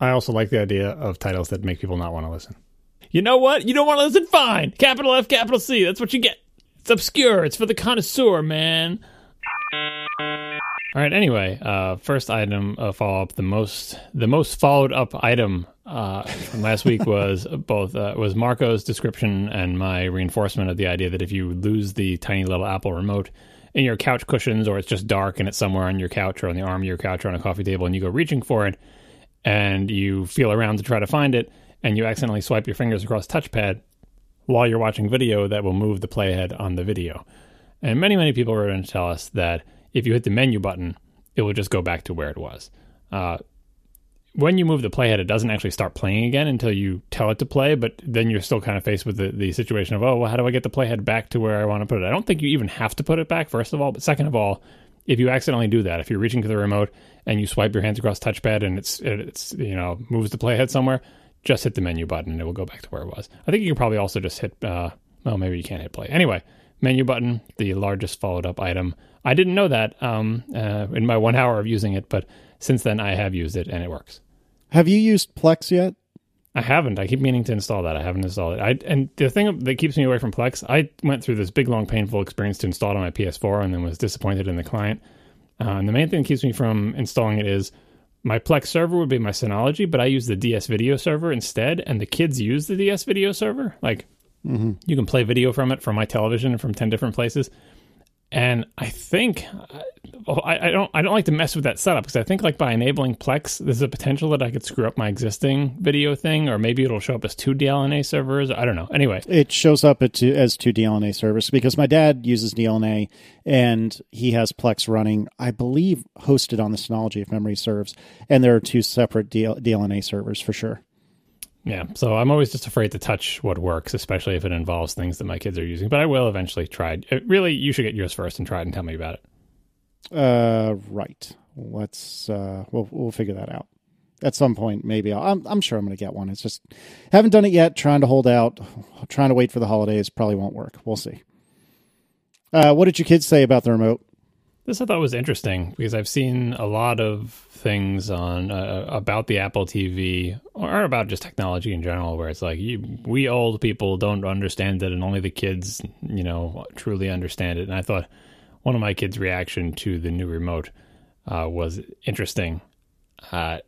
I also like the idea of titles that make people not want to listen. You know what? You don't want to listen? Fine. Capital F, capital C. That's what you get. It's obscure. It's for the connoisseur, man. All right. Anyway, uh, first item uh, follow up. The most the most followed up item uh, from last week was both uh, was Marco's description and my reinforcement of the idea that if you lose the tiny little Apple remote in your couch cushions, or it's just dark and it's somewhere on your couch or on the arm of your couch or on a coffee table, and you go reaching for it, and you feel around to try to find it, and you accidentally swipe your fingers across touchpad while you're watching video, that will move the playhead on the video. And many many people were going to tell us that if you hit the menu button, it will just go back to where it was. Uh, when you move the playhead, it doesn't actually start playing again until you tell it to play. But then you're still kind of faced with the, the situation of, oh, well, how do I get the playhead back to where I want to put it? I don't think you even have to put it back, first of all. But second of all, if you accidentally do that, if you're reaching for the remote and you swipe your hands across touchpad and it's it's you know moves the playhead somewhere, just hit the menu button and it will go back to where it was. I think you can probably also just hit. Uh, well, maybe you can't hit play. Anyway, menu button, the largest followed up item. I didn't know that um, uh, in my one hour of using it, but since then I have used it and it works. Have you used Plex yet? I haven't. I keep meaning to install that. I haven't installed it. I and the thing that keeps me away from Plex, I went through this big, long, painful experience to install it on my PS4, and then was disappointed in the client. Uh, and the main thing that keeps me from installing it is my Plex server would be my Synology, but I use the DS Video server instead, and the kids use the DS Video server. Like, mm-hmm. you can play video from it from my television and from ten different places and I think well, I, I, don't I don't like to mess with that setup because I think like by enabling Plex, there's a potential that I could screw up my existing video thing, or maybe it'll show up as two DLNA servers. I don't know. Anyway, it shows up two, as two DLNA servers because my dad uses DLNA and he has Plex running, I believe, hosted on the Synology if memory serves, and there are two separate DL, DLNA servers for sure. Yeah, so I'm always just afraid to touch what works, especially if it involves things that my kids are using. But I will eventually try. Uh, really, you should get yours first and try it and tell me about it. Uh, right. Let's uh, we'll we'll figure that out at some point. Maybe i am I'm, I'm sure I'm going to get one. It's just haven't done it yet. Trying to hold out, trying to wait for the holidays probably won't work. We'll see. Uh, what did your kids say about the remote? This I thought was interesting because I've seen a lot of things on uh, about the Apple TV or about just technology in general, where it's like you, we old people don't understand it, and only the kids, you know, truly understand it. And I thought one of my kids' reaction to the new remote uh, was interesting. Uh,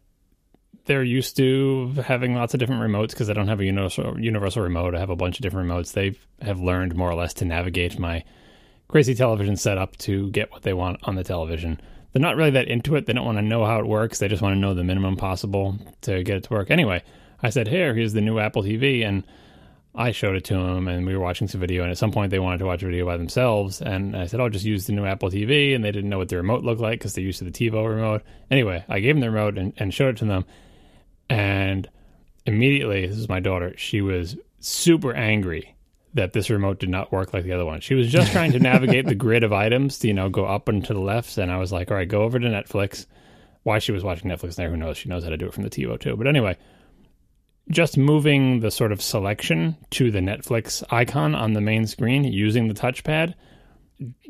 they're used to having lots of different remotes because I don't have a universal universal remote. I have a bunch of different remotes. They have learned more or less to navigate my crazy television setup to get what they want on the television. They're not really that into it. They don't want to know how it works. They just want to know the minimum possible to get it to work. Anyway, I said, "Here, here's the new Apple TV," and I showed it to them, and we were watching some video. And at some point, they wanted to watch a video by themselves, and I said, "I'll just use the new Apple TV," and they didn't know what the remote looked like because they're used to the TiVo remote. Anyway, I gave them the remote and, and showed it to them, and immediately, this is my daughter. She was super angry that this remote did not work like the other one. She was just trying to navigate the grid of items to, you know, go up and to the left. And I was like, all right, go over to Netflix. Why she was watching Netflix there, who knows? She knows how to do it from the TiVo too. But anyway, just moving the sort of selection to the Netflix icon on the main screen using the touchpad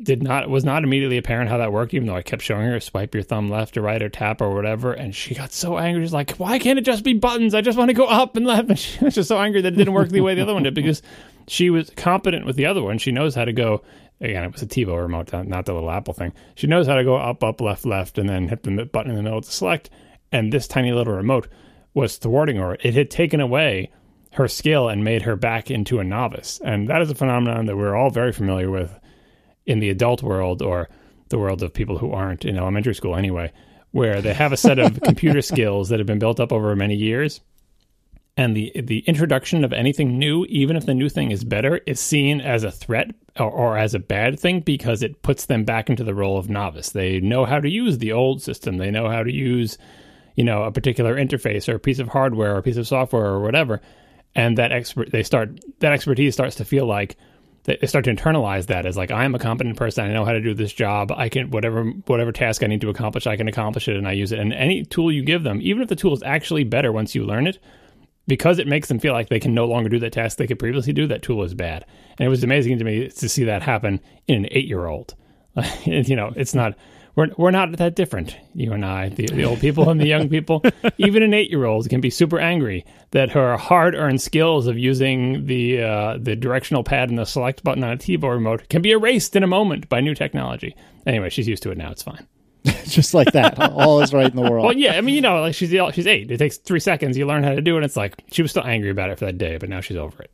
did not was not immediately apparent how that worked, even though I kept showing her swipe your thumb left or right or tap or whatever, and she got so angry. She's like, "Why can't it just be buttons? I just want to go up and left." And she was just so angry that it didn't work the way the other one did because she was competent with the other one. She knows how to go. Again, it was a TiVo remote, not the little Apple thing. She knows how to go up, up, left, left, and then hit the button in the middle to select. And this tiny little remote was thwarting her. It had taken away her skill and made her back into a novice. And that is a phenomenon that we're all very familiar with in the adult world or the world of people who aren't in elementary school anyway, where they have a set of computer skills that have been built up over many years and the the introduction of anything new, even if the new thing is better, is seen as a threat or, or, as a bad thing because it puts them back into the role of novice. They know how to use the old system. They know how to use, you know, a particular interface or a piece of hardware or a piece of software or whatever, and that expert they start that expertise starts to feel like they start to internalize that as like I am a competent person. I know how to do this job. I can whatever whatever task I need to accomplish, I can accomplish it, and I use it. And any tool you give them, even if the tool is actually better once you learn it because it makes them feel like they can no longer do that task they could previously do, that tool is bad. And it was amazing to me to see that happen in an eight year old. you know, it's not, We're, we're not that different, you and I, the, the old people and the young people. Even an eight year old can be super angry that her hard earned skills of using the uh, the directional pad and the select button on a TiVo remote can be erased in a moment by new technology. Anyway, she's used to it now. It's fine. Just like that. All is right in the world. Well, yeah, I mean, you know, like she's she's eight. It takes three seconds. You learn how to do it. It's like she was still angry about it for that day, but now she's over it.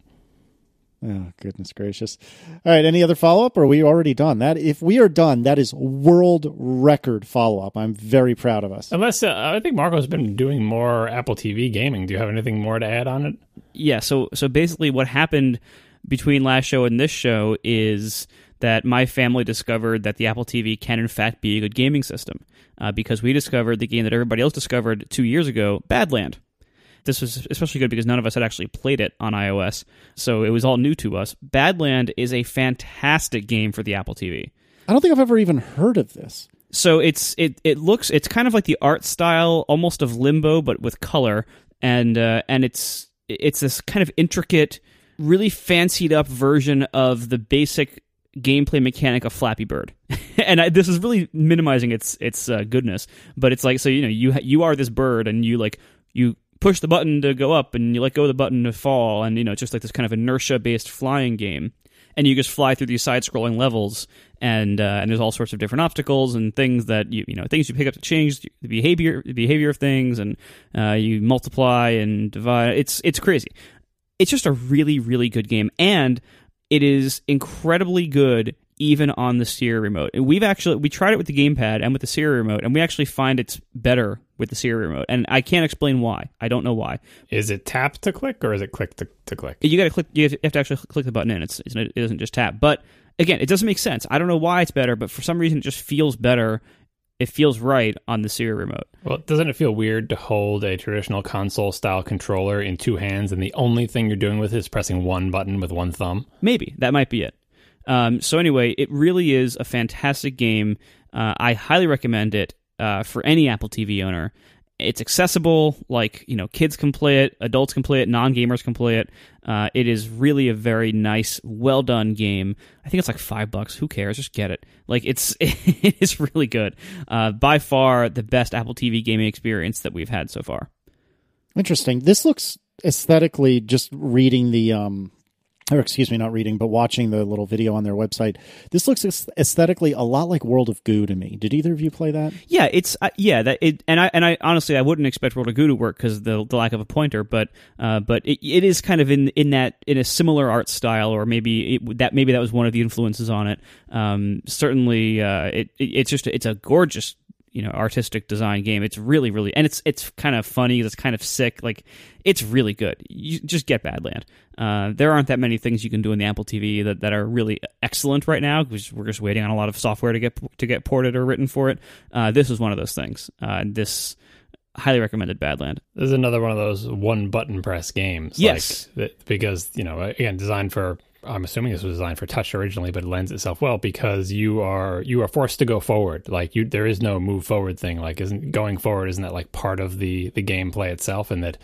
Oh, goodness gracious. All right. Any other follow up or are we already done? That if we are done, that is world record follow up. I'm very proud of us. Unless uh, I think Marco's been doing more Apple TV gaming. Do you have anything more to add on it? Yeah, so so basically what happened between last show and this show is that my family discovered that the Apple TV can in fact be a good gaming system uh, because we discovered the game that everybody else discovered two years ago, Badland this was especially good because none of us had actually played it on iOS, so it was all new to us. Badland is a fantastic game for the Apple TV. I don't think I've ever even heard of this. So it's it it looks it's kind of like the art style almost of Limbo but with color and uh, and it's it's this kind of intricate really fancied up version of the basic gameplay mechanic of Flappy Bird, and I, this is really minimizing its its uh, goodness. But it's like so you know you you are this bird and you like you push the button to go up and you let go of the button to fall and you know it's just like this kind of inertia based flying game. And you just fly through these side scrolling levels and uh, and there's all sorts of different obstacles and things that you you know things you pick up to change the behavior the behavior of things and uh, you multiply and divide. It's it's crazy. It's just a really really good game. And it is incredibly good even on the Siri remote. And we've actually we tried it with the gamepad and with the Siri remote, and we actually find it's better with the Siri remote. And I can't explain why. I don't know why. Is it tap to click or is it click to, to click? You got to click. You have to actually click the button in. It's, it doesn't just tap. But again, it doesn't make sense. I don't know why it's better, but for some reason, it just feels better. It feels right on the Siri remote. Well, doesn't it feel weird to hold a traditional console style controller in two hands and the only thing you're doing with it is pressing one button with one thumb? Maybe that might be it. Um, so anyway, it really is a fantastic game. Uh, I highly recommend it uh, for any Apple TV owner. It's accessible, like you know, kids can play it, adults can play it, non gamers can play it. Uh, it is really a very nice, well done game. I think it's like five bucks. Who cares? Just get it. Like it's it is really good. Uh, by far the best Apple TV gaming experience that we've had so far. Interesting. This looks aesthetically just reading the um or excuse me, not reading, but watching the little video on their website. This looks aesthetically a lot like World of Goo to me. Did either of you play that? Yeah, it's uh, yeah that it and I and I honestly I wouldn't expect World of Goo to work because the the lack of a pointer, but uh, but it, it is kind of in in that in a similar art style, or maybe it, that maybe that was one of the influences on it. Um, certainly, uh, it, it it's just it's a gorgeous you know artistic design game. It's really really and it's it's kind of funny. It's kind of sick. Like it's really good. You just get Badland. Uh, there aren't that many things you can do in the Apple TV that, that are really excellent right now because we're just waiting on a lot of software to get to get ported or written for it. Uh, this is one of those things. Uh, this highly recommended Badland. This is another one of those one button press games. Yes, like, because you know again designed for I'm assuming this was designed for touch originally, but it lends itself well because you are you are forced to go forward. Like you, there is no move forward thing. Like isn't going forward? Isn't that like part of the the gameplay itself? And that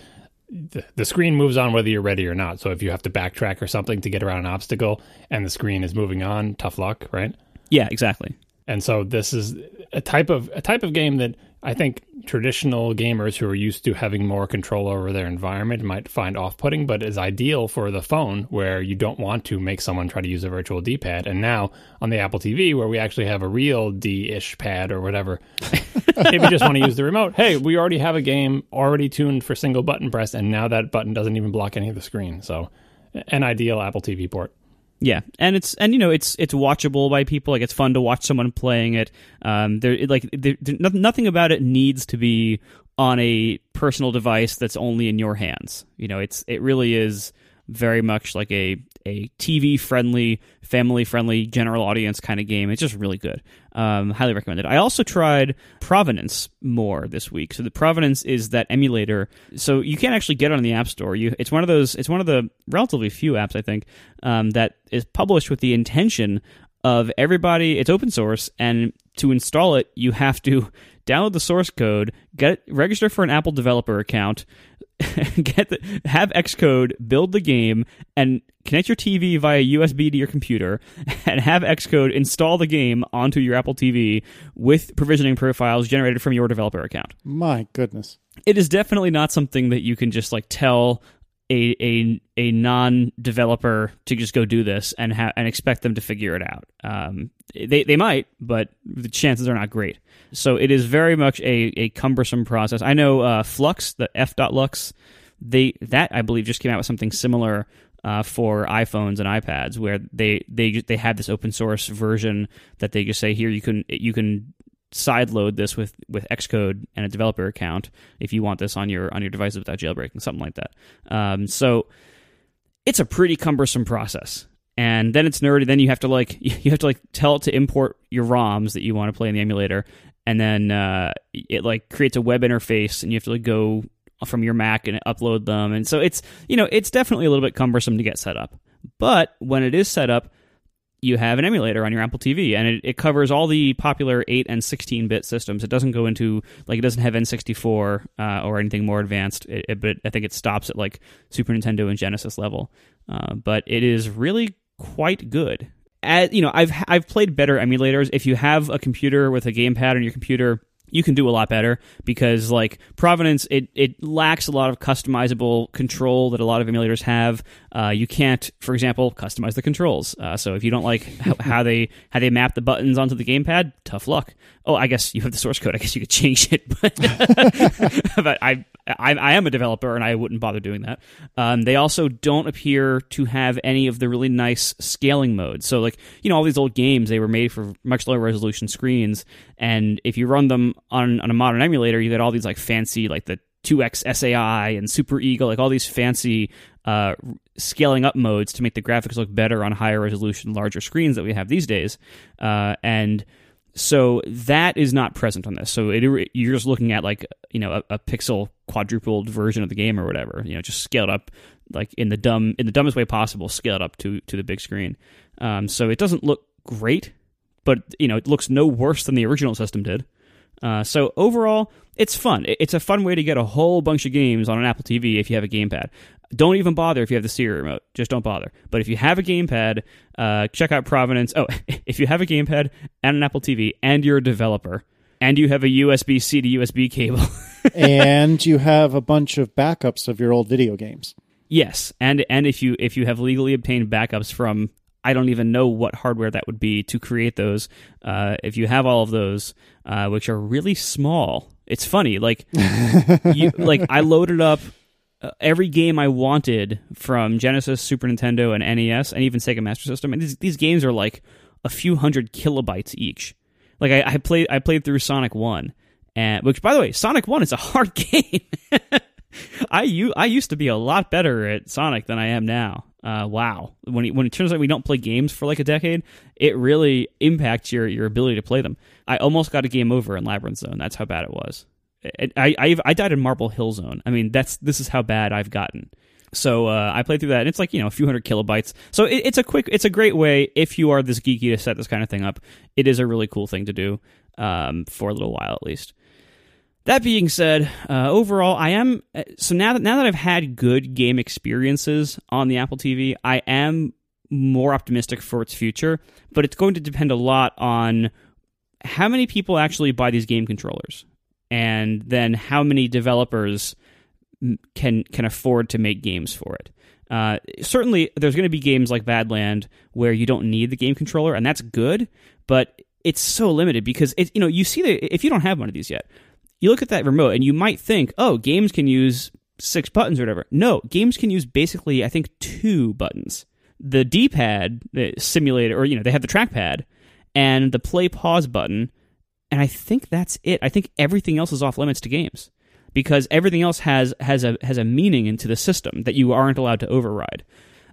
the, the screen moves on whether you're ready or not. So if you have to backtrack or something to get around an obstacle, and the screen is moving on, tough luck, right? Yeah, exactly. And so this is a type of a type of game that I think traditional gamers who are used to having more control over their environment might find off putting, but is ideal for the phone where you don't want to make someone try to use a virtual D pad. And now on the Apple TV, where we actually have a real D ish pad or whatever, if you just want to use the remote. Hey, we already have a game already tuned for single button press, and now that button doesn't even block any of the screen. So, an ideal Apple TV port. Yeah, and it's and you know it's it's watchable by people. Like it's fun to watch someone playing it. Um, there like there, nothing about it needs to be on a personal device that's only in your hands. You know, it's it really is very much like a a TV friendly, family friendly, general audience kind of game. It's just really good. Um, highly recommended. I also tried Provenance more this week. So the Provenance is that emulator. So you can't actually get it on the App Store. You, it's one of those. It's one of the relatively few apps I think um, that is published with the intention of everybody. It's open source, and to install it, you have to download the source code, get register for an Apple developer account, get the, have Xcode build the game and connect your TV via USB to your computer and have Xcode install the game onto your Apple TV with provisioning profiles generated from your developer account. My goodness. It is definitely not something that you can just like tell a a, a non developer to just go do this and ha- and expect them to figure it out. Um, they they might, but the chances are not great. So it is very much a, a cumbersome process. I know uh, Flux, the f.lux, they that I believe just came out with something similar uh, for iPhones and iPads, where they they they have this open source version that they just say here you can you can sideload this with with Xcode and a developer account if you want this on your on your devices without jailbreaking, something like that. Um, so it's a pretty cumbersome process. And then it's nerdy. Then you have to like you have to like tell it to import your ROMs that you want to play in the emulator, and then uh, it like creates a web interface, and you have to like go from your Mac and upload them. And so it's you know it's definitely a little bit cumbersome to get set up. But when it is set up, you have an emulator on your Apple TV, and it, it covers all the popular 8 and 16 bit systems. It doesn't go into, like, it doesn't have N64 uh, or anything more advanced, it, it, but I think it stops at, like, Super Nintendo and Genesis level. Uh, but it is really quite good. As, you know, I've I've played better emulators. If you have a computer with a gamepad on your computer, you can do a lot better because like Provenance, it, it lacks a lot of customizable control that a lot of emulators have. Uh, you can't, for example, customize the controls. Uh, so if you don't like how, how, they how they map the buttons onto the gamepad, tough luck. Oh, I guess you have the source code. I guess you could change it, but, but I, I, I am a developer and I wouldn't bother doing that. Um, they also don't appear to have any of the really nice scaling modes. So like you know all these old games, they were made for much lower resolution screens, and if you run them on on a modern emulator, you get all these like fancy like the 2x SAI and Super Eagle, like all these fancy uh, scaling up modes to make the graphics look better on higher resolution, larger screens that we have these days. Uh, and so that is not present on this. So it, you're just looking at like you know a, a, pixel quadrupled version of the game or whatever. You know, just scaled up like in the dumb in the dumbest way possible, scaled up to to the big screen. Um, so it doesn't look great, but you know it looks no worse than the original system did. Uh, so overall, it's fun. It's a fun way to get a whole bunch of games on an Apple TV if you have a gamepad. Don't even bother if you have the Siri remote. Just don't bother. But if you have a gamepad, uh, check out Provenance. Oh, if you have a gamepad and an Apple TV and you're a developer and you have a USB C to USB cable, and you have a bunch of backups of your old video games. Yes, and and if you if you have legally obtained backups from I don't even know what hardware that would be to create those. Uh, if you have all of those, uh, which are really small, it's funny. Like, you, like I loaded up uh, every game I wanted from Genesis, Super Nintendo, and NES, and even Sega Master System. And these, these games are like a few hundred kilobytes each. Like I, I played, I played through Sonic One, and which, by the way, Sonic One is a hard game. I u- I used to be a lot better at Sonic than I am now. Uh, wow, when it, when it turns out we don't play games for like a decade, it really impacts your your ability to play them. I almost got a game over in Labyrinth Zone. That's how bad it was. I I, I died in Marble Hill Zone. I mean, that's this is how bad I've gotten. So uh, I played through that, and it's like you know a few hundred kilobytes. So it, it's a quick, it's a great way if you are this geeky to set this kind of thing up. It is a really cool thing to do um, for a little while at least. That being said, uh, overall, I am uh, so now that now that I've had good game experiences on the Apple TV, I am more optimistic for its future. But it's going to depend a lot on how many people actually buy these game controllers, and then how many developers can can afford to make games for it. Uh, certainly, there's going to be games like Badland where you don't need the game controller, and that's good. But it's so limited because it, you know you see that if you don't have one of these yet you look at that remote and you might think, oh, games can use six buttons or whatever. No, games can use basically, I think, two buttons. The D pad the simulator, or, you know, they have the trackpad and the play pause button. And I think that's it. I think everything else is off limits to games because everything else has, has, a, has a meaning into the system that you aren't allowed to override.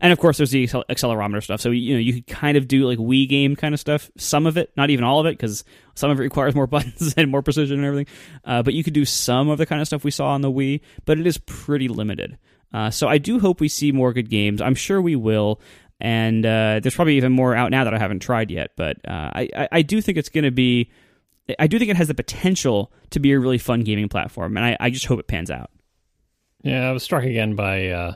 And of course, there's the accelerometer stuff. So you know you could kind of do like Wii game kind of stuff. Some of it, not even all of it, because some of it requires more buttons and more precision and everything. Uh, but you could do some of the kind of stuff we saw on the Wii, but it is pretty limited. Uh, so I do hope we see more good games. I'm sure we will. And uh, there's probably even more out now that I haven't tried yet. But uh, I, I do think it's going to be. I do think it has the potential to be a really fun gaming platform, and I, I just hope it pans out. Yeah, I was struck again by uh,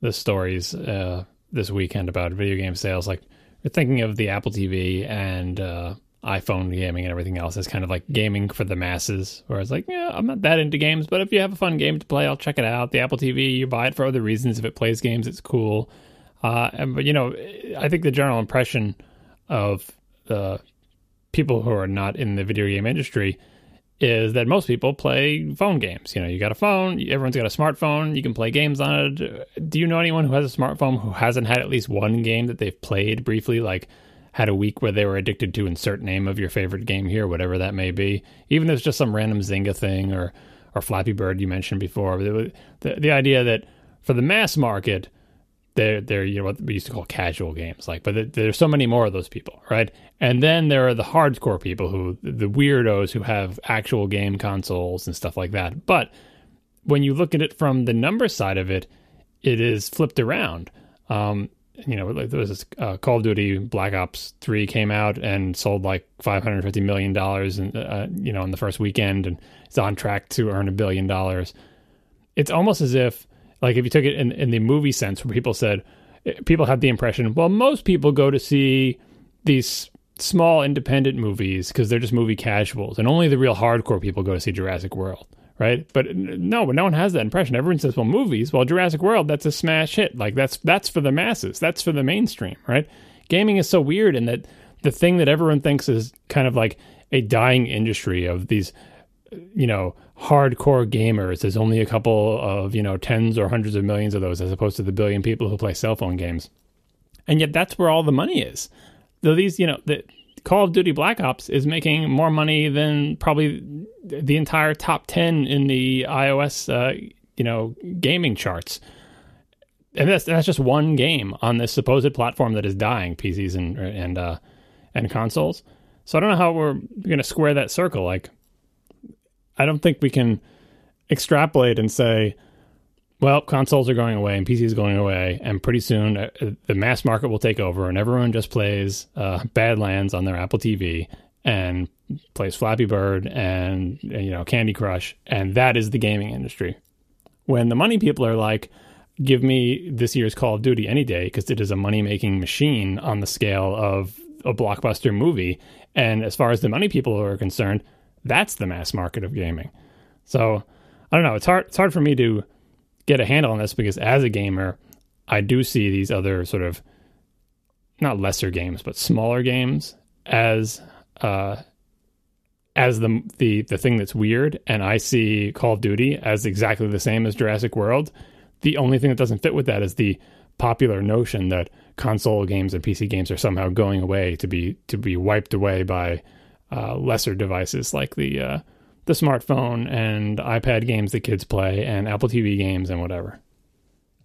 the stories uh, this weekend about video game sales. Like, you're thinking of the Apple TV and uh, iPhone gaming and everything else as kind of like gaming for the masses. Where it's like, yeah, I'm not that into games, but if you have a fun game to play, I'll check it out. The Apple TV, you buy it for other reasons. If it plays games, it's cool. Uh, and, but you know, I think the general impression of the people who are not in the video game industry is that most people play phone games. You know, you got a phone, everyone's got a smartphone, you can play games on it. Do you know anyone who has a smartphone who hasn't had at least one game that they've played briefly, like had a week where they were addicted to insert name of your favorite game here, whatever that may be, even if it's just some random Zynga thing or or Flappy Bird you mentioned before. The, the, the idea that for the mass market, they're they're you know what we used to call casual games. Like but there's so many more of those people right? And then there are the hardcore people who the weirdos who have actual game consoles and stuff like that. But when you look at it from the number side of it it is flipped around. Um, you know like there was this uh, call of duty black ops 3 came out and sold like 550 million dollars and uh, you know in the first weekend and it's on track to earn a billion dollars. It's almost as if like if you took it in, in the movie sense, where people said, eh, people have the impression, well, most people go to see these small independent movies because they're just movie casuals, and only the real hardcore people go to see Jurassic World, right? But no, no one has that impression. Everyone says, well, movies, well, Jurassic World, that's a smash hit. Like that's that's for the masses, that's for the mainstream, right? Gaming is so weird in that the thing that everyone thinks is kind of like a dying industry of these you know, hardcore gamers. There's only a couple of, you know, tens or hundreds of millions of those as opposed to the billion people who play cell phone games. And yet that's where all the money is. Though these, you know, the Call of Duty Black Ops is making more money than probably the entire top 10 in the iOS, uh, you know, gaming charts. And that's, that's just one game on this supposed platform that is dying, PCs and and uh, and consoles. So I don't know how we're going to square that circle. Like, I don't think we can extrapolate and say, well, consoles are going away and PCs going away, and pretty soon uh, the mass market will take over, and everyone just plays uh, Badlands on their Apple TV and plays Flappy Bird and you know Candy Crush, and that is the gaming industry. When the money people are like, "Give me this year's Call of Duty any day," because it is a money making machine on the scale of a blockbuster movie, and as far as the money people are concerned, that's the mass market of gaming. So I don't know. It's hard. It's hard for me to get a handle on this because as a gamer, I do see these other sort of not lesser games, but smaller games as uh, as the the the thing that's weird, and I see Call of Duty as exactly the same as Jurassic World. The only thing that doesn't fit with that is the popular notion that console games and PC games are somehow going away to be to be wiped away by uh, lesser devices like the uh, the smartphone and iPad games that kids play, and Apple TV games and whatever.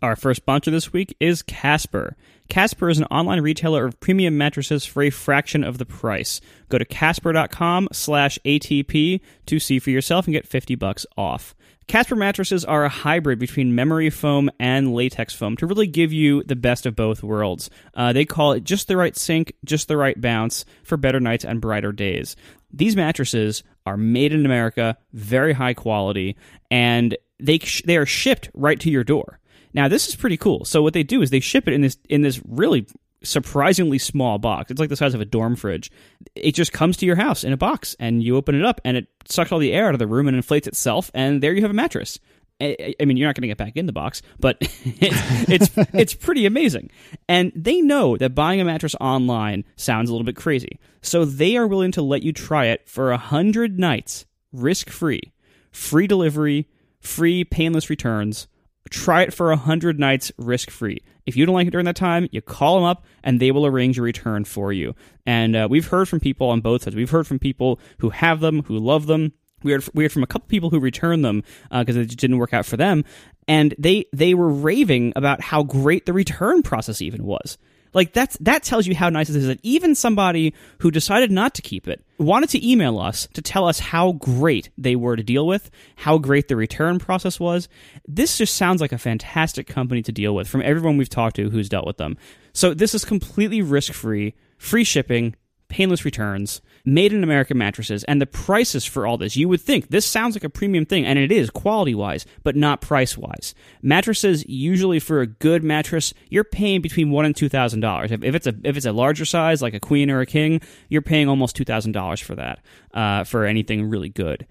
Our first sponsor this week is Casper. Casper is an online retailer of premium mattresses for a fraction of the price. Go to casper.com slash ATP to see for yourself and get 50 bucks off. Casper mattresses are a hybrid between memory foam and latex foam to really give you the best of both worlds. Uh, they call it just the right sink, just the right bounce for better nights and brighter days. These mattresses are made in America, very high quality, and they they are shipped right to your door. Now this is pretty cool. So what they do is they ship it in this in this really surprisingly small box. It's like the size of a dorm fridge. It just comes to your house in a box, and you open it up, and it sucks all the air out of the room and inflates itself, and there you have a mattress. I, mean, you're not going to get back in the box, but it's it's it's pretty amazing. And they know that buying a mattress online sounds a little bit crazy, so they are willing to let you try it for a hundred nights, risk free, free delivery, free painless returns. Try it for a hundred nights, risk free. If you don't like it during that time, you call them up and they will arrange a return for you. And uh, we've heard from people on both sides. We've heard from people who have them, who love them. We heard, we heard from a couple people who returned them because uh, it didn't work out for them, and they they were raving about how great the return process even was. Like that's that tells you how nice it is that even somebody who decided not to keep it wanted to email us to tell us how great they were to deal with, how great the return process was. This just sounds like a fantastic company to deal with from everyone we've talked to who's dealt with them. So this is completely risk-free, free shipping, painless returns, made in America mattresses, and the prices for all this. You would think this sounds like a premium thing, and it is quality wise, but not price wise. Mattresses usually for a good mattress, you're paying between one and two thousand dollars. If, if it's a if it's a larger size like a queen or a king, you're paying almost two thousand dollars for that uh, for anything really good.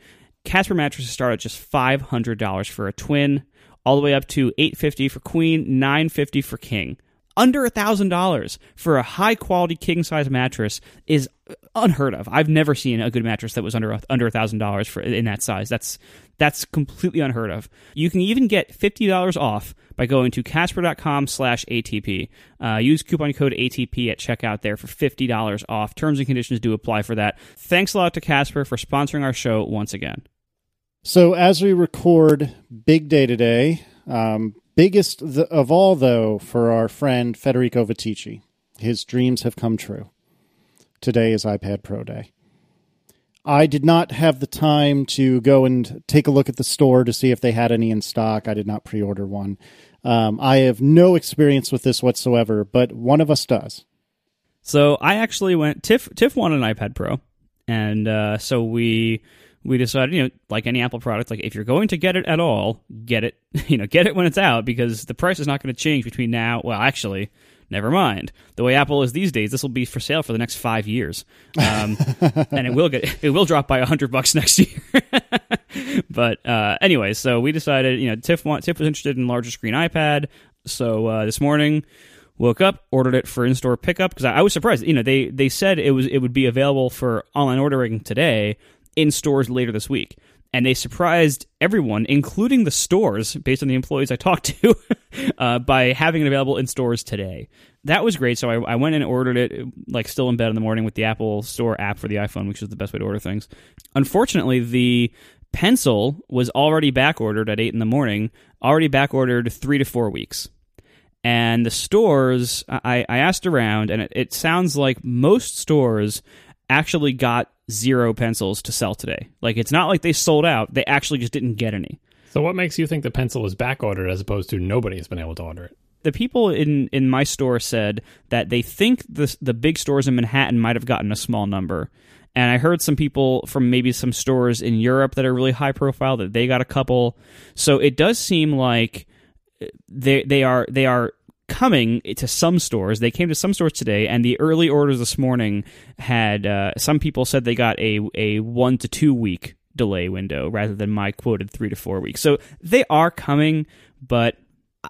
Casper mattresses start at just five hundred dollars for a twin, all the way up to eight fifty for queen, nine fifty for king under a thousand dollars for a high quality king size mattress is unheard of. I've never seen a good mattress that was under under a thousand dollars for in that size. That's that's completely unheard of. You can even get fifty dollars off by going to Casper.com slash ATP. Uh, use coupon code ATP at checkout there for fifty dollars off. Terms and conditions do apply for that. Thanks a lot to Casper for sponsoring our show once again. So as we record, big day today. Um, biggest of all, though, for our friend Federico Viticci. His dreams have come true. Today is iPad Pro Day. I did not have the time to go and take a look at the store to see if they had any in stock. I did not pre order one. Um, I have no experience with this whatsoever, but one of us does. So I actually went. Tiff Tiff wanted an iPad Pro, and uh, so we we decided, you know, like any Apple product, like if you're going to get it at all, get it, you know, get it when it's out because the price is not going to change between now. Well, actually, never mind. The way Apple is these days, this will be for sale for the next five years, um, and it will get it will drop by a hundred bucks next year. but uh, anyway, so we decided, you know, Tiff want Tiff was interested in larger screen iPad, so uh, this morning woke up, ordered it for in-store pickup because I, I, was surprised. You know, they they said it was it would be available for online ordering today, in stores later this week. And they surprised everyone, including the stores, based on the employees I talked to, uh, by having it available in stores today. That was great. So I, I, went and ordered it, like still in bed in the morning with the Apple Store app for the iPhone, which is the best way to order things. Unfortunately, the pencil was already back ordered at 8 in the morning, already back ordered three to four weeks. And the stores, I, I asked around, and it, it sounds like most stores actually got zero pencils to sell today. Like it's not like they sold out; they actually just didn't get any. So, what makes you think the pencil is back ordered as opposed to nobody has been able to order it? The people in, in my store said that they think the the big stores in Manhattan might have gotten a small number, and I heard some people from maybe some stores in Europe that are really high profile that they got a couple. So it does seem like they they are they are coming to some stores. They came to some stores today, and the early orders this morning had uh, some people said they got a a one to two week delay window rather than my quoted three to four weeks. So they are coming, but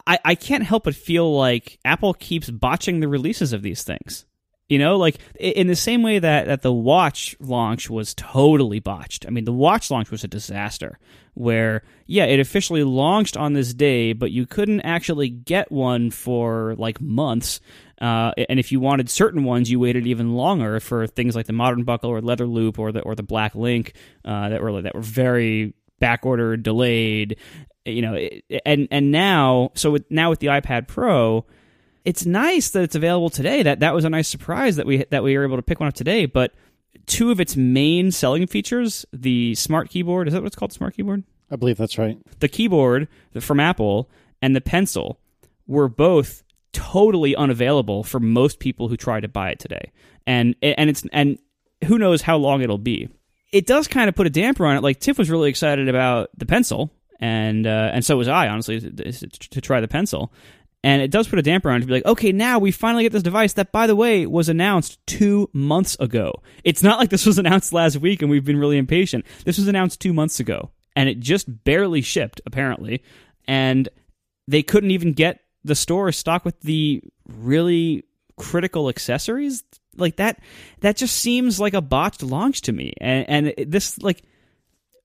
I, I can't help but feel like Apple keeps botching the releases of these things. You know, like in the same way that, that the watch launch was totally botched. I mean, the watch launch was a disaster where, yeah, it officially launched on this day, but you couldn't actually get one for like months. Uh, and if you wanted certain ones, you waited even longer for things like the Modern Buckle or Leather Loop or the or the Black Link uh, that were that were very back ordered, delayed. You know, and and now, so with, now with the iPad Pro it's nice that it's available today. That that was a nice surprise that we that we were able to pick one up today. But two of its main selling features, the smart keyboard, is that what it's called? Smart keyboard. I believe that's right. The keyboard from Apple and the pencil were both totally unavailable for most people who try to buy it today. And and it's and who knows how long it'll be. It does kind of put a damper on it. Like Tiff was really excited about the pencil, and uh, and so was I, honestly, to, to, try the pencil. And it does put a damper on it to be like, okay, now we finally get this device that, by the way, was announced two months ago. It's not like this was announced last week and we've been really impatient. This was announced two months ago and it just barely shipped, apparently. And they couldn't even get the store stock with the really critical accessories like that that just seems like a botched launch to me and and this like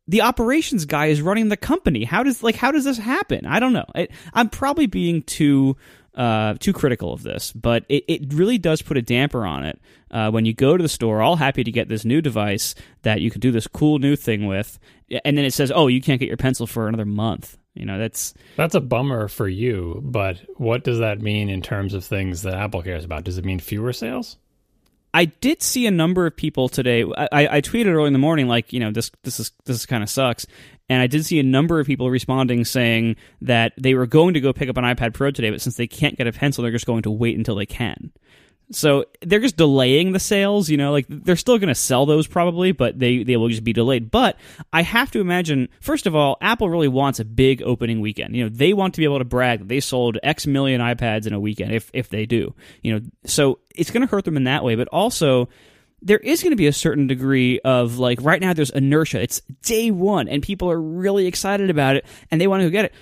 the operations guy is running the company. How does like how does this happen? I don't know. I, I'm probably being too uh, too critical of this, but it, it really does put a damper on it. Uh, when you go to the store, all happy to get this new device that you can do this cool new thing with, and then it says, "Oh, you can't get your pencil for another month." You know, that's that's a bummer for you. But what does that mean in terms of things that Apple cares about? Does it mean fewer sales? I did see a number of people today. I, I tweeted early in the morning, like, you know, this this is this kind of sucks. And I did see a number of people responding saying that they were going to go pick up an iPad Pro today, but since they can't get a pencil, they're just going to wait until they can. So they're just delaying the sales, you know, like they're still going to sell those probably, but they, they will just be delayed. But I have to imagine, first of all, Apple really wants a big opening weekend. You know, they want to be able to brag that they sold X million iPads in a weekend if, if they do, you know, so it's going to hurt them in that way. But also, there is going to be a certain degree of like right now there's inertia. It's day one and people are really excited about it and they want to go get it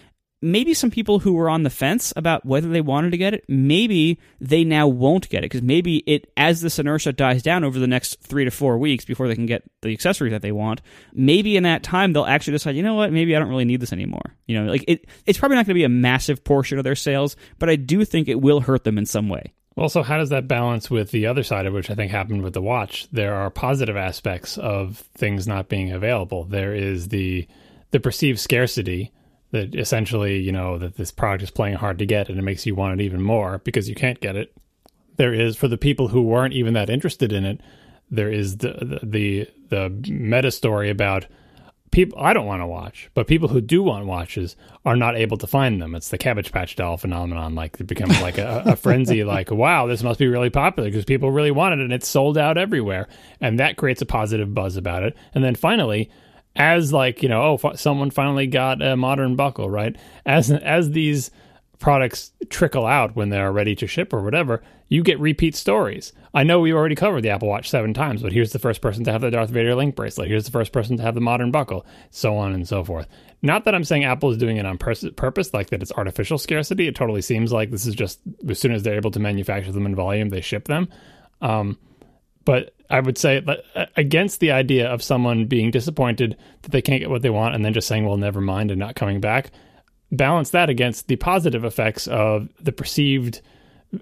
maybe some people who were on the fence about whether they wanted to get it, maybe they now won't get it because maybe it as this inertia dies down over the next three to four weeks before they can get the accessories that they want. Maybe in that time they'll actually decide, you know what, maybe I don't really need this anymore. You know, like it, it's probably not going to be a massive portion of their sales, but I do think it will hurt them in some way. Well, so how does that balance with the other side of which I think happened with the watch? There are positive aspects of things not being available. There is the the perceived scarcity that essentially, you know, that this product is playing hard to get and it makes you want it even more because you can't get it. There is for the people who weren't even that interested in it, there is the the the, the meta story about people I don't want to watch, but people who do want watches are not able to find them. It's the Cabbage Patch doll phenomenon. Like it becomes like a, a frenzy. Like wow, this must be really popular because people really want it and it's sold out everywhere, and that creates a positive buzz about it. And then finally, as like you know oh someone finally got a modern buckle right? As as these products trickle out when they're ready to ship or whatever you get repeat stories. I know we already covered the apple watch seven times but here's the first person to have the darth vader link bracelet. Here's the first person to have the modern buckle. So on and so forth. Not that i'm saying apple is doing it on pers- purpose like that it's artificial scarcity. It totally seems like this is just as soon as they're able to manufacture them in volume they ship them. Um, but I would say uh, against the idea of someone being disappointed that they can't get what they want and then just saying, well, never mind and not coming back. Balance that against the positive effects of the perceived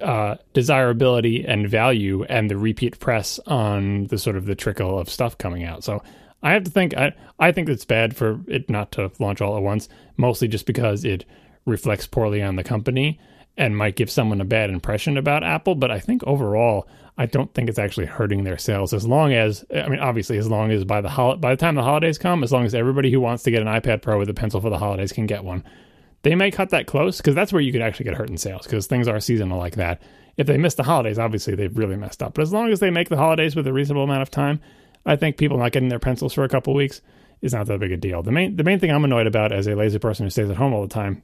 uh, desirability and value and the repeat press on the sort of the trickle of stuff coming out. So I have to think, I, I think it's bad for it not to launch all at once, mostly just because it reflects poorly on the company and might give someone a bad impression about Apple. But I think overall, I don't think it's actually hurting their sales. As long as, I mean, obviously, as long as by the hol- by the time the holidays come, as long as everybody who wants to get an iPad Pro with a pencil for the holidays can get one, they may cut that close because that's where you could actually get hurt in sales because things are seasonal like that. If they miss the holidays, obviously they've really messed up. But as long as they make the holidays with a reasonable amount of time, I think people not getting their pencils for a couple weeks is not that big a deal. The main the main thing I'm annoyed about as a lazy person who stays at home all the time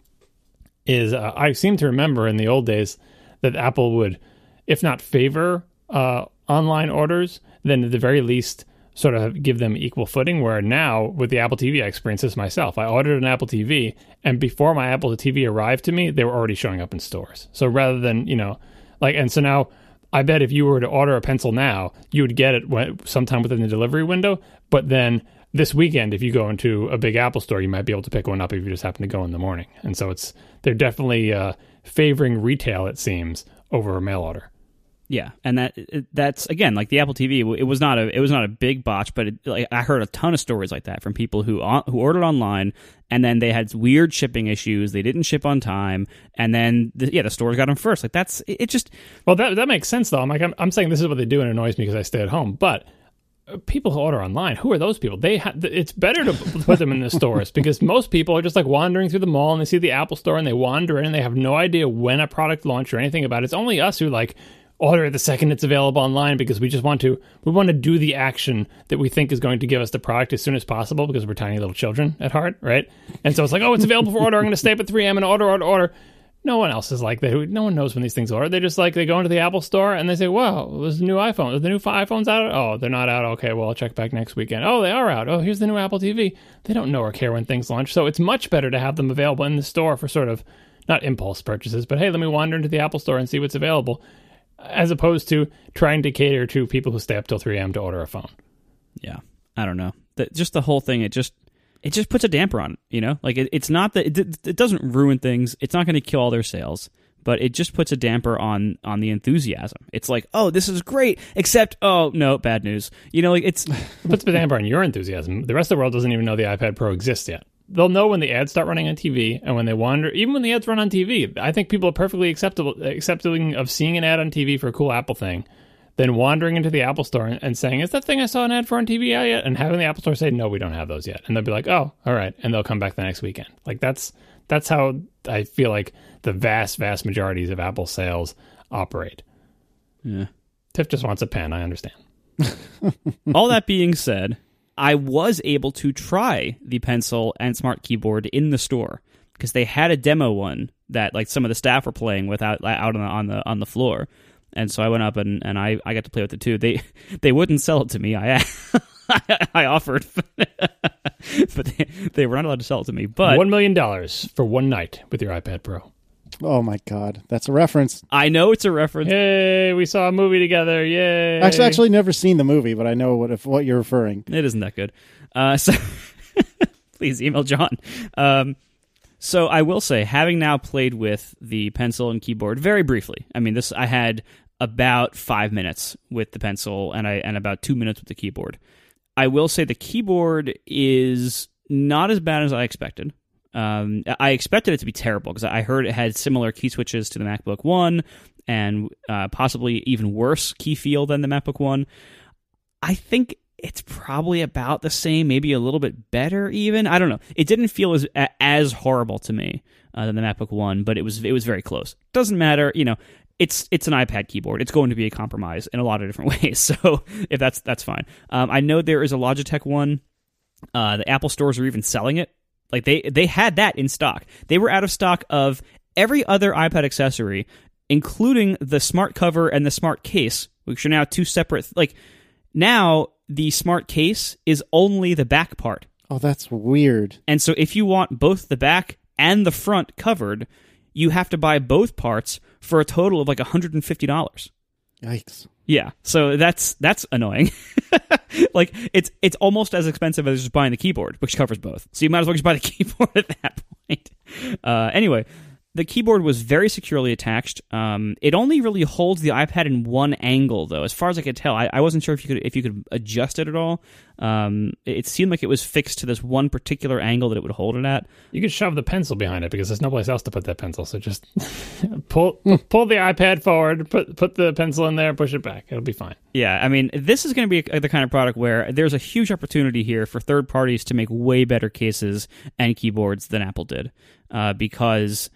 is uh, I seem to remember in the old days that Apple would, if not favor uh, online orders, then at the very least sort of give them equal footing. Where now with the Apple TV, I experienced this myself. I ordered an Apple TV, and before my Apple TV arrived to me, they were already showing up in stores. So rather than you know, like, and so now I bet if you were to order a pencil now, you would get it sometime within the delivery window. But then this weekend, if you go into a big Apple store, you might be able to pick one up if you just happen to go in the morning. And so it's they're definitely uh, favoring retail, it seems, over a mail order. Yeah, and that that's again like the Apple TV. It was not a it was not a big botch, but it, like I heard a ton of stories like that from people who who ordered online and then they had weird shipping issues. They didn't ship on time, and then the, yeah, the stores got them first. Like that's it, it. Just well, that that makes sense though. I'm like I'm, I'm saying this is what they do, and it annoys me because I stay at home, but people who order online who are those people? They ha- it's better to put them in the stores because most people are just like wandering through the mall and they see the apple store and they wander in and they have no idea when a product launch or anything about it. It's only us who like order it the second it's available online because we just want to we want to do the action that we think is going to give us the product as soon as possible because we're tiny little children at heart right? And so it's like oh it's available for order. I'm going to stay up at 3am and order order order no one else is like that. No one knows when these things are. They just like they go into the Apple store and they say, "Wow, there's a new iPhone. Are the new iPhones out? Oh, they're not out. Okay, well, I'll check back next weekend. Oh, they are out. Oh, here's the new Apple TV. They don't know or care when things launch, so it's much better to have them available in the store for sort of not impulse purchases, but hey, let me wander into the Apple store and see what's available, as opposed to trying to cater to people who stay up till 3 a.m. to order a phone. Yeah, I don't know. The, just the whole thing. It just it just puts a damper on it. You know, like it, it's not that it, it doesn't ruin things. It's not going to kill all their sales, but it just puts a damper on on the enthusiasm. It's like, oh, this is great, except oh no, bad news. You know, like it's it puts a damper on your enthusiasm. The rest of the world doesn't even know the iPad Pro exists yet. They'll know when the ads start running on TV and when they wander. Even when the ads run on TV, I think people are perfectly acceptable accepting of seeing an ad on TV for a cool Apple thing then wandering into the Apple Store and saying, "Is that thing I saw an ad for on TV yet?" and having the Apple Store say, "No, we don't have those yet," and they'll be like, "Oh, all right," and they'll come back the next weekend. Like that's that's how I feel like the vast, vast majorities of Apple sales operate. Yeah. Tiff just wants a pen. I understand. All that being said, I was able to try the pencil and smart keyboard in the store because they had a demo one that like some of the staff were playing with out, out on the on the on the floor. And so I went up and, and I, I got to play with it too. They they wouldn't sell it to me. I I offered, but they, they were not allowed to sell it to me. But One million dollars for one night with your iPad Pro. Oh my god, that's a reference. I know it's a reference. Hey, We saw a movie together. Yay! Actually, actually, never seen the movie, but I know what if what you're referring. It isn't that good. Uh, so please email John. Um, so I will say, having now played with the pencil and keyboard very briefly. I mean, this I had about five minutes with the pencil and I and about two minutes with the keyboard. I will say the keyboard is not as bad as I expected. Um, I expected it to be terrible because I heard it had similar key switches to the MacBook One and uh, possibly even worse key feel than the MacBook One. I think it's probably about the same, maybe a little bit better. Even I don't know. It didn't feel as as horrible to me uh, than the MacBook One, but it was it was very close. Doesn't matter, you know. It's it's an iPad keyboard. It's going to be a compromise in a lot of different ways. So if that's that's fine. Um, I know there is a Logitech one. Uh, the Apple stores are even selling it. Like they they had that in stock. They were out of stock of every other iPad accessory, including the smart cover and the smart case, which are now two separate. Like now, the smart case is only the back part, Oh, that's weird. and so if you want both the back and the front covered, you have to buy both parts for a total of like hundred and fifty dollars. Yikes. Yeah, so that's that's annoying. like it's it's almost as expensive as just buying the keyboard, which covers both. So you might as well just buy the keyboard at that point. Uh, anyway, the keyboard was very securely attached. Um, it only really holds the iPad in one angle, though, as far as I could tell. I, I wasn't sure if you could if you could adjust it at all. Um, it seemed like it was fixed to this one particular angle that it would hold it at. You could shove the pencil behind it because there's no place else to put that pencil. So just pull pull the iPad forward, put put the pencil in there, push it back. It'll be fine. Yeah, I mean, this is going to be the kind of product where there's a huge opportunity here for third parties to make way better cases and keyboards than Apple did, uh, because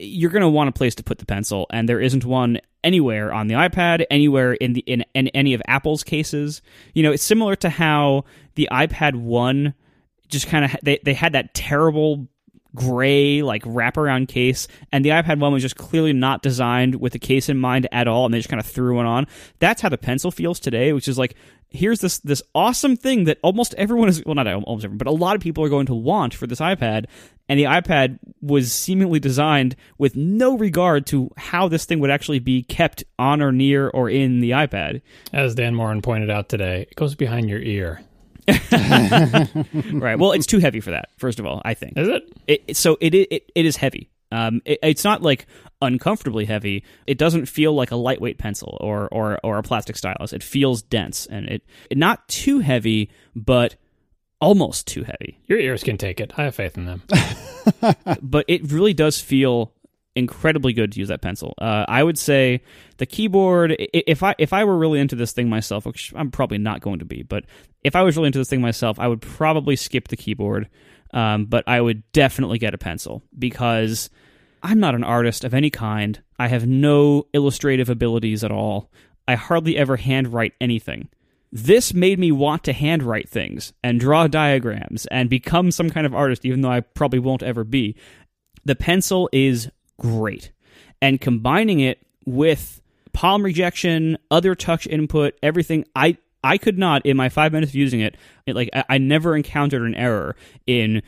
you're going to want a place to put the pencil, and there isn't one anywhere on the iPad, anywhere in the in, in any of Apple's cases. You know, it's similar to how the iPad One just kind of they they had that terrible gray like wraparound case and the ipad 1 was just clearly not designed with the case in mind at all and they just kind of threw one on that's how the pencil feels today which is like here's this this awesome thing that almost everyone is well not almost everyone but a lot of people are going to want for this ipad and the ipad was seemingly designed with no regard to how this thing would actually be kept on or near or in the ipad As Dan Moren pointed out today, it goes behind your ear. right well it's too heavy for that first of all i think Is it? it, it- so it, it it is heavy. Um, it, it's not like uncomfortably heavy. It doesn't feel like a lightweight pencil or or or a plastic stylus. It feels dense and it, it not too heavy, but almost too heavy. Your ears can take it. I have faith in them. but it really does feel incredibly good to use that pencil. Uh, I would say the keyboard. If I if I were really into this thing myself, which I'm probably not going to be, but if I was really into this thing myself, I would probably skip the keyboard. Um, but I would definitely get a pencil because I'm not an artist of any kind. I have no illustrative abilities at all. I hardly ever handwrite anything. This made me want to handwrite things and draw diagrams and become some kind of artist, even though I probably won't ever be. The pencil is great. And combining it with palm rejection, other touch input, everything, I I could not in my five minutes of using it, it like I, I never encountered an error in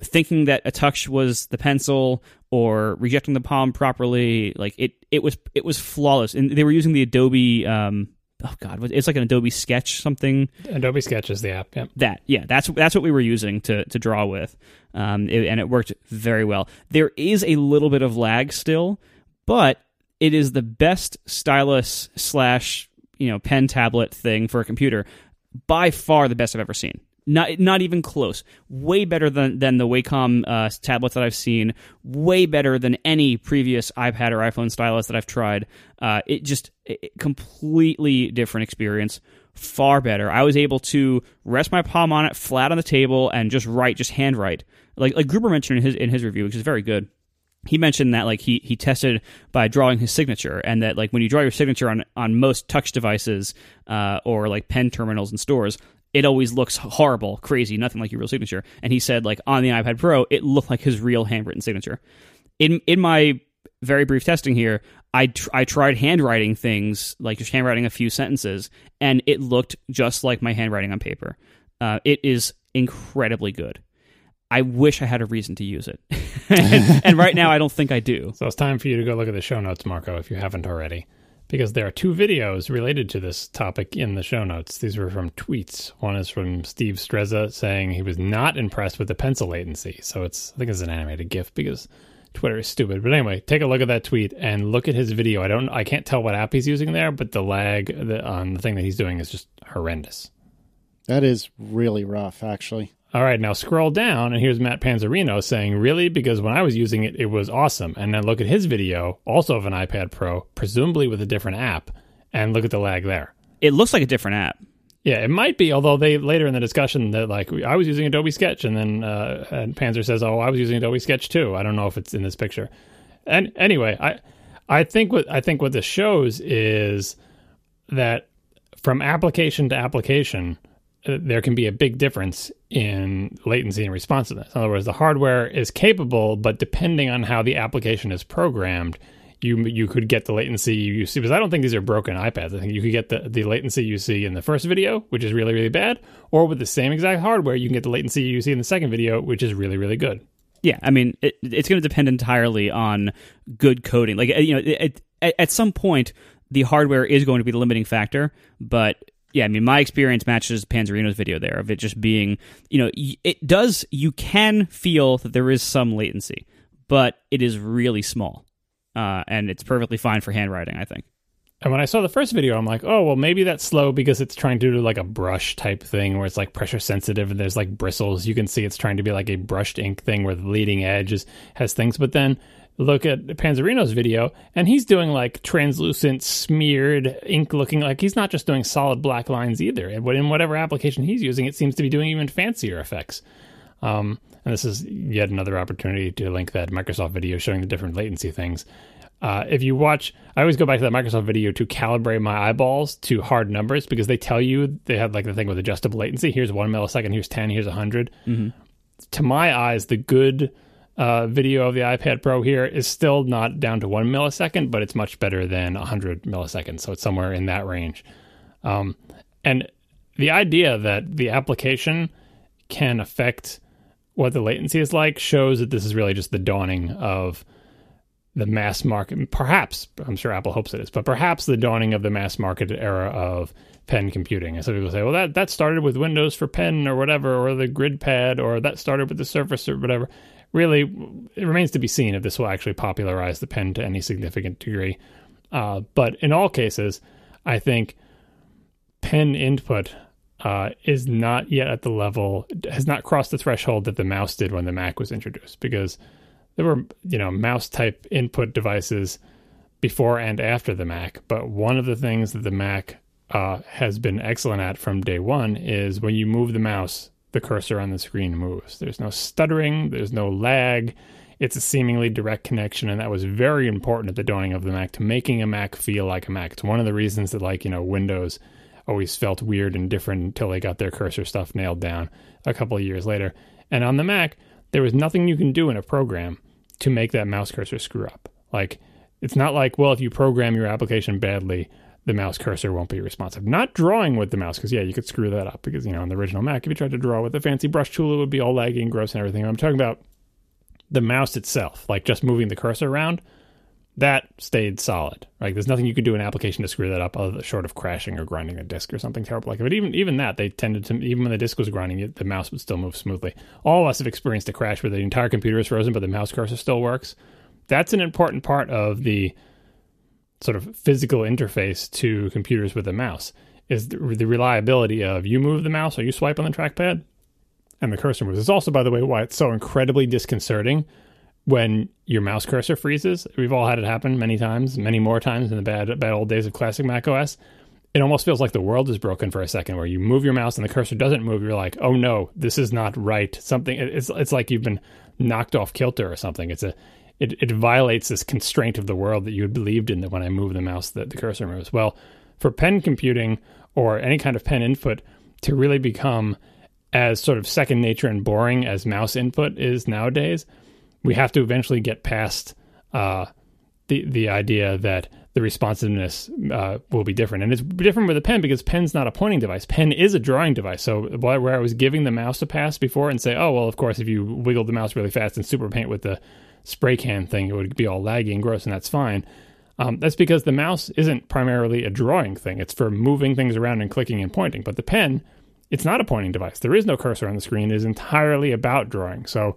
thinking that a touch was the pencil or rejecting the palm properly. Like it it was it was flawless. And they were using the Adobe um oh god, it's like an Adobe Sketch something? Adobe Sketch is the app. Yep. that yeah that's that's what we were using to to draw with. Um it- and it worked very well. There is a little bit of lag still but it is the best stylus slash you know pen tablet thing for a computer. By far the best i've ever seen not not even close way better than than the wacom uh, tablets that i've seen way better than any previous ipad or iphone stylus that i've tried uh, it just it, completely different experience far better. I was able to rest my palm on it flat on the table and just write, just handwrite. Like like Gruber mentioned in his in his review, which is very good. he mentioned that like he he tested by drawing his signature and that like when you draw your signature on on most touch devices uh, or like pen terminals in stores it always looks horrible crazy nothing like your real signature. And he said like on the ipad pro it looked like his real handwritten signature. In in my very brief testing here i tr- i tried handwriting things like just handwriting a few sentences and it looked just like my handwriting on paper. Uh, it is incredibly good. I wish I had a reason to use it. and, and, right now, I don't think I do. So it's time for you to go look at the show notes, Marco, if you haven't already, because there are two videos related to this topic in the show notes. These were from tweets. One is from Steve Streza saying he was not impressed with the pencil latency. So it's, I think it's an animated GIF because Twitter is stupid. But anyway, take a look at that tweet and look at his video. I don't, I can't tell what app he's using there, but the lag on the thing that he's doing is just horrendous. That is really rough, actually. All right, now scroll down, and here's Matt Panzarino saying, Really? Because when I was using it, it was awesome. And then look at his video, also of an iPad Pro, presumably with a different app, and look at the lag there. It looks like a different app. Yeah, it might be. Although they later in the discussion that like I was using Adobe Sketch, and then uh, and Panzer says, "Oh, I was using Adobe Sketch too." I don't know if it's in this picture. And anyway, I I think what I think what this shows is that from application to application, there can be a big difference in latency and responsiveness. In other words, the hardware is capable, but depending on how the application is programmed, you you could get the latency you see. Because I don't think these are broken iPads. I think you could get the, the latency you see in the first video, which is really really bad, or with the same exact hardware, you can get the latency you see in the second video, which is really really good. Yeah, I mean, it, it's going to depend entirely on good coding. Like uh, you know, it, it, at some point, the hardware is going to be the limiting factor, but yeah, I mean, my experience matches Panzarino's video there of it just being, you know, it does, you can feel that there is some latency, but it is really small. Uh, and it's perfectly fine for handwriting, I think. And when I saw the first video, I'm like, oh, well, maybe that's slow because it's trying to do like a brush type thing where it's like pressure sensitive and there's like bristles. You can see it's trying to be like a brushed ink thing where the leading edge is, has things. But then look at Panzarino's video, and he's doing like translucent, smeared ink looking like he's not just doing solid black lines either. But in whatever application he's using, it seems to be doing even fancier effects. Um, and this is yet another opportunity to link that Microsoft video showing the different latency things. Uh, if you watch, I always go back to that Microsoft video to calibrate my eyeballs to hard numbers because they tell you they have like the thing with adjustable latency. Here's one millisecond, here's 10, here's 100. Mm-hmm. To my eyes, the good uh, video of the iPad Pro here is still not down to one millisecond, but it's much better than 100 milliseconds. So it's somewhere in that range. Um, and the idea that the application can affect what the latency is like shows that this is really just the dawning of the mass market. Perhaps, I'm sure Apple hopes it is, but perhaps the dawning of the mass market era of pen computing. And so people say, well, that, that started with Windows for pen or whatever, or the grid pad, or that started with the Surface or whatever really, it remains to be seen if this will actually popularize the pen to any significant degree. Uh, but in all cases, I think pen input uh, is not yet at the level, has not crossed the threshold that the mouse did when the Mac was introduced, because there were, you know, mouse type input devices before and after the Mac. But one of the things that the Mac uh, has been excellent at from day one is when you move the mouse, the cursor on the screen moves. There's no stuttering, there's no lag. It's a seemingly direct connection, and that was very important at the dawning of the Mac to making a Mac feel like a Mac. It's one of the reasons that, like, you know, Windows always felt weird and different until they got their cursor stuff nailed down a couple of years later. And on the Mac, there was nothing you can do in a program to make that mouse cursor screw up. Like, it's not like, well, if you program your application badly, the mouse cursor won't be responsive. Not drawing with the mouse, because yeah, you could screw that up. Because you know, on the original Mac, if you tried to draw with a fancy brush tool, it would be all laggy and gross and everything. I'm talking about the mouse itself, like just moving the cursor around. That stayed solid. Like there's nothing you could do in application to screw that up, other short of crashing or grinding a disk or something terrible like. But even even that, they tended to even when the disk was grinding, it, the mouse would still move smoothly. All of us have experienced a crash where the entire computer is frozen, but the mouse cursor still works. That's an important part of the sort of physical interface to computers with a mouse is the, reliability of you move the mouse or you swipe on the trackpad and the cursor moves. It's also, by the way, why it's so incredibly disconcerting when your mouse cursor freezes. We've all had it happen many times, many more times in the bad bad old days of classic Mac OS. It almost feels like the world is broken for a second, where you move your mouse and the cursor doesn't move. You're like, oh no, this is not right. Something. It's it's like you've been knocked off kilter or something. It's a it, it violates this constraint of the world that you had believed in that when I move the mouse that the cursor moves. Well, for pen computing or any kind of pen input to really become as sort of second nature and boring as mouse input is nowadays, we have to eventually get past uh, the the idea that the responsiveness uh, will be different. And it's different with a pen because pen's not a pointing device. Pen is a drawing device. So where I was giving the mouse a pass before and say, oh well, of course, if you wiggle the mouse really fast and SuperPaint with the spray can thing, it would be all laggy and gross, and that's fine. Um, that's because the mouse isn't primarily a drawing thing. It's for moving things around and clicking and pointing. But the pen, it's not a pointing device. There is no cursor on the screen. It is entirely about drawing. So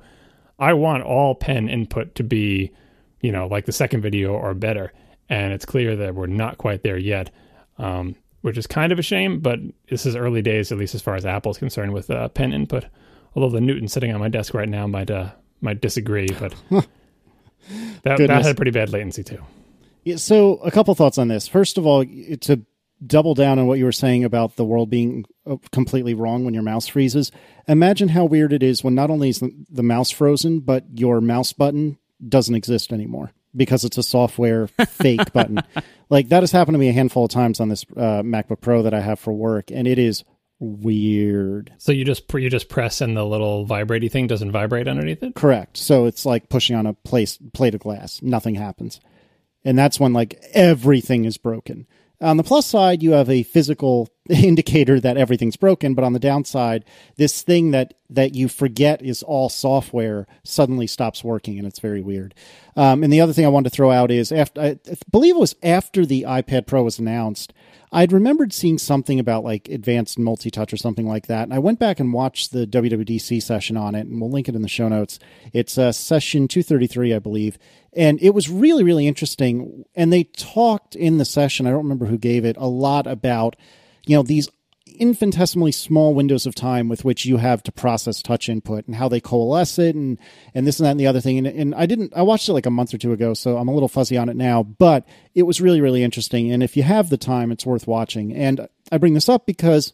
I want all pen input to be, you know, like the second video or better. And it's clear that we're not quite there yet, um, which is kind of a shame. But this is early days, at least as far as Apple's concerned, with uh, pen input. Although the Newton sitting on my desk right now might uh, might disagree, but that, that had pretty bad latency too. Yeah, so a couple thoughts on this. First of all, to double down on what you were saying about the world being uh, completely wrong when your mouse freezes. Imagine how weird it is when not only is the mouse frozen, but your mouse button doesn't exist anymore because it's a software fake button. Like that has happened to me a handful of times on this uh, MacBook Pro that I have for work, and it is weird. So you just you just press and the little vibrating thing doesn't vibrate underneath it. Correct. So it's like pushing on a place plate of glass. Nothing happens, and that's when like everything is broken. On the plus side, you have a physical indicator that everything's broken, but on the downside, this thing that that you forget is all software suddenly stops working, and it's very weird. Um, and the other thing I wanted to throw out is after I believe it was after the iPad Pro was announced, I'd remembered seeing something about like advanced multi touch or something like that. And I went back and watched the WWDC session on it, and we'll link it in the show notes. It's uh, session 233, I believe. And it was really, really interesting. And they talked in the session, I don't remember who gave it, a lot about, you know, these infinitesimally small windows of time with which you have to process touch input and how they coalesce it and and this and that and the other thing. And, and I didn't I watched it like a month or two ago so I'm a little fuzzy on it now but it was really really interesting. And if you have the time it's worth watching. And I bring this up because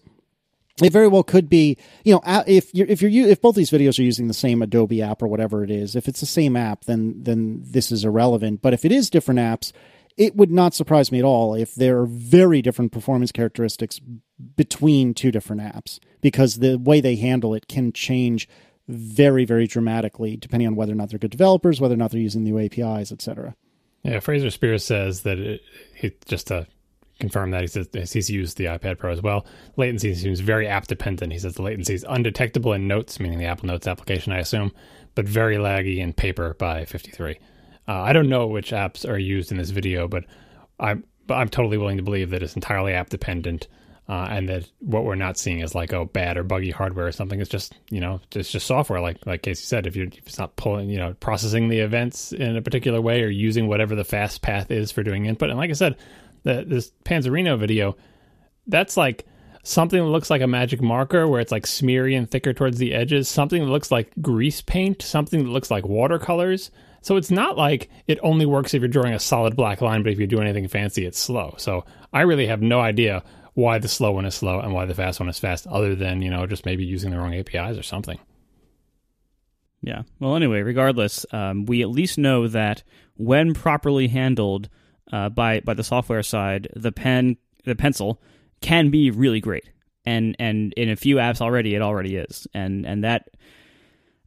it very well could be, you know, if you're if you're if both these videos are using the same Adobe app or whatever it is, if it's the same app, then then this is irrelevant. But if it is different apps, it would not surprise me at all if there are very different performance characteristics between two different apps because the way they handle it can change very very dramatically depending on whether or not they're good developers whether or not they're using new apis etc yeah fraser speirs says that he just to confirm that he says he's used the ipad pro as well. Latency seems very app dependent. He says the latency is undetectable in notes meaning the apple notes application i assume but very laggy in paper by 53 uh, i don't know which apps are used in this video but i'm but i'm totally willing to believe that it's entirely app dependent uh, and that what we're not seeing is like oh bad or buggy hardware or something. It's just you know it's just software. Like like Casey said, if you're if it's not pulling you know processing the events in a particular way or using whatever the fast path is for doing input. And like I said, the, this Panzarino video, that's like something that looks like a magic marker where it's like smeary and thicker towards the edges. Something that looks like grease paint. Something that looks like watercolors. So it's not like it only works if you're drawing a solid black line, but if you do anything fancy, it's slow. So I really have no idea why the slow one is slow and why the fast one is fast, other than, you know, just maybe using the wrong APIs or something. Yeah. Well, anyway, regardless, um, we at least know that when properly handled uh, by by the software side, the pen, the pencil, can be really great. And and in a few apps already, it already is. And and that,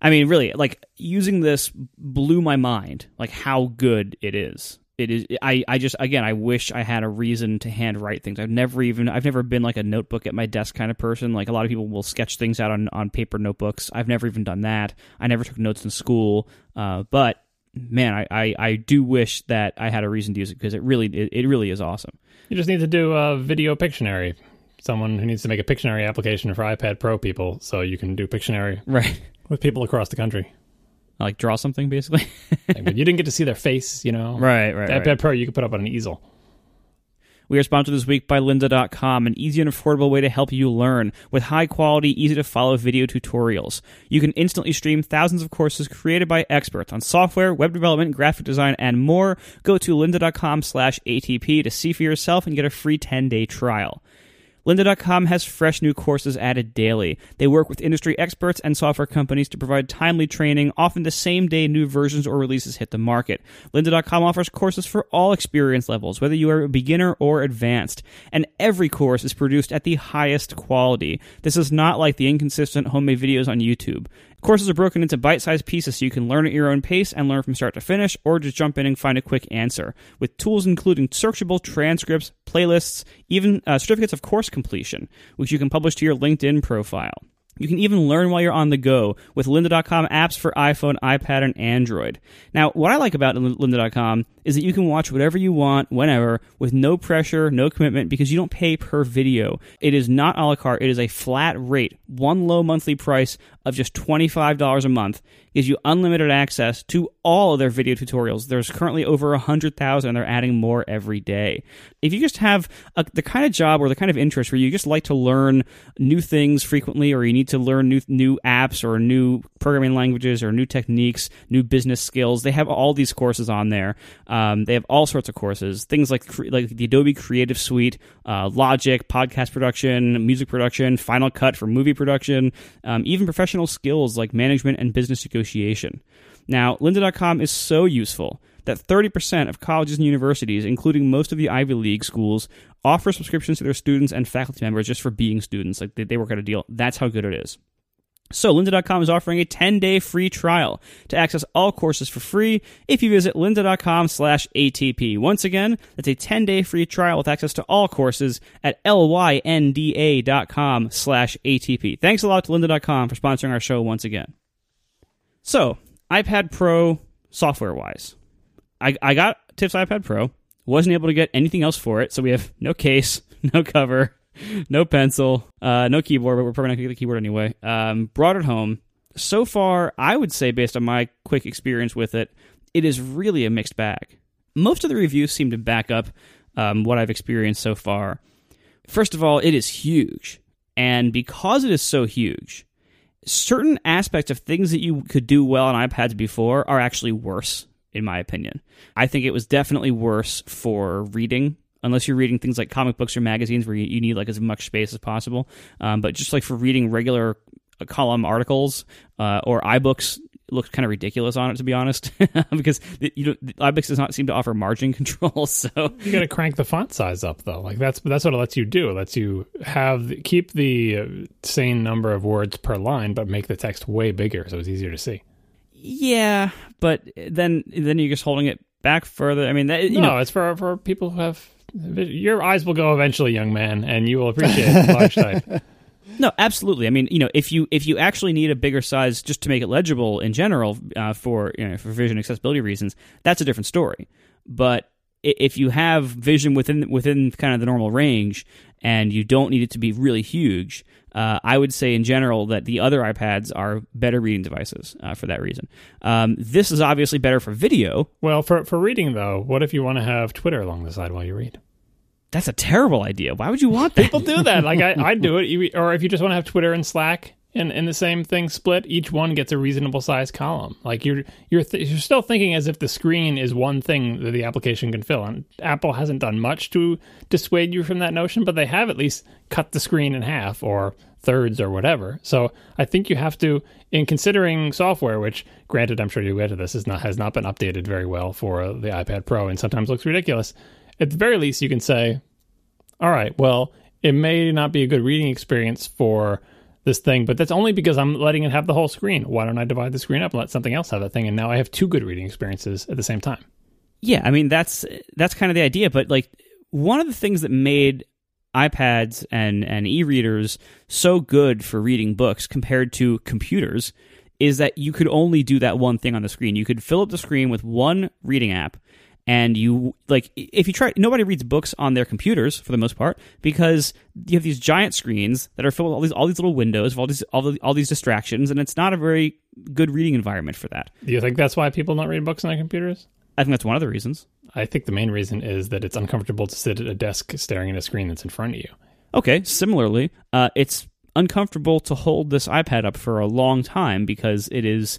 I mean, really, like using this blew my mind, like how good it is it is I, I just again I wish I had a reason to handwrite things. I've never even I've never been like a notebook at my desk kind of person. Like a lot of people will sketch things out on, on paper notebooks. I've never even done that. I never took notes in school. Uh, but man, I, I, I, do wish that I had a reason to use it because it really it, it really is awesome. You just need to do a video Pictionary. Someone who needs to make a Pictionary application for iPad Pro people, so you can do Pictionary right with people across the country like draw something basically. but you didn't get to see their face, you know. Right, right. iPad right. Pro you could put up on an easel. We are sponsored this week by lynda.com, an easy and affordable way to help you learn with high quality, easy to follow video tutorials. You can instantly stream thousands of courses created by experts on software, web development, graphic design, and more. Go to lynda.com slash ATP to see for yourself and get a free 10 day trial. Lynda.com has fresh new courses added daily. They work with industry experts and software companies to provide timely training, often the same day new versions or releases hit the market. Lynda.com offers courses for all experience levels, whether you are a beginner or advanced, and every course is produced at the highest quality. This is not like the inconsistent homemade videos on YouTube. Courses are broken into bite sized pieces so you can learn at your own pace and learn from start to finish, or just jump in and find a quick answer. With tools including searchable transcripts, playlists, even uh, certificates of course completion, which you can publish to your LinkedIn profile. You can even learn while you're on the go with lynda.com apps for iPhone, iPad, and Android. Now, what I like about lynda.com is that you can watch whatever you want, whenever, with no pressure, no commitment, because you don't pay per video. It is not a la carte, it is a flat rate, one low monthly price of just $25 a month gives you unlimited access to all of their video tutorials. There's currently over 100,000 and they're adding more every day. If you just have a, the kind of job or the kind of interest where you just like to learn new things frequently or you need to learn new new apps or new programming languages or new techniques, new business skills, they have all these courses on there. Um, they have all sorts of courses, things like like the Adobe Creative Suite, uh, Logic, podcast production, music production, Final Cut for movie production, um, even professional skills like management and business negotiation. Now, lynda.com is so useful that 30% of colleges and universities, including most of the Ivy League schools, offer subscriptions to their students and faculty members just for being students. Like they, they work out a deal. That's how good it is. So, lynda.com is offering a 10-day free trial to access all courses for free if you visit lynda.com slash ATP. Once again, that's a 10-day free trial with access to all courses at lynda.com slash ATP. Thanks a lot to lynda.com for sponsoring our show once again. So, iPad Pro software-wise. I, I got Tiff's iPad Pro. Wasn't able to get anything else for it, so we have no case, no cover, no pencil, uh, no keyboard, but we're probably not going to get the keyboard anyway. Um, brought it home. So far, I would say, based on my quick experience with it, it is really a mixed bag. Most of the reviews seem to back up um, what I've experienced so far. First of all, it is huge. And because it is so huge, certain aspects of things that you could do well on iPads before are actually worse, in my opinion. I think it was definitely worse for reading unless you're reading things like comic books or magazines where you, you need like as much space as possible. Um, but just like for reading regular uh, column articles uh, or iBooks, looks kind of ridiculous on it to be honest, because you know iBooks does not seem to offer margin control. So you got to crank the font size up though. Like that's that's what it lets you do. It lets you have keep the uh, same number of words per line, but make the text way bigger so it's easier to see. Yeah, but then then you're just holding it back further. I mean, that, you no, know, it's for for people who have your eyes will go eventually, young man, and you will appreciate large type. No, absolutely. I mean, you know, if you if you actually need a bigger size just to make it legible in general uh, for you know, for vision accessibility reasons, that's a different story. But if you have vision within within kind of the normal range and you don't need it to be really huge, uh, I would say in general that the other iPads are better reading devices uh, for that reason. Um, this is obviously better for video. Well, for for reading though, what if you want to have Twitter along the side while you read? That's a terrible idea. Why would you want that? People do that. Like I, I do it. Or if you just want to have Twitter and Slack in, in the same thing split, each one gets a reasonable size column. Like you're you're th- you're still thinking as if the screen is one thing that the application can fill. And Apple hasn't done much to dissuade you from that notion, but they have at least cut the screen in half or thirds or whatever. So I think you have to, in considering software, which granted I'm sure you get to this is not has not been updated very well for the iPad Pro and sometimes looks ridiculous at the very least, you can say, all right, well, it may not be a good reading experience for this thing, but that's only because I'm letting it have the whole screen. Why don't I divide the screen up and let something else have that thing? And now I have two good reading experiences at the same time. Yeah, I mean that's that's kind of the idea. But like one of the things that made iPads and and e-readers so good for reading books compared to computers is that you could only do that one thing on the screen. You could fill up the screen with one reading app and you like if you try nobody reads books on their computers for the most part because you have these giant screens that are filled with all these all these little windows all these all, the, all these distractions and it's not a very good reading environment for that. Do you think that's why people don't read books on their computers? I think that's one of the reasons. I think the main reason is that it's uncomfortable to sit at a desk staring at a screen that's in front of you. Okay similarly uh, it's uncomfortable to hold this ipad up for a long time because it is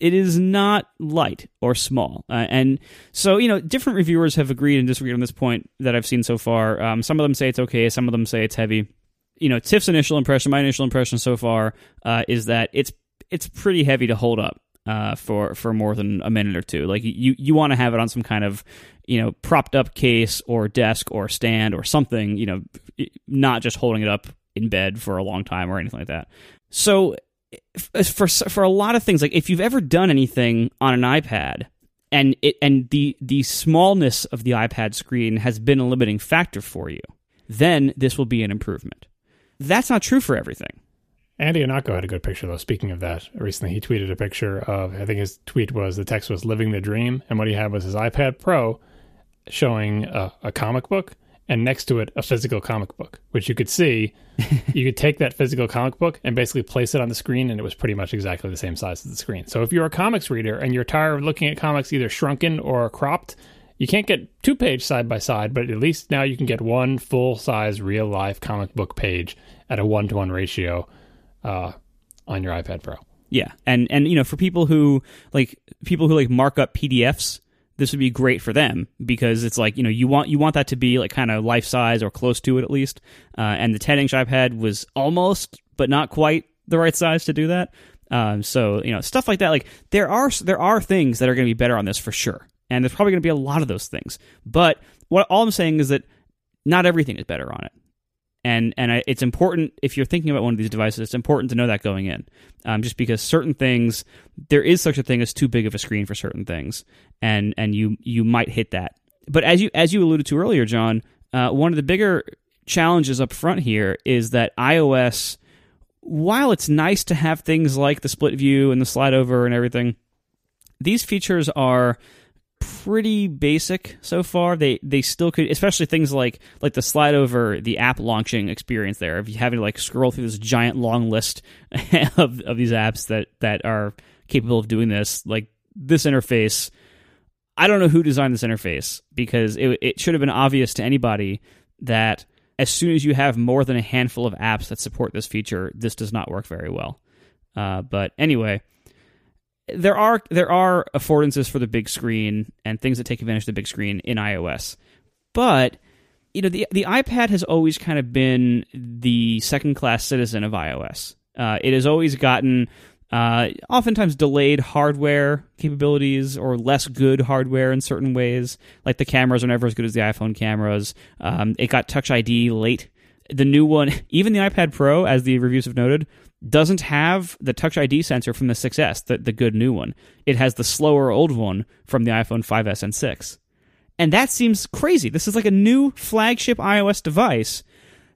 it is not light or small. Uh, and so, you know, different reviewers have agreed and disagreed on this point that I've seen so far. Um, some of them say it's okay, some of them say it's heavy. You know, Tiff's initial impression, my initial impression so far, uh, is that it's it's pretty heavy to hold up uh, for for more than a minute or two. Like you you want to have it on some kind of you know propped up case or desk or stand or something. You know, not just holding it up in bed for a long time or anything like that. So for for a lot of things, like if you've ever done anything on an iPad and it and the the smallness of the iPad screen has been a limiting factor for you, then this will be an improvement. That's not true for everything. Andy Ihnatko had a good picture though. Speaking of that, recently he tweeted a picture of I think his tweet was the text was "Living the Dream," and what he had was his iPad Pro showing a, a comic book and next to it a physical comic book, which you could see. you could take that physical comic book and basically place it on the screen, and it was pretty much exactly the same size as the screen. So if you're a comics reader and you're tired of looking at comics either shrunken or cropped, you can't get two page side by side, but at least now you can get one full size real life comic book page at a one to one ratio uh, on your iPad Pro. Yeah, and and you know for people who like people who like mark up PDFs this would be great for them because it's like you know you want you want that to be like kind of life size or close to it at least. Uh, and the 10 inch iPad was almost but not quite the right size to do that. Um, so you know stuff like that. Like there are there are things that are going to be better on this for sure, and there's probably going to be a lot of those things. But what all I'm saying is that not everything is better on it and and it's important if you're thinking about one of these devices it's important to know that going in. Um, just because certain things there is such a thing as too big of a screen for certain things. And and you you might hit that. But as you as you alluded to earlier john uh, one of the bigger challenges up front here is that ios while it's nice to have things like the split view and the slide over and everything these features are pretty basic so far. They they still could, especially things like like the slide over the app launching experience. There, you having to like scroll through this giant long list of of these apps that that are capable of doing this, like this interface. I don't know who designed this interface because it it should have been obvious to anybody that as soon as you have more than a handful of apps that support this feature, this does not work very well. Uh, but anyway, there are there are affordances for the big screen and things that take advantage of the big screen in iOS, but you know the the iPad has always kind of been the second class citizen of iOS. Uh, it has always gotten uh, oftentimes delayed hardware capabilities or less good hardware in certain ways. Like the cameras are never as good as the iPhone cameras. Um, it got Touch ID late. The new one, even the iPad Pro, as the reviews have noted, doesn't have the Touch ID sensor from the 6S, the, the good new one. It has the slower old one from the iPhone 5S and 6. And that seems crazy. This is like a new flagship iOS device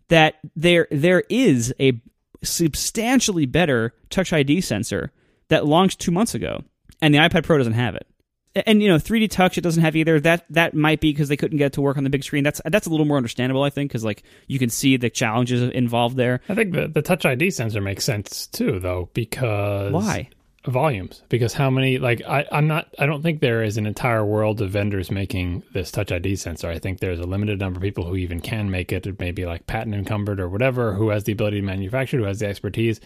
that there there is a substantially better Touch ID sensor that launched 2 months ago and the iPad Pro doesn't have it and you know 3D Touch it doesn't have either. That that might be because they couldn't get it to work on the big screen. That's that's a little more understandable, I think, because like you can see the challenges involved there. I think the the Touch ID sensor makes sense too, though, because why volumes? Because how many? Like I I'm not. I don't think there is an entire world of vendors making this Touch ID sensor. I think there's a limited number of people who even can make it. It may be like patent encumbered or whatever, who has the ability to manufacture, who has the expertise,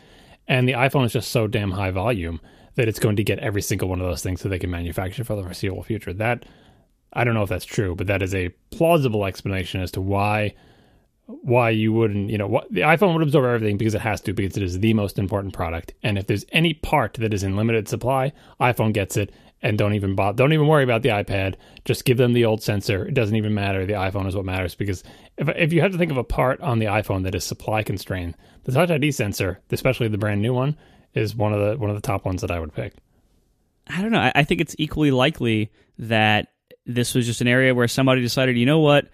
and the iPhone is just so damn high volume that it's going to get every single one of those things so they can manufacture for the foreseeable future. That I don't know if that's true, but that is a plausible explanation as to why why you wouldn't, you know, what, the iPhone would absorb everything because it has to because it is the most important product. And if there's any part that is in limited supply, iPhone gets it and don't even bother, don't even worry about the iPad. Just give them the old sensor. It doesn't even matter. The iPhone is what matters because if if you have to think of a part on the iPhone that is supply constrained, the Touch ID sensor, especially the brand new one, is one of the one of the top ones that I would pick. I don't know. I, I think it's equally likely that this was just an area where somebody decided, you know what,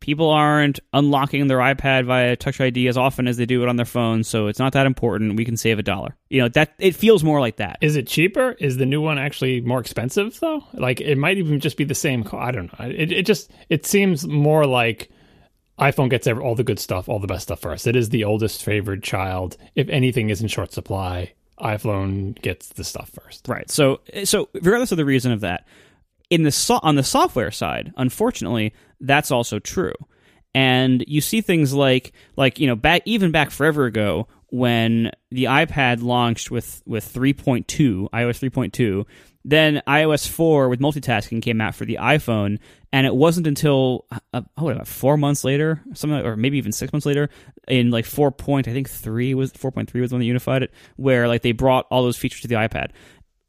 people aren't unlocking their iPad via Touch ID as often as they do it on their phone, so it's not that important. We can save a dollar. You know that it feels more like that. Is it cheaper? Is the new one actually more expensive though? Like it might even just be the same. I don't know. It it just it seems more like iPhone gets all the good stuff, all the best stuff first. It is the oldest favored child. If anything is in short supply, iPhone gets the stuff first. Right. So so regardless of the reason of that, in the so- on the software side, unfortunately, that's also true. And you see things like like you know back even back forever ago when the iPad launched with with 3.2 iOS 3.2. Then iOS 4 with multitasking came out for the iPhone, and it wasn't until uh, oh, about four months later, something, or maybe even six months later, in like 4. Point, I think three was 4.3 was when they unified it, where like they brought all those features to the iPad.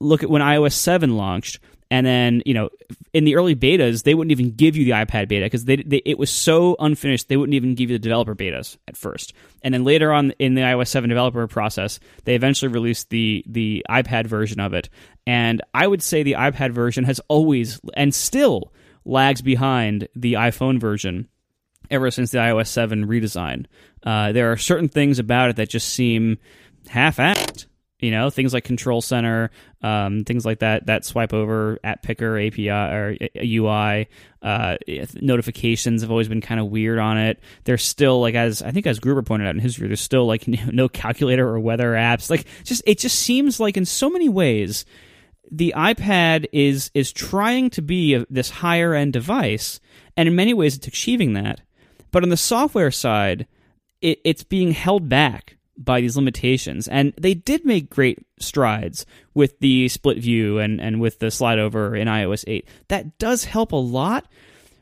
Look at when iOS 7 launched and then, you know, in the early betas, they wouldn't even give you the iPad beta because they, they, it was so unfinished, they wouldn't even give you the developer betas at first. And then later on in the iOS 7 developer process, they eventually released the, the iPad version of it. And I would say the iPad version has always and still lags behind the iPhone version ever since the iOS 7 redesign. Uh, there are certain things about it that just seem half-assed you know things like control center um, things like that that swipe over app picker api or ui uh, notifications have always been kind of weird on it. There's still like as i think as gruber pointed out in his review there's still like no calculator or weather apps. Like just it just seems like in so many ways the ipad is is trying to be a, this higher end device and in many ways it's achieving that. But on the software side it, it's being held back by these limitations. And they did make great strides with the split view and, and with the slide over in iOS 8. That does help a lot.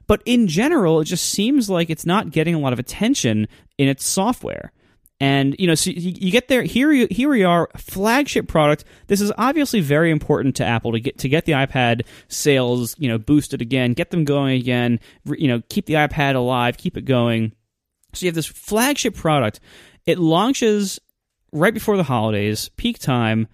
But in general, it just seems like it's not getting a lot of attention in its software. And you know, so you, get there. Here, you, here we are, flagship product. This is obviously very important to Apple to get to get the iPad sales, you know, boosted again, get them going again. You know, keep the iPad alive, keep it going. So you have this flagship product, it launches right before the holidays, peak time.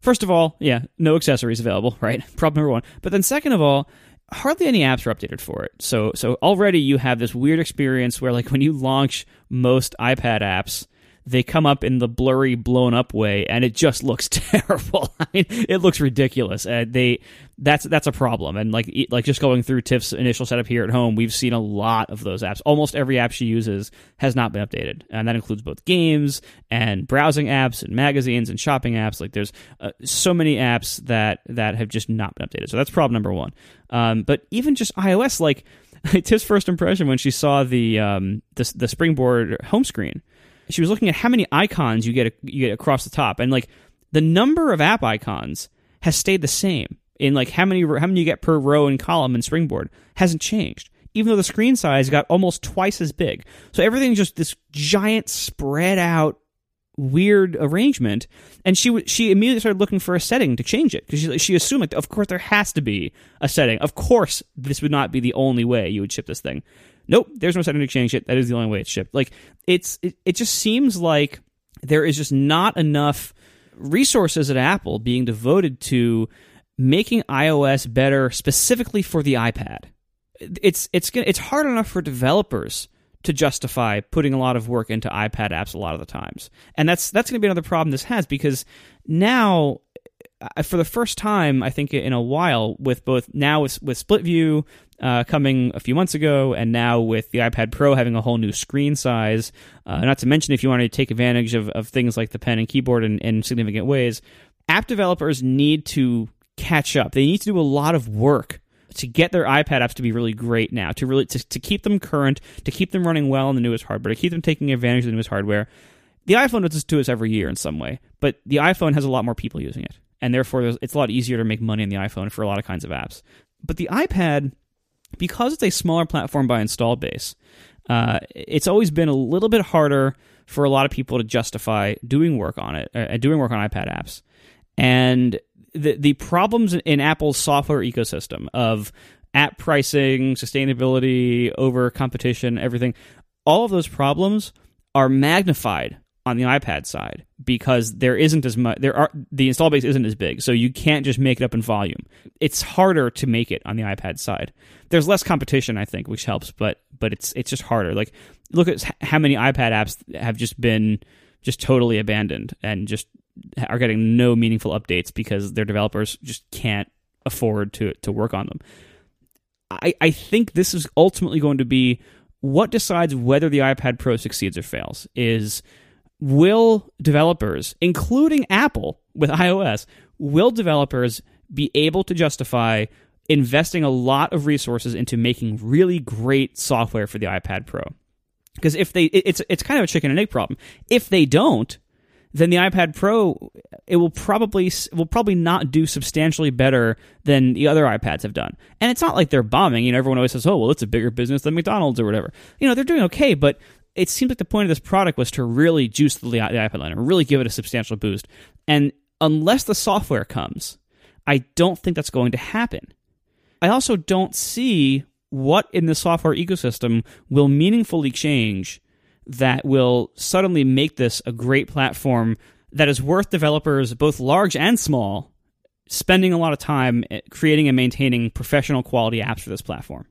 First of all, yeah, no accessories available, right? Problem number one. But then second of all, hardly any apps are updated for it. So so already you have this weird experience where like when you launch most iPad apps, they come up in the blurry, blown up way, and it just looks terrible. I mean, it looks ridiculous. Uh, they that's that's a problem. And like like just going through Tiff's initial setup here at home, we've seen a lot of those apps. Almost every app she uses has not been updated, and that includes both games and browsing apps and magazines and shopping apps. Like there's uh, so many apps that that have just not been updated. So that's problem number one. Um, but even just iOS, like Tiff's first impression when she saw the um, the, the Springboard home screen she was looking at how many icons you get you get across the top, and like the number of app icons has stayed the same in like how many how many you get per row and column in Springboard hasn't changed. Even though the screen size got almost twice as big, so everything's just this giant spread out weird arrangement. And she she immediately started looking for a setting to change it because she, she assumed like of course there has to be a setting. Of course this would not be the only way you would ship this thing nope, there's no setting to change it. That is the only way it's shipped. Like it's it, it just seems like there is just not enough resources at Apple being devoted to making iOS better specifically for the iPad. It's it's it's hard enough for developers to justify putting a lot of work into iPad apps a lot of the times. And that's that's going to be another problem this has because now uh, for the first time I think in a while with both now with with split view uh, coming a few months ago, and now with the iPad Pro having a whole new screen size. Uh, not to mention, if you want to take advantage of, of things like the pen and keyboard in, in significant ways, app developers need to catch up. They need to do a lot of work to get their iPad apps to be really great now, to really to, to keep them current, to keep them running well on the newest hardware, to keep them taking advantage of the newest hardware. The iPhone does this to us every year in some way, but the iPhone has a lot more people using it, and therefore it's a lot easier to make money on the iPhone for a lot of kinds of apps. But the iPad because it's a smaller platform by install base, uh, it's always been a little bit harder for a lot of people to justify doing work on it, uh, doing work on iPad apps. And the the problems in Apple's software ecosystem of app pricing, sustainability, over competition, everything, all of those problems are magnified on the iPad side because there isn't as much there are the install base isn't as big. So you can't just make it up in volume. It's harder to make it on the iPad side. There's less competition I think which helps but but it's it's just harder. Like look at how many iPad apps have just been just totally abandoned and just are getting no meaningful updates because their developers just can't afford to to work on them. I I think this is ultimately going to be what decides whether the iPad Pro succeeds or fails is will developers, including Apple with iOS, will developers be able to justify investing a lot of resources into making really great software for the iPad Pro? Because if they, it's it's kind of a chicken and egg problem. If they don't, then the iPad Pro it will probably will probably not do substantially better than the other iPads have done. And it's not like they're bombing. You know, everyone always says, "Oh, well, it's a bigger business than McDonald's or whatever." You know, they're doing okay, but it seems like the point of this product was to really juice the, the iPad line really give it a substantial boost. And unless the software comes, I don't think that's going to happen. I also don't see what in the software ecosystem will meaningfully change that will suddenly make this a great platform that is worth developers, both large and small, spending a lot of time eh, creating and maintaining professional quality apps for this platform.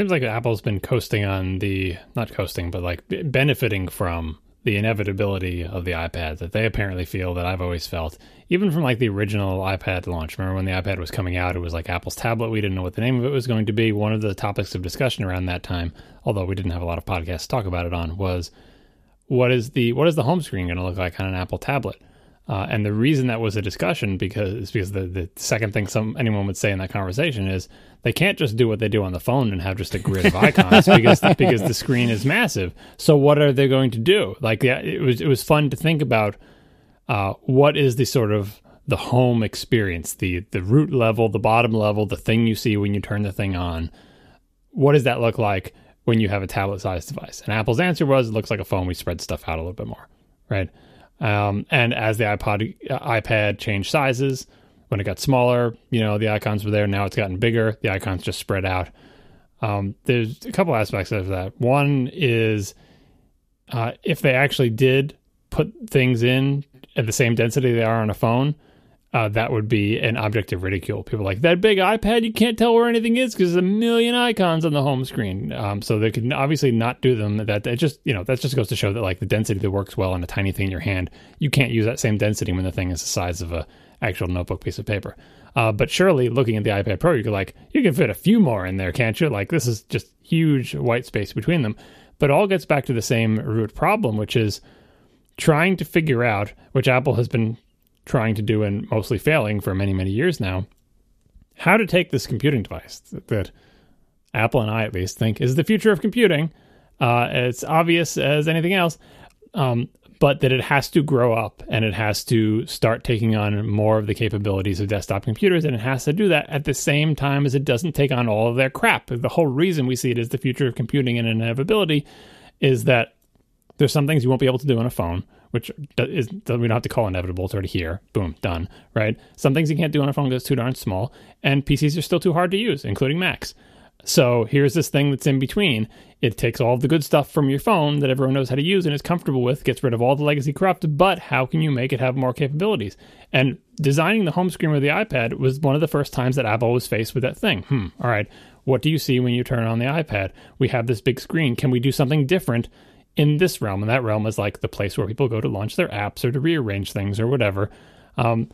Seems like Apple's been coasting on the, not coasting, but like benefiting from the inevitability of the iPad that they apparently feel that I've always felt, even from like the original iPad launch. Remember when the iPad was coming out, it was like Apple's tablet. We didn't know what the name of it was going to be. One of the topics of discussion around that time, although we didn't have a lot of podcasts to talk about it on, was what is the what is the home screen going to look like on an Apple tablet? Uh, and the reason that was a discussion because because the, the second thing some anyone would say in that conversation is they can't just do what they do on the phone and have just a grid of icons because because the screen is massive. So what are they going to do? Like yeah, it was it was fun to think about uh, what is the sort of the home experience, the the root level, the bottom level, the thing you see when you turn the thing on. What does that look like when you have a tablet sized device? And Apple's answer was it looks like a phone. We spread stuff out a little bit more, right? Um, and as the iPod, uh, iPad changed sizes, when it got smaller, you know, the icons were there. Now it's gotten bigger. The icons just spread out. Um, there's a couple aspects of that. One is uh, if they actually did put things in at the same density they are on a phone, uh, that would be an object of ridicule. People like that big iPad, you can't tell where anything is because there's a million icons on the home screen. Um, so they could obviously not do them. That it just you know that just goes to show that like the density that works well on a tiny thing in your hand, you can't use that same density when the thing is the size of a actual notebook piece of paper. Uh, but surely, looking at the iPad Pro, you could like you can fit a few more in there, can't you? Like this is just huge white space between them. But all gets back to the same root problem, which is trying to figure out, which Apple has been trying to do and mostly failing for many, many years now, how to take this computing device that Apple and I at least think is the future of computing. Uh, it's obvious as anything else, um, but that it has to grow up and it has to start taking on more of the capabilities of desktop computers, and it has to do that at the same time as it doesn't take on all of their crap. The whole reason we see it as the future of computing and inevitability is that there's some things you won't be able to do on a phone which is we don't have to call inevitable. It's already here. Boom, done. Right. Some things you can't do on a phone because it's too darn small, and PCs are still too hard to use, including Macs. So here's this thing that's in between. It takes all the good stuff from your phone that everyone knows how to use and is comfortable with, gets rid of all the legacy crap, but how can you make it have more capabilities? And designing the home screen with the iPad was one of the first times that Apple was faced with that thing. Hmm, all right, what do you see when you turn on the iPad? We have this big screen. Can we do something different in this realm, and that realm is like the place where people go to launch their apps or to rearrange things or whatever. Um,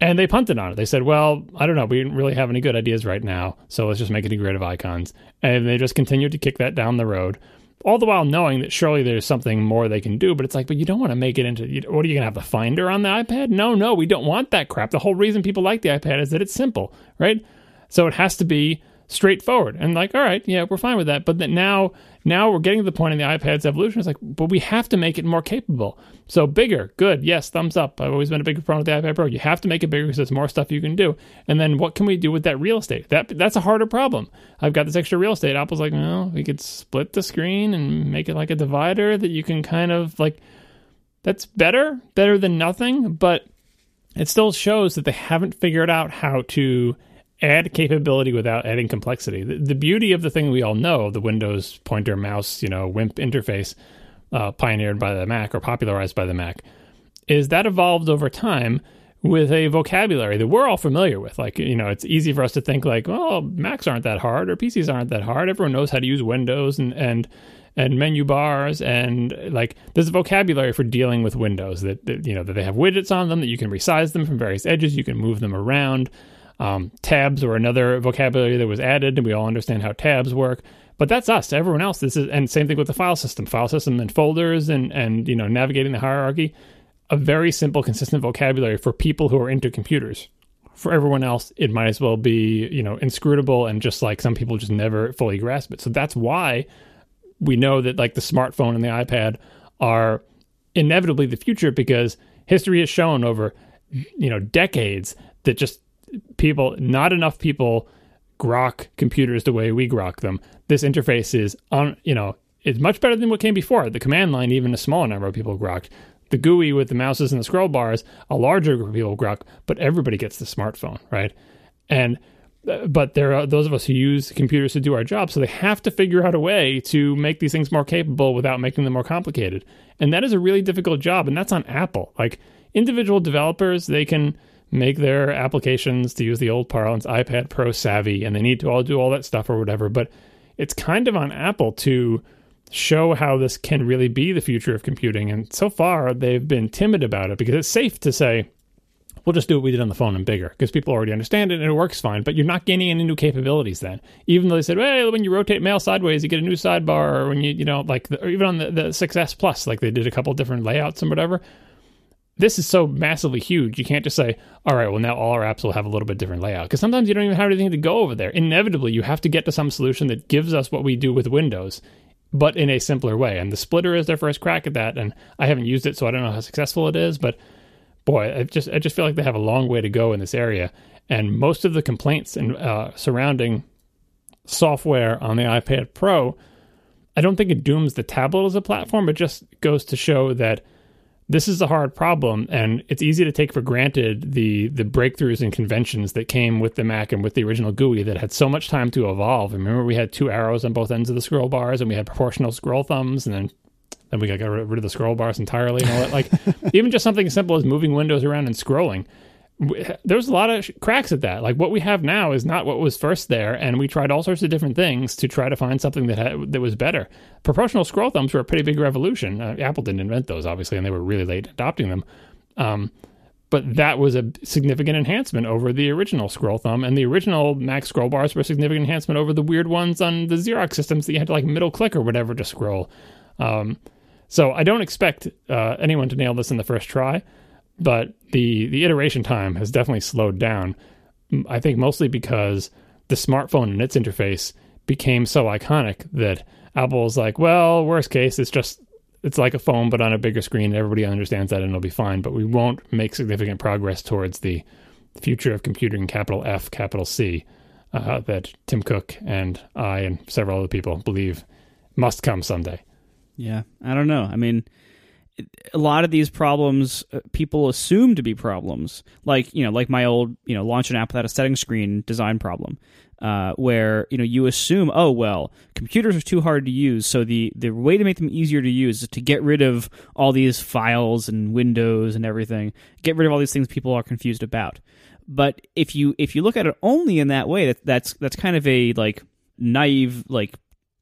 and they punted on it. They said, "Well, I don't know. We didn't really have any good ideas right now, so let's just make it a grid of icons." And they just continued to kick that down the road, all the while knowing that surely there's something more they can do. But it's like, but you don't want to make it into. What are you gonna have the Finder on the iPad? No, no, we don't want that crap. The whole reason people like the iPad is that it's simple, right? So it has to be straightforward and like all right yeah we're fine with that but that now now we're getting to the point in the ipad's evolution it's like but we have to make it more capable. So bigger good yes thumbs up. I've always been a big proponent of the ipad pro. You have to make it bigger because there's more stuff you can do. And then what can we do with that real estate? That that's a harder problem. I've got this extra real estate. Apple's like well we could split the screen and make it like a divider that you can kind of like that's better better than nothing but it still shows that they haven't figured out how to add capability without adding complexity. The, the, beauty of the thing we all know, the Windows pointer mouse, you know, WIMP interface, uh, pioneered by the Mac or popularized by the Mac, is that evolved over time with a vocabulary that we're all familiar with. Like, you know, it's easy for us to think like, well, Macs aren't that hard or PCs aren't that hard. Everyone knows how to use Windows and and and menu bars and like there's a vocabulary for dealing with Windows that, that you know that they have widgets on them that you can resize them from various edges, you can move them around. Um, tabs were another vocabulary that was added, and we all understand how tabs work. But that's us. Everyone else, this is, and same thing with the file system, file system and folders, and and you know navigating the hierarchy. A very simple, consistent vocabulary for people who are into computers. For everyone else, it might as well be you know inscrutable and just like some people just never fully grasp it. So that's why we know that like the smartphone and the iPad are inevitably the future because history has shown over you know decades that just people not enough people grok computers the way we grok them. This interface is on you know it's much better than what came before. The command line even a smaller number of people grokked the GUI with the mouses and the scroll bars a larger group of people grok but everybody gets the smartphone right? And uh, but there are those of us who use computers to do our job so they have to figure out a way to make these things more capable without making them more complicated. And that is a really difficult job and that's on apple. Like individual developers they can make their applications to use the old parlance ipad pro savvy and they need to all do all that stuff or whatever but it's kind of on apple to show how this can really be the future of computing and so far they've been timid about it because it's safe to say we'll just do what we did on the phone and bigger because people already understand it and it works fine. But you're not gaining any new capabilities then. Even though they said, hey, when you rotate mail sideways, you get a new sidebar, or when you, you know, like, the, or even on the, the 6S Plus, like they did a couple different layouts and whatever. This is so massively huge. You can't just say, all right, well, now all our apps will have a little bit different layout. Because sometimes you don't even have anything to go over there. Inevitably, you have to get to some solution that gives us what we do with Windows, but in a simpler way. And the splitter is their first crack at that. And I haven't used it, so I don't know how successful it is, but boy, I just I just feel like they have a long way to go in this area, and most of the complaints and uh, surrounding software on the iPad Pro, I don't think it dooms the tablet as a platform. It just goes to show that this is a hard problem, and it's easy to take for granted the the breakthroughs and conventions that came with the Mac and with the original GUI that had so much time to evolve. Remember, we had two arrows on both ends of the scroll bars, and we had proportional scroll thumbs, and then then we got rid of the scroll bars entirely and all that. Like even just something as simple as moving windows around and scrolling. There's a lot of cracks at that. Like what we have now is not what was first there, and we tried all sorts of different things to try to find something that had, that was better. Proportional scroll thumbs were a pretty big revolution. Uh, Apple didn't invent those, obviously, and they were really late adopting them. Um, but that was a significant enhancement over the original scroll thumb, and the original Mac scroll bars were a significant enhancement over the weird ones on the Xerox systems that you had to like middle click or whatever to scroll. Um, so I don't expect uh, anyone to nail this in the first try, but the the iteration time has definitely slowed down. I think mostly because the smartphone and its interface became so iconic that Apple's like, well, worst case, it's just it's like a phone but on a bigger screen. Everybody understands that and it'll be fine. But we won't make significant progress towards the future of computing, capital F, capital C, uh, that Tim Cook and I and several other people believe must come someday. Yeah, I don't know. I mean, a lot of these problems uh, people assume to be problems, like you know, like my old you know, launch an app without a setting screen design problem, uh, where you know you assume, oh well, computers are too hard to use, so the the way to make them easier to use is to get rid of all these files and windows and everything, get rid of all these things people are confused about. But if you if you look at it only in that way, that that's that's kind of a like naive like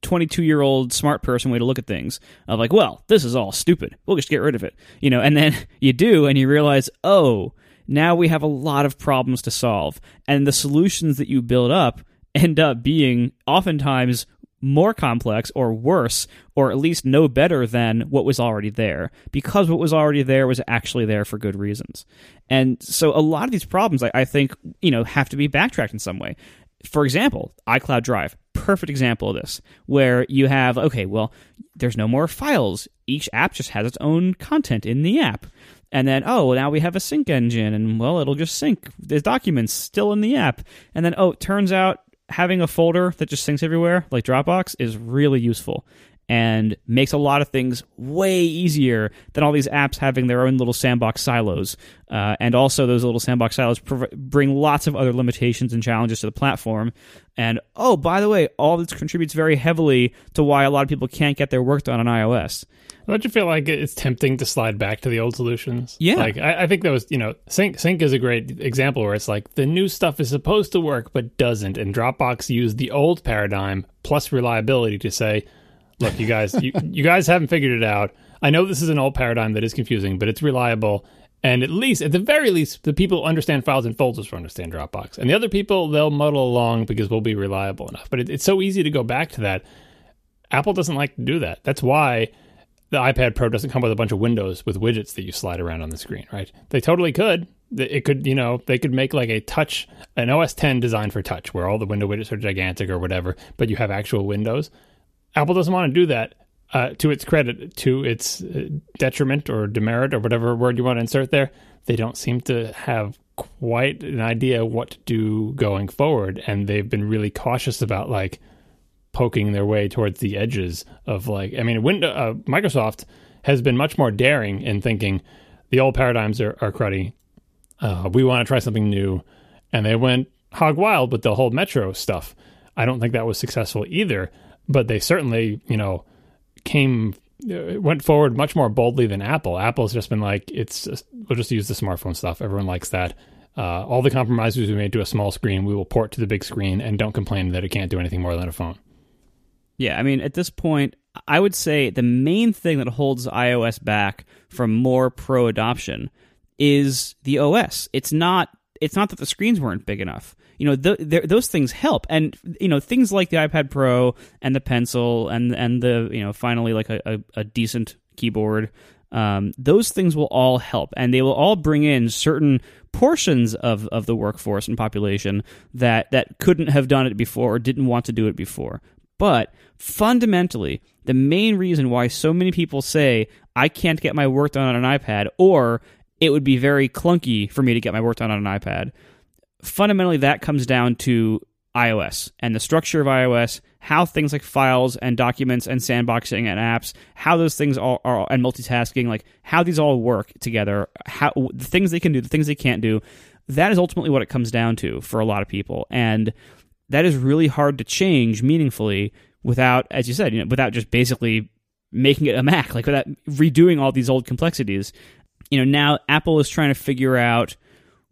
22 year old smart person way to look at things of like well this is all stupid. We'll just get rid of it you know? And then you do and you realize oh now we have a lot of problems to solve. And the solutions that you build up end up being oftentimes more complex or worse or at least no better than what was already there because what was already there was actually there for good reasons. And so a lot of these problems I, I think you know have to be backtracked in some way for example icloud drive perfect example of this where you have okay well there's no more files. Each app just has its own content in the app. And then oh now we have a sync engine and well it'll just sync. The documents still in the app. And then oh it turns out having a folder that just syncs everywhere like dropbox is really useful and makes a lot of things way easier than all these apps having their own little sandbox silos. Uh, and also, those little sandbox silos prov- bring lots of other limitations and challenges to the platform. And oh, by the way, all this contributes very heavily to why a lot of people can't get their work done on iOS. Don't you feel like it's tempting to slide back to the old solutions? Yeah. Like I, I, think that was, you know, Sync Sync is a great example where it's like the new stuff is supposed to work but doesn't, and Dropbox used the old paradigm plus reliability to say, look, you guys, you, you guys haven't figured it out. I know this is an old paradigm that is confusing, but it's reliable. And at least, at the very least, the people who understand files and folders will understand Dropbox. And the other people, they'll muddle along because we'll be reliable enough. But it, it's so easy to go back to that. Apple doesn't like to do that. That's why the iPad Pro doesn't come with a bunch of windows with widgets that you slide around on the screen, right? They totally could. It could, you know, they could make like a touch, an OS 10 designed for touch, where all the window widgets are gigantic or whatever, but you have actual windows. Apple doesn't want to do that. uh, to its credit, to its uh, detriment or demerit or whatever word you want to insert there, they don't seem to have quite an idea what to do going forward, and they've been really cautious about like poking their way towards the edges of like. I mean, Windows, uh, Microsoft has been much more daring in thinking the old paradigms are, are cruddy. Uh, we want to try something new, and they went hog wild with the whole Metro stuff. I don't think that was successful either, but they certainly, you know, came uh, went forward much more boldly than Apple. Apple's just been like, it's just, we'll just use the smartphone stuff. Everyone likes that. Uh, all the compromises we made to a small screen, we will port to the big screen, and don't complain that it can't do anything more than a phone. Yeah, I mean, at this point, I would say the main thing that holds iOS back from more pro adoption is the OS. It's not. It's not that the screens weren't big enough. You know, th- those things help, and you know, things like the iPad Pro and the Pencil and and the you know, finally like a, a, a decent keyboard. Um, those things will all help, and they will all bring in certain portions of, of the workforce and population that that couldn't have done it before or didn't want to do it before. But fundamentally, the main reason why so many people say I can't get my work done on an iPad or it would be very clunky for me to get my work done on an iPad. Fundamentally, that comes down to iOS and the structure of iOS, how things like files and documents and sandboxing and apps, how those things all are and multitasking, like how these all work together, how the things they can do, the things they can't do. That is ultimately what it comes down to for a lot of people, and that is really hard to change meaningfully without, as you said, you know, without just basically making it a Mac, like without redoing all these old complexities. You know, now Apple is trying to figure out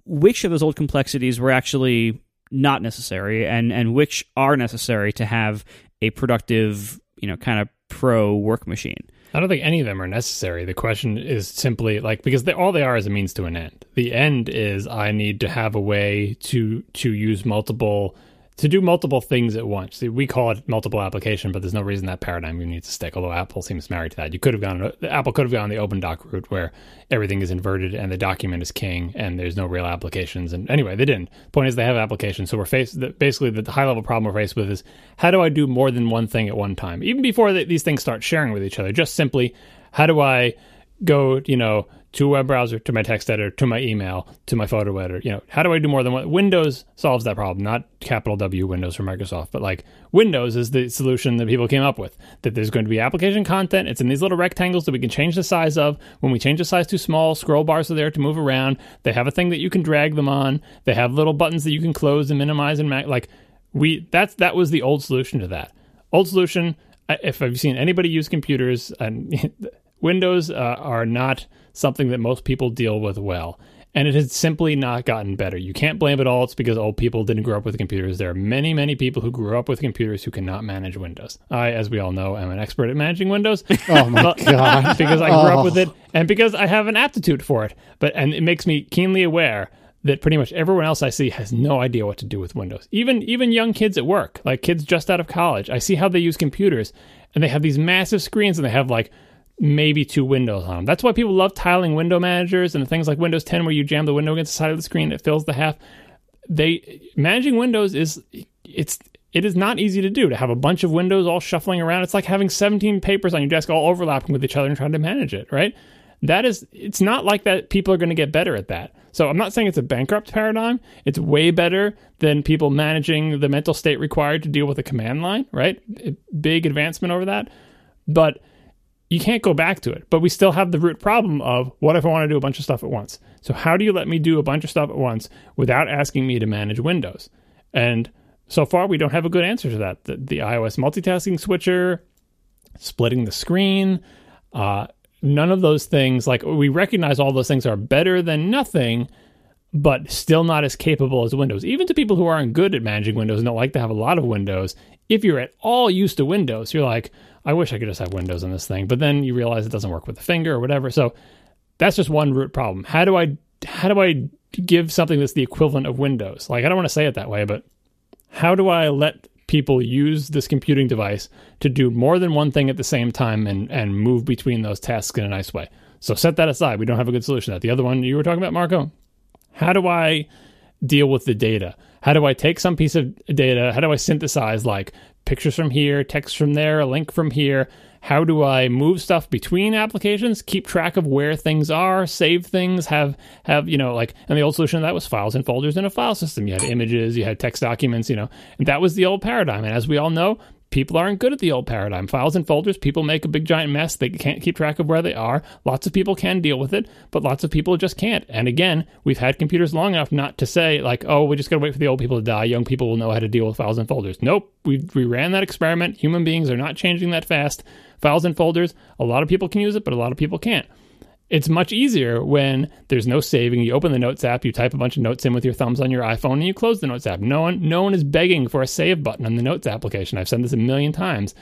which of those old complexities were actually not necessary and and which are necessary to have a productive, you know, kind of pro work machine. I don't think any of them are necessary. The question is simply like because they, all they are is a means to an end. The end is I need to have a way to to use multiple to do multiple things at once. We call it multiple application, but there's no reason that paradigm even need to stick. Although Apple seems married to that, you could have gone. Apple could have gone the OpenDoc route where everything is inverted and the document is king, and there's no real applications. And anyway, they didn't. Point is, they have applications. So we're faced. Basically, the high level problem we're faced with is how do I do more than one thing at one time, even before these things start sharing with each other. Just simply, how do I go, you know, to a web browser, to my text editor, to my email, to my photo editor. You know, how do I do more than one? Windows solves that problem, not capital W Windows for Microsoft, but like Windows is the solution that people came up with. That there's going to be application content. It's in these little rectangles that we can change the size of. When we change the size too small, scroll bars are there to move around. They have a thing that you can drag them on. They have little buttons that you can close and minimize and mag- like we that's that was the old solution to that. Old solution. If I've seen anybody use computers and Windows uh, are not something that most people deal with well. And it has simply not gotten better. You can't blame it all. It's because old people didn't grow up with computers. There are many, many people who grew up with computers who cannot manage Windows. I, as we all know, am an expert at managing Windows. Oh my god! because I grew oh. up with it, oh. and because I have an aptitude for it. But and it makes me keenly aware that pretty much everyone else I see has no idea what to do with Windows. Even even young kids at work, like kids just out of college, I see how they use computers, and they have these massive screens, and they have like maybe two windows on them. That's why people love tiling window managers and things like Windows 10 where you jam the window against the side of the screen it fills the half. They managing windows is it's it is not easy to do to have a bunch of windows all shuffling around. It's like having 17 papers on your desk all overlapping with each other and trying to manage it, right? That is it's not like that people are going to get better at that. So I'm not saying it's a bankrupt paradigm. It's way better than people managing the mental state required to deal with a command line, right? Big advancement over that. But you can't go back to it. But we still have the root problem of what if I want to do a bunch of stuff at once? So how do you let me do a bunch of stuff at once without asking me to manage Windows? And so far we don't have a good answer to that. The, the iOS multitasking switcher, splitting the screen, uh, none of those things like we recognize all those things are better than nothing but still not as capable as Windows. Even to people who aren't good at managing Windows and don't like to have a lot of Windows, if you're at all used to Windows, you're like, I wish I could just have Windows on this thing. But then you realize it doesn't work with the finger or whatever. So that's just one root problem. How do I how do I give something that's the equivalent of Windows? Like I don't want to say it that way, but how do I let people use this computing device to do more than one thing at the same time and and move between those tasks in a nice way? So set that aside. We don't have a good solution that. The other one you were talking about, Marco, how do I deal with the data? How do I take some piece of data? How do I synthesize like pictures from here, text from there, a link from here. How do I move stuff between applications? Keep track of where things are, save things, have have you know like and the old solution that was files and folders in a file system. You had images, you had text documents, you know, and that was the old paradigm. And as we all know, people aren't good at the old paradigm. Files and folders, people make a big giant mess. They can't keep track of where they are. Lots of people can deal with it, but lots of people just can't. And again, we've had computers long enough not to say like, oh, we just got to wait for the old people to die. Young people will know how to deal with files and folders. Nope, we we ran that experiment. Human beings are not changing that fast. Files and folders, a lot of people can use it, but a lot of people can't. It's much easier when there's no saving. You open the Notes app, you type a bunch of notes in with your thumbs on your iPhone, and you close the Notes app. No one, no one is begging for a save button on the Notes application. I've said this a million times,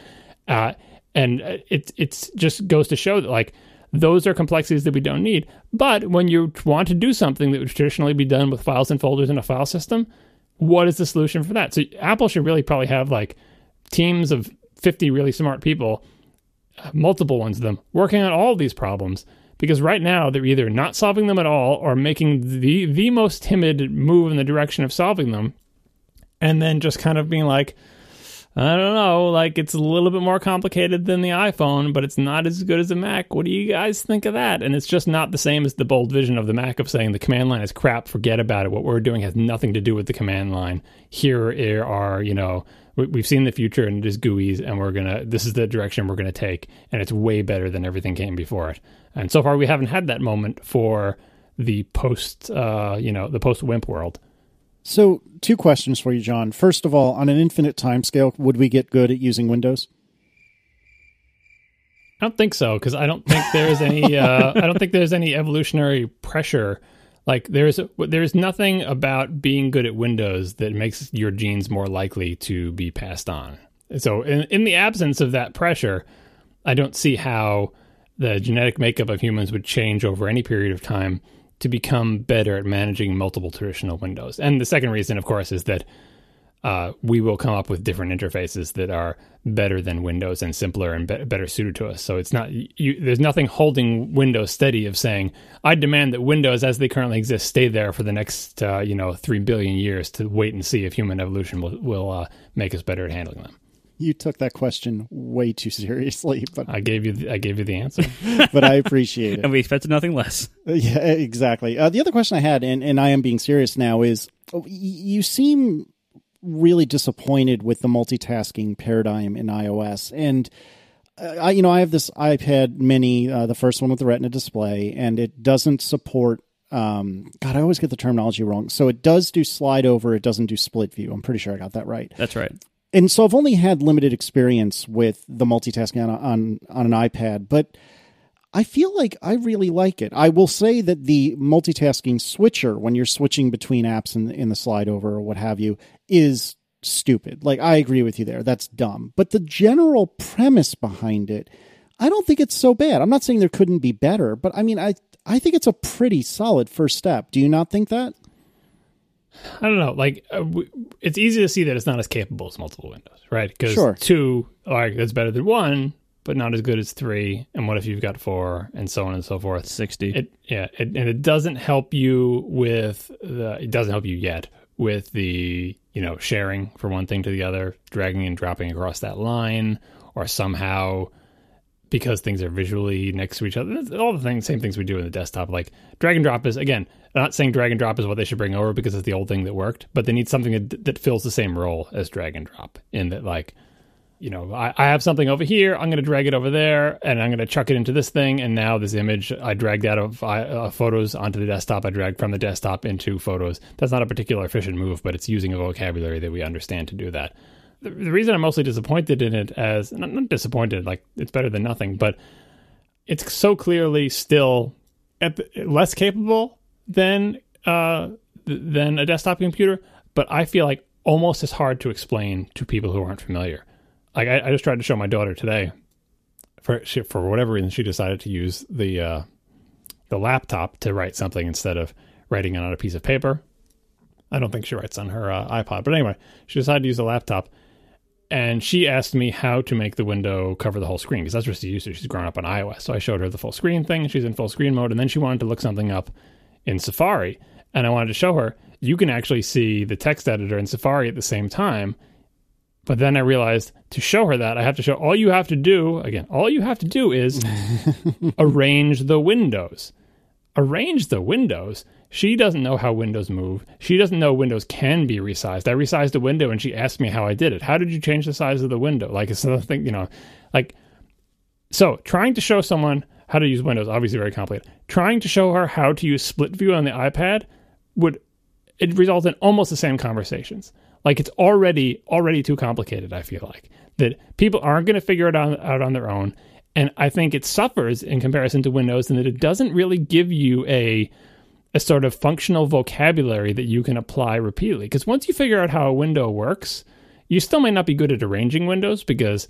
uh, and it it just goes to show that like those are complexities that we don't need. But when you want to do something that would traditionally be done with files and folders in a file system, what is the solution for that? So Apple should really probably have like teams of 50 really smart people, uh, multiple ones of them, working on all of these problems because right now they're either not solving them at all or making the the most timid move in the direction of solving them and then just kind of being like I don't know, like it's a little bit more complicated than the iPhone, but it's not as good as a Mac. What do you guys think of that? And it's just not the same as the bold vision of the Mac of saying the command line is crap, forget about it. What we're doing has nothing to do with the command line. Here are, you know, we've seen the future and it is GUIs, and we're gonna. This is the direction we're gonna take, and it's way better than everything came before it. And so far, we haven't had that moment for the post, uh, you know, the post WIMP world. So, two questions for you, John. First of all, on an infinite timescale, would we get good at using Windows? I don't think so because I don't think there's any. Uh, I don't think there's any evolutionary pressure. Like there's there's nothing about being good at Windows that makes your genes more likely to be passed on. So, in, in the absence of that pressure, I don't see how the genetic makeup of humans would change over any period of time to become better at managing multiple traditional windows. And the second reason, of course, is that uh, we will come up with different interfaces that are better than Windows and simpler and be- better suited to us. So it's not you, there's nothing holding Windows steady of saying I demand that Windows as they currently exist stay there for the next uh, you know three billion years to wait and see if human evolution will will uh, make us better at handling them you took that question way too seriously. But I gave you the, I gave you the answer. but I appreciate it, and we expected nothing less. Yeah, exactly. Uh, the other question I had, and, and I am being serious now, is oh, you seem really disappointed with the multitasking paradigm in iOS, and. Uh, I, you know, I have this iPad Mini, uh, the first one with the Retina display, and it doesn't support um, God, I always get the terminology wrong. So it does do slide over, it doesn't do split view. I'm pretty sure I got that right. That's right and so I've only had limited experience with the multitasking on, on on an iPad, but I feel like I really like it. I will say that the multitasking switcher when you're switching between apps in, in the slide over or what have you is stupid. Like I agree with you there. That's dumb. But the general premise behind it, I don't think it's so bad. I'm not saying there couldn't be better, but I mean I I think it's a pretty solid first step. Do you not think that? I don't know. Like, uh, w- it's easy to see that it's not as capable as multiple windows, right? Because sure. two, all right, that's better than one, but not as good as three. And what if you've got four, and so on and so forth? Sixty. It, yeah, it, and it doesn't help you with the. It doesn't help you yet with the you know sharing from one thing to the other, dragging and dropping across that line, or somehow because things are visually next to each other. All the things, same things we do in the desktop. Like drag and drop is again. I'm not saying drag and drop is what they should bring over because it's the old thing that worked, but they need something that, that fills the same role as drag and drop. In that, like, you know, I, I have something over here. I'm going to drag it over there, and I'm going to chuck it into this thing. And now this image, I dragged out of uh, photos onto the desktop. I dragged from the desktop into photos. That's not a particular efficient move, but it's using a vocabulary that we understand to do that the, the reason I'm mostly disappointed in it as not, not disappointed, like it's better than nothing, but it's so clearly still the, less capable than uh, than a desktop computer. But I feel like almost as hard to explain to people who aren't familiar. Like I, I just tried to show my daughter today. For she, for whatever reason, she decided to use the uh, the laptop to write something instead of writing it on a piece of paper. I don't think she writes on her uh, iPod, but anyway, she decided to use a laptop and she asked me how to make the window cover the whole screen because that's what she's used to. She's grown up on iOS. So I showed her the full screen thing. She's in full screen mode. And then she wanted to look something up in Safari. And I wanted to show her you can actually see the text editor in Safari at the same time But then I realized to show her that I have to show all you have to do again, all you have to do is arrange the windows. Arrange the windows. She doesn't know how windows move. She doesn't know windows can be resized. I resized a window and she asked me how I did it. How did you change the size of the window? Like it's another thing, you know, like so trying to show someone how to use Windows, obviously very complicated. Trying to show her how to use split view on the iPad would it result in almost the same conversations. Like it's already already too complicated. I feel like that people aren't going to figure it out, out on their own, and I think it suffers in comparison to Windows in that it doesn't really give you a a sort of functional vocabulary that you can apply repeatedly. Because once you figure out how a window works, you still may not be good at arranging windows because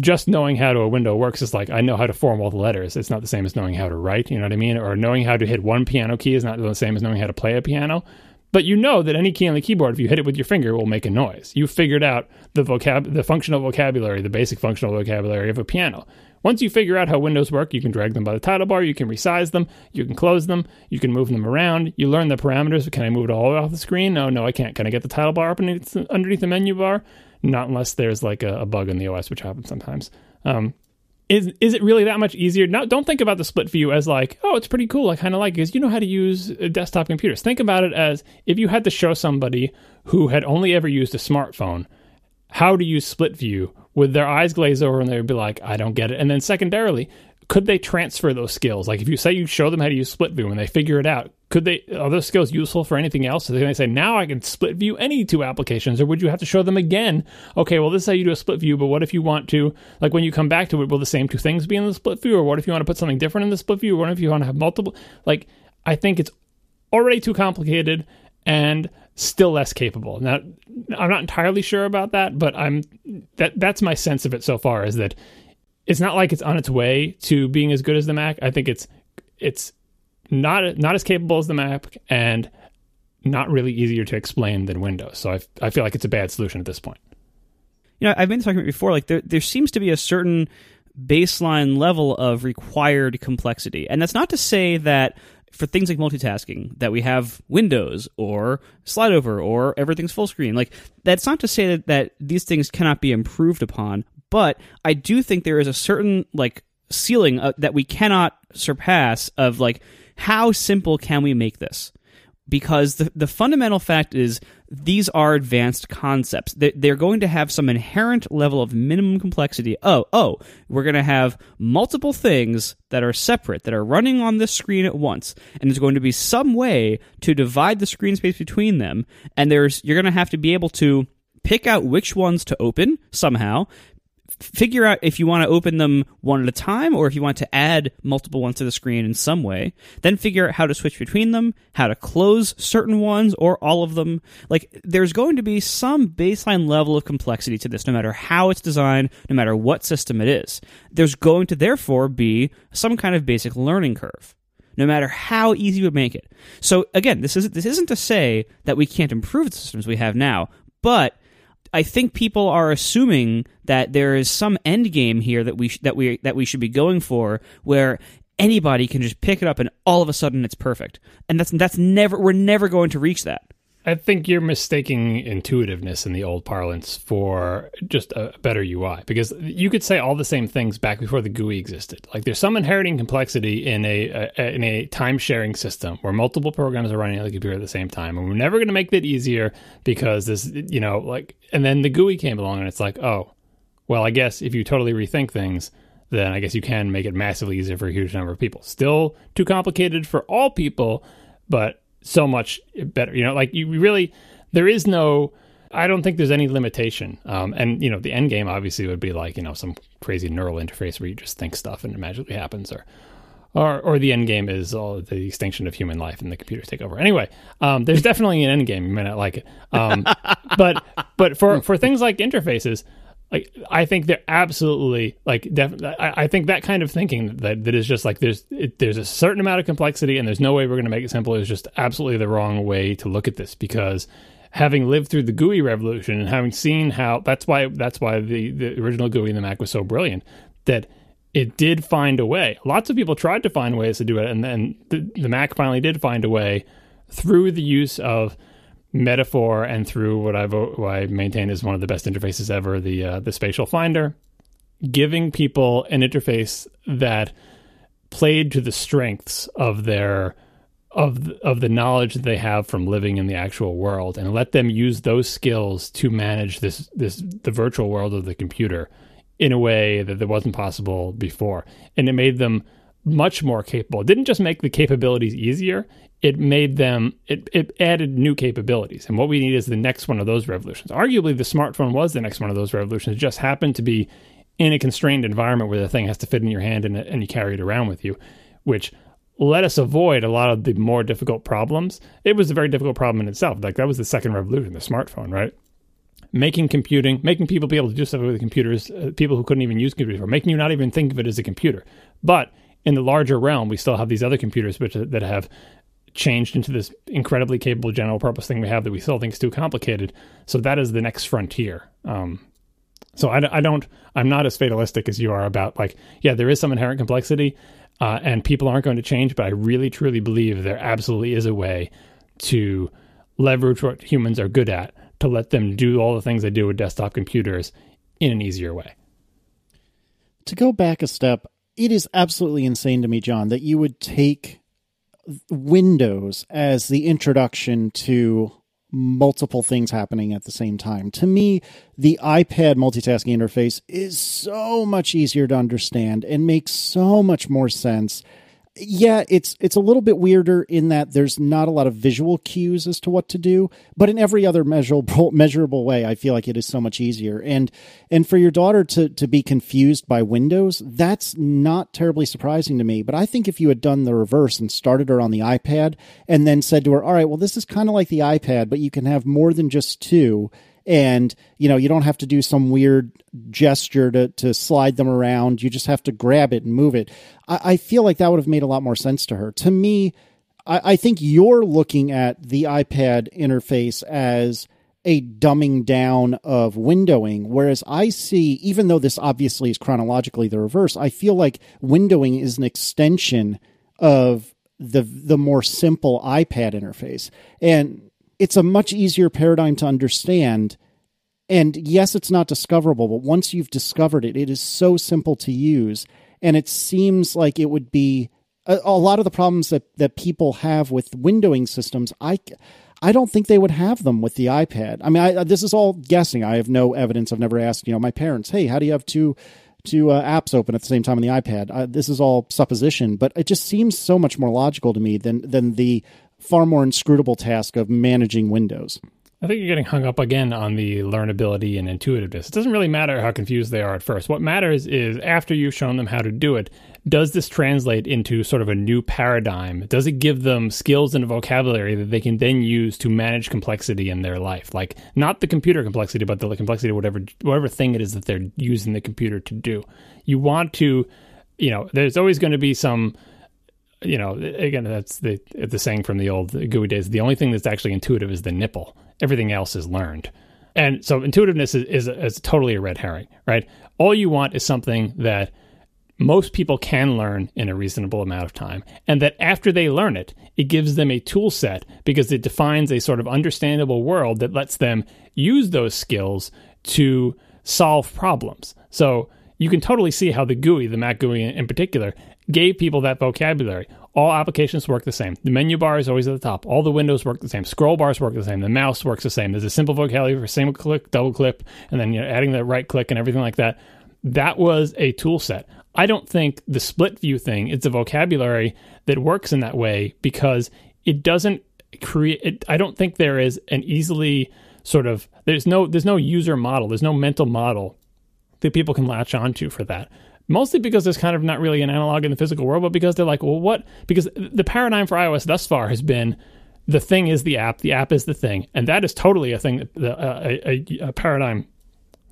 just knowing how to a window works is like I know how to form all the letters. It's not the same as knowing how to write. You know what I mean? Or knowing how to hit one piano key is not the same as knowing how to play a piano. But you know that any key on the keyboard, if you hit it with your finger, will make a noise. You figured out the vocab, the functional vocabulary, the basic functional vocabulary of a piano. Once you figure out how windows work, you can drag them by the title bar, you can resize them, you can close them, you can move them around. You learn the parameters. Can I move it all the way off the screen? No, no, I can't. Can I get the title bar up underneath, the menu bar? Not unless there's like a, a bug in the OS, which happens sometimes. Um, is is it really that much easier? Now, don't think about the split view as like, oh, it's pretty cool. I kind of like it because you know how to use desktop computers. Think about it as if you had to show somebody who had only ever used a smartphone how do you split view, would their eyes glaze over and they would be like, I don't get it. And then secondarily, could they transfer those skills? Like if you say you show them how to use split view and they figure it out, could they are those skills useful for anything else? So they say now I can split view any two applications, or would you have to show them again? Okay, well this is how you do a split view, but what if you want to like when you come back to it, will the same two things be in the split view, or what if you want to put something different in the split view, or what if you want to have multiple? Like I think it's already too complicated and still less capable. Now I'm not entirely sure about that, but I'm that that's my sense of it so far is that it's not like it's on its way to being as good as the Mac. I think it's it's not not as capable as the Mac and not really easier to explain than Windows. So I, I feel like it's a bad solution at this point. You know, I've been talking about before. Like there there seems to be a certain baseline level of required complexity, and that's not to say that for things like multitasking that we have windows or slide over or everything's full screen like that's not to say that, that these things cannot be improved upon but I do think there is a certain like ceiling uh, that we cannot surpass of like how simple can we make this? Because the the fundamental fact is these are advanced concepts. They're going to have some inherent level of minimum complexity. Oh, oh, we're going to have multiple things that are separate, that are running on this screen at once, and there's going to be some way to divide the screen space between them. And there's you're going to have to be able to pick out which ones to open somehow, figure out if you want to open them one at a time or if you want to add multiple ones to the screen in some way. Then figure out how to switch between them, how to close certain ones or all of them. Like, there's going to be some baseline level of complexity to this, no matter how it's designed, no matter what system it is. There's going to therefore be some kind of basic learning curve. No matter how easy we make it. So again, this isn't this isn't to say that we can't improve the systems we have now, but I think people are assuming that there is some end game here that we sh- that we that we should be going for, where anybody can just pick it up and all of a sudden it's perfect, and that's that's never we're never going to reach that. I think you're mistaking intuitiveness in the old parlance for just a better UI because you could say all the same things back before the GUI existed. Like there's some inheriting complexity in a, a in a time sharing system where multiple programs are running on the computer at the same time, and we're never going to make that easier because this, you know, like. And then the GUI came along, and it's like, oh, well, I guess if you totally rethink things, then I guess you can make it massively easier for a huge number of people. Still too complicated for all people, but so much better. You know, like you really, there is no. I don't think there's any limitation. Um, and you know, the end game obviously would be like you know some crazy neural interface where you just think stuff and it magically happens, or or or the end game is all the extinction of human life and the computers take over. Anyway, um, there's definitely an end game. You may not like it, um, but but for for things like interfaces, like I think they're absolutely like definitely. I, think that kind of thinking that that is just like there's it, there's a certain amount of complexity and there's no way we're going to make it simple is just absolutely the wrong way to look at this because having lived through the GUI revolution and having seen how that's why that's why the the original GUI in the Mac was so brilliant that it did find a way. Lots of people tried to find ways to do it and then the, the Mac finally did find a way through the use of metaphor and through what I've what I maintain is one of the best interfaces ever, the uh, the spatial finder, giving people an interface that played to the strengths of their of of the knowledge that they have from living in the actual world and let them use those skills to manage this this the virtual world of the computer in a way that, wasn't possible before. And it made them much more capable. It didn't just make the capabilities easier it made them it, it added new capabilities and what we need is the next one of those revolutions arguably the smartphone was the next one of those revolutions it just happened to be in a constrained environment where the thing has to fit in your hand and, and you carry it around with you which let us avoid a lot of the more difficult problems. It was a very difficult problem in itself. Like that was the second revolution, the smartphone, right? Making computing, making people be able to do stuff with computers, uh, people who couldn't even use computers before, making you not even think of it as a computer. But in the larger realm, we still have these other computers which that have changed into this incredibly capable general purpose thing we have that we still think is too complicated. So that is the next frontier. Um, so I, I don't, I'm not as fatalistic as you are about like, yeah, there is some inherent complexity uh, and people aren't going to change. But I really, truly believe there absolutely is a way to leverage what humans are good at to let them do all the things they do with desktop computers in an easier way. To go back a step, it is absolutely insane to me, John, that you would take Windows as the introduction to multiple things happening at the same time. To me, the iPad multitasking interface is so much easier to understand and makes so much more sense yeah, it's it's a little bit weirder in that there's not a lot of visual cues as to what to do, but in every other measurable measurable way, I feel like it is so much easier. And and for your daughter to to be confused by Windows, that's not terribly surprising to me. But I think if you had done the reverse and started her on the iPad and then said to her, "All right, well, this is kind of like the iPad, but you can have more than just two and you know you don't have to do some weird gesture to to slide them around you just have to grab it and move it i, I feel like that would have made a lot more sense to her to me I, I think you're looking at the ipad interface as a dumbing down of windowing. Whereas I see, even though this obviously is chronologically the reverse, I feel like windowing is an extension of the the more simple iPad interface. And it's a much easier paradigm to understand. And yes, it's not discoverable, but once you've discovered it, it is so simple to use. And it seems like it would be a, a lot of the problems that, that people have with windowing systems. I, I don't think they would have them with the iPad. I mean, I, this is all guessing. I have no evidence. I've never asked, you know, my parents, hey, how do you have two two uh, apps open at the same time on the iPad? Uh, this is all supposition, but it just seems so much more logical to me than than the far more inscrutable task of managing windows. I think you're getting hung up again on the learnability and intuitiveness. It doesn't really matter how confused they are at first. What matters is after you've shown them how to do it, does this translate into sort of a new paradigm? Does it give them skills and vocabulary that they can then use to manage complexity in their life? Like not the computer complexity, but the complexity of whatever whatever thing it is that they're using the computer to do. You want to, you know, there's always going to be some you know, again, that's the the saying from the old GUI days. The only thing that's actually intuitive is the nipple. Everything else is learned. And so intuitiveness is, is, is totally a red herring, right? All you want is something that most people can learn in a reasonable amount of time, and that after they learn it, it gives them a tool set because it defines a sort of understandable world that lets them use those skills to solve problems. So you can totally see how the GUI, the Mac GUI in particular, gave people that vocabulary. All applications work the same. The menu bar is always at the top. All the windows work the same. Scroll bars work the same. The mouse works the same. There's a simple vocabulary for single click, double click, and then you know, adding the right click and everything like that. That was a tool set. I don't think the split view thing is a vocabulary that works in that way because it doesn't create. I don't think there is an easily sort of there's no there's no user model. There's no mental model that people can latch onto for that mostly because there's kind of not really an analog in the physical world, but because they're like, well, what? Because the paradigm for iOS thus far has been the thing is the app, the app is the thing, and that is totally a thing, uh, a, a, paradigm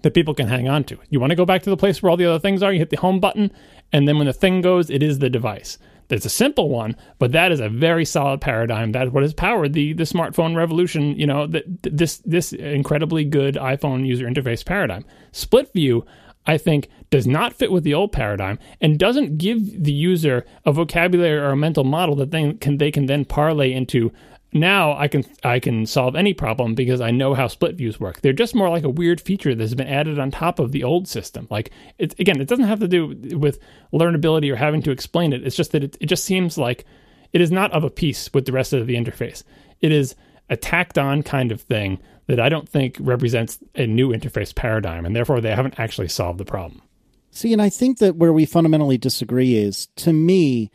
that people can hang on to. You want to go back to the place where all the other things are, you hit the home button, and then when the thing goes, it is the device. It's a simple one, but that is a very solid paradigm. That is what has powered the the smartphone revolution. You know, that this this incredibly good iPhone user interface paradigm. Split view, I think, does not fit with the old paradigm and doesn't give the user a vocabulary or a mental model that they can they can then parlay into now I can I can solve any problem because I know how split views work. They're just more like a weird feature that's been added on top of the old system. Like again, it doesn't have to do with learnability or having to explain it. It's just that it, it just seems like it is not of a piece with the rest of the interface. It is a tacked on kind of thing that I don't think represents a new interface paradigm, and therefore they haven't actually solved the problem. See, and I think that where we fundamentally disagree is to me,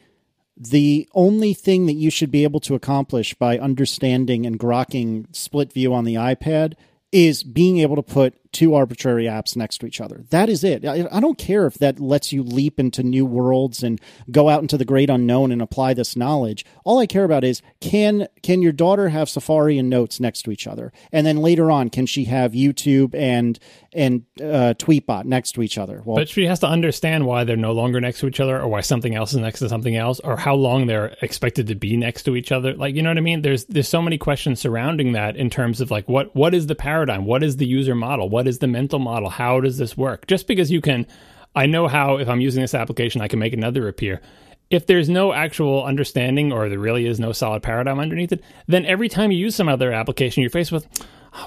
the only thing that you should be able to accomplish by understanding and grokking split view on the iPad is being able to put two arbitrary apps next to each other. That is it. I, I, don't care if that lets you leap into new worlds and go out into the great unknown and apply this knowledge. All I care about is can can your daughter have Safari and Notes next to each other, and then later on can she have YouTube and and uh, Tweetbot next to each other. Well, but she has to understand why they're no longer next to each other, or why something else is next to something else, or how long they're expected to be next to each other. Like you know what I mean? There's there's so many questions surrounding that in terms of like what what is the paradigm, what is the user model, what is the mental model, how does this work? Just because you can, I know how if I'm using this application, I can make another appear if there's no actual understanding or there really is no solid paradigm underneath it, then every time you use some other application, you're faced with,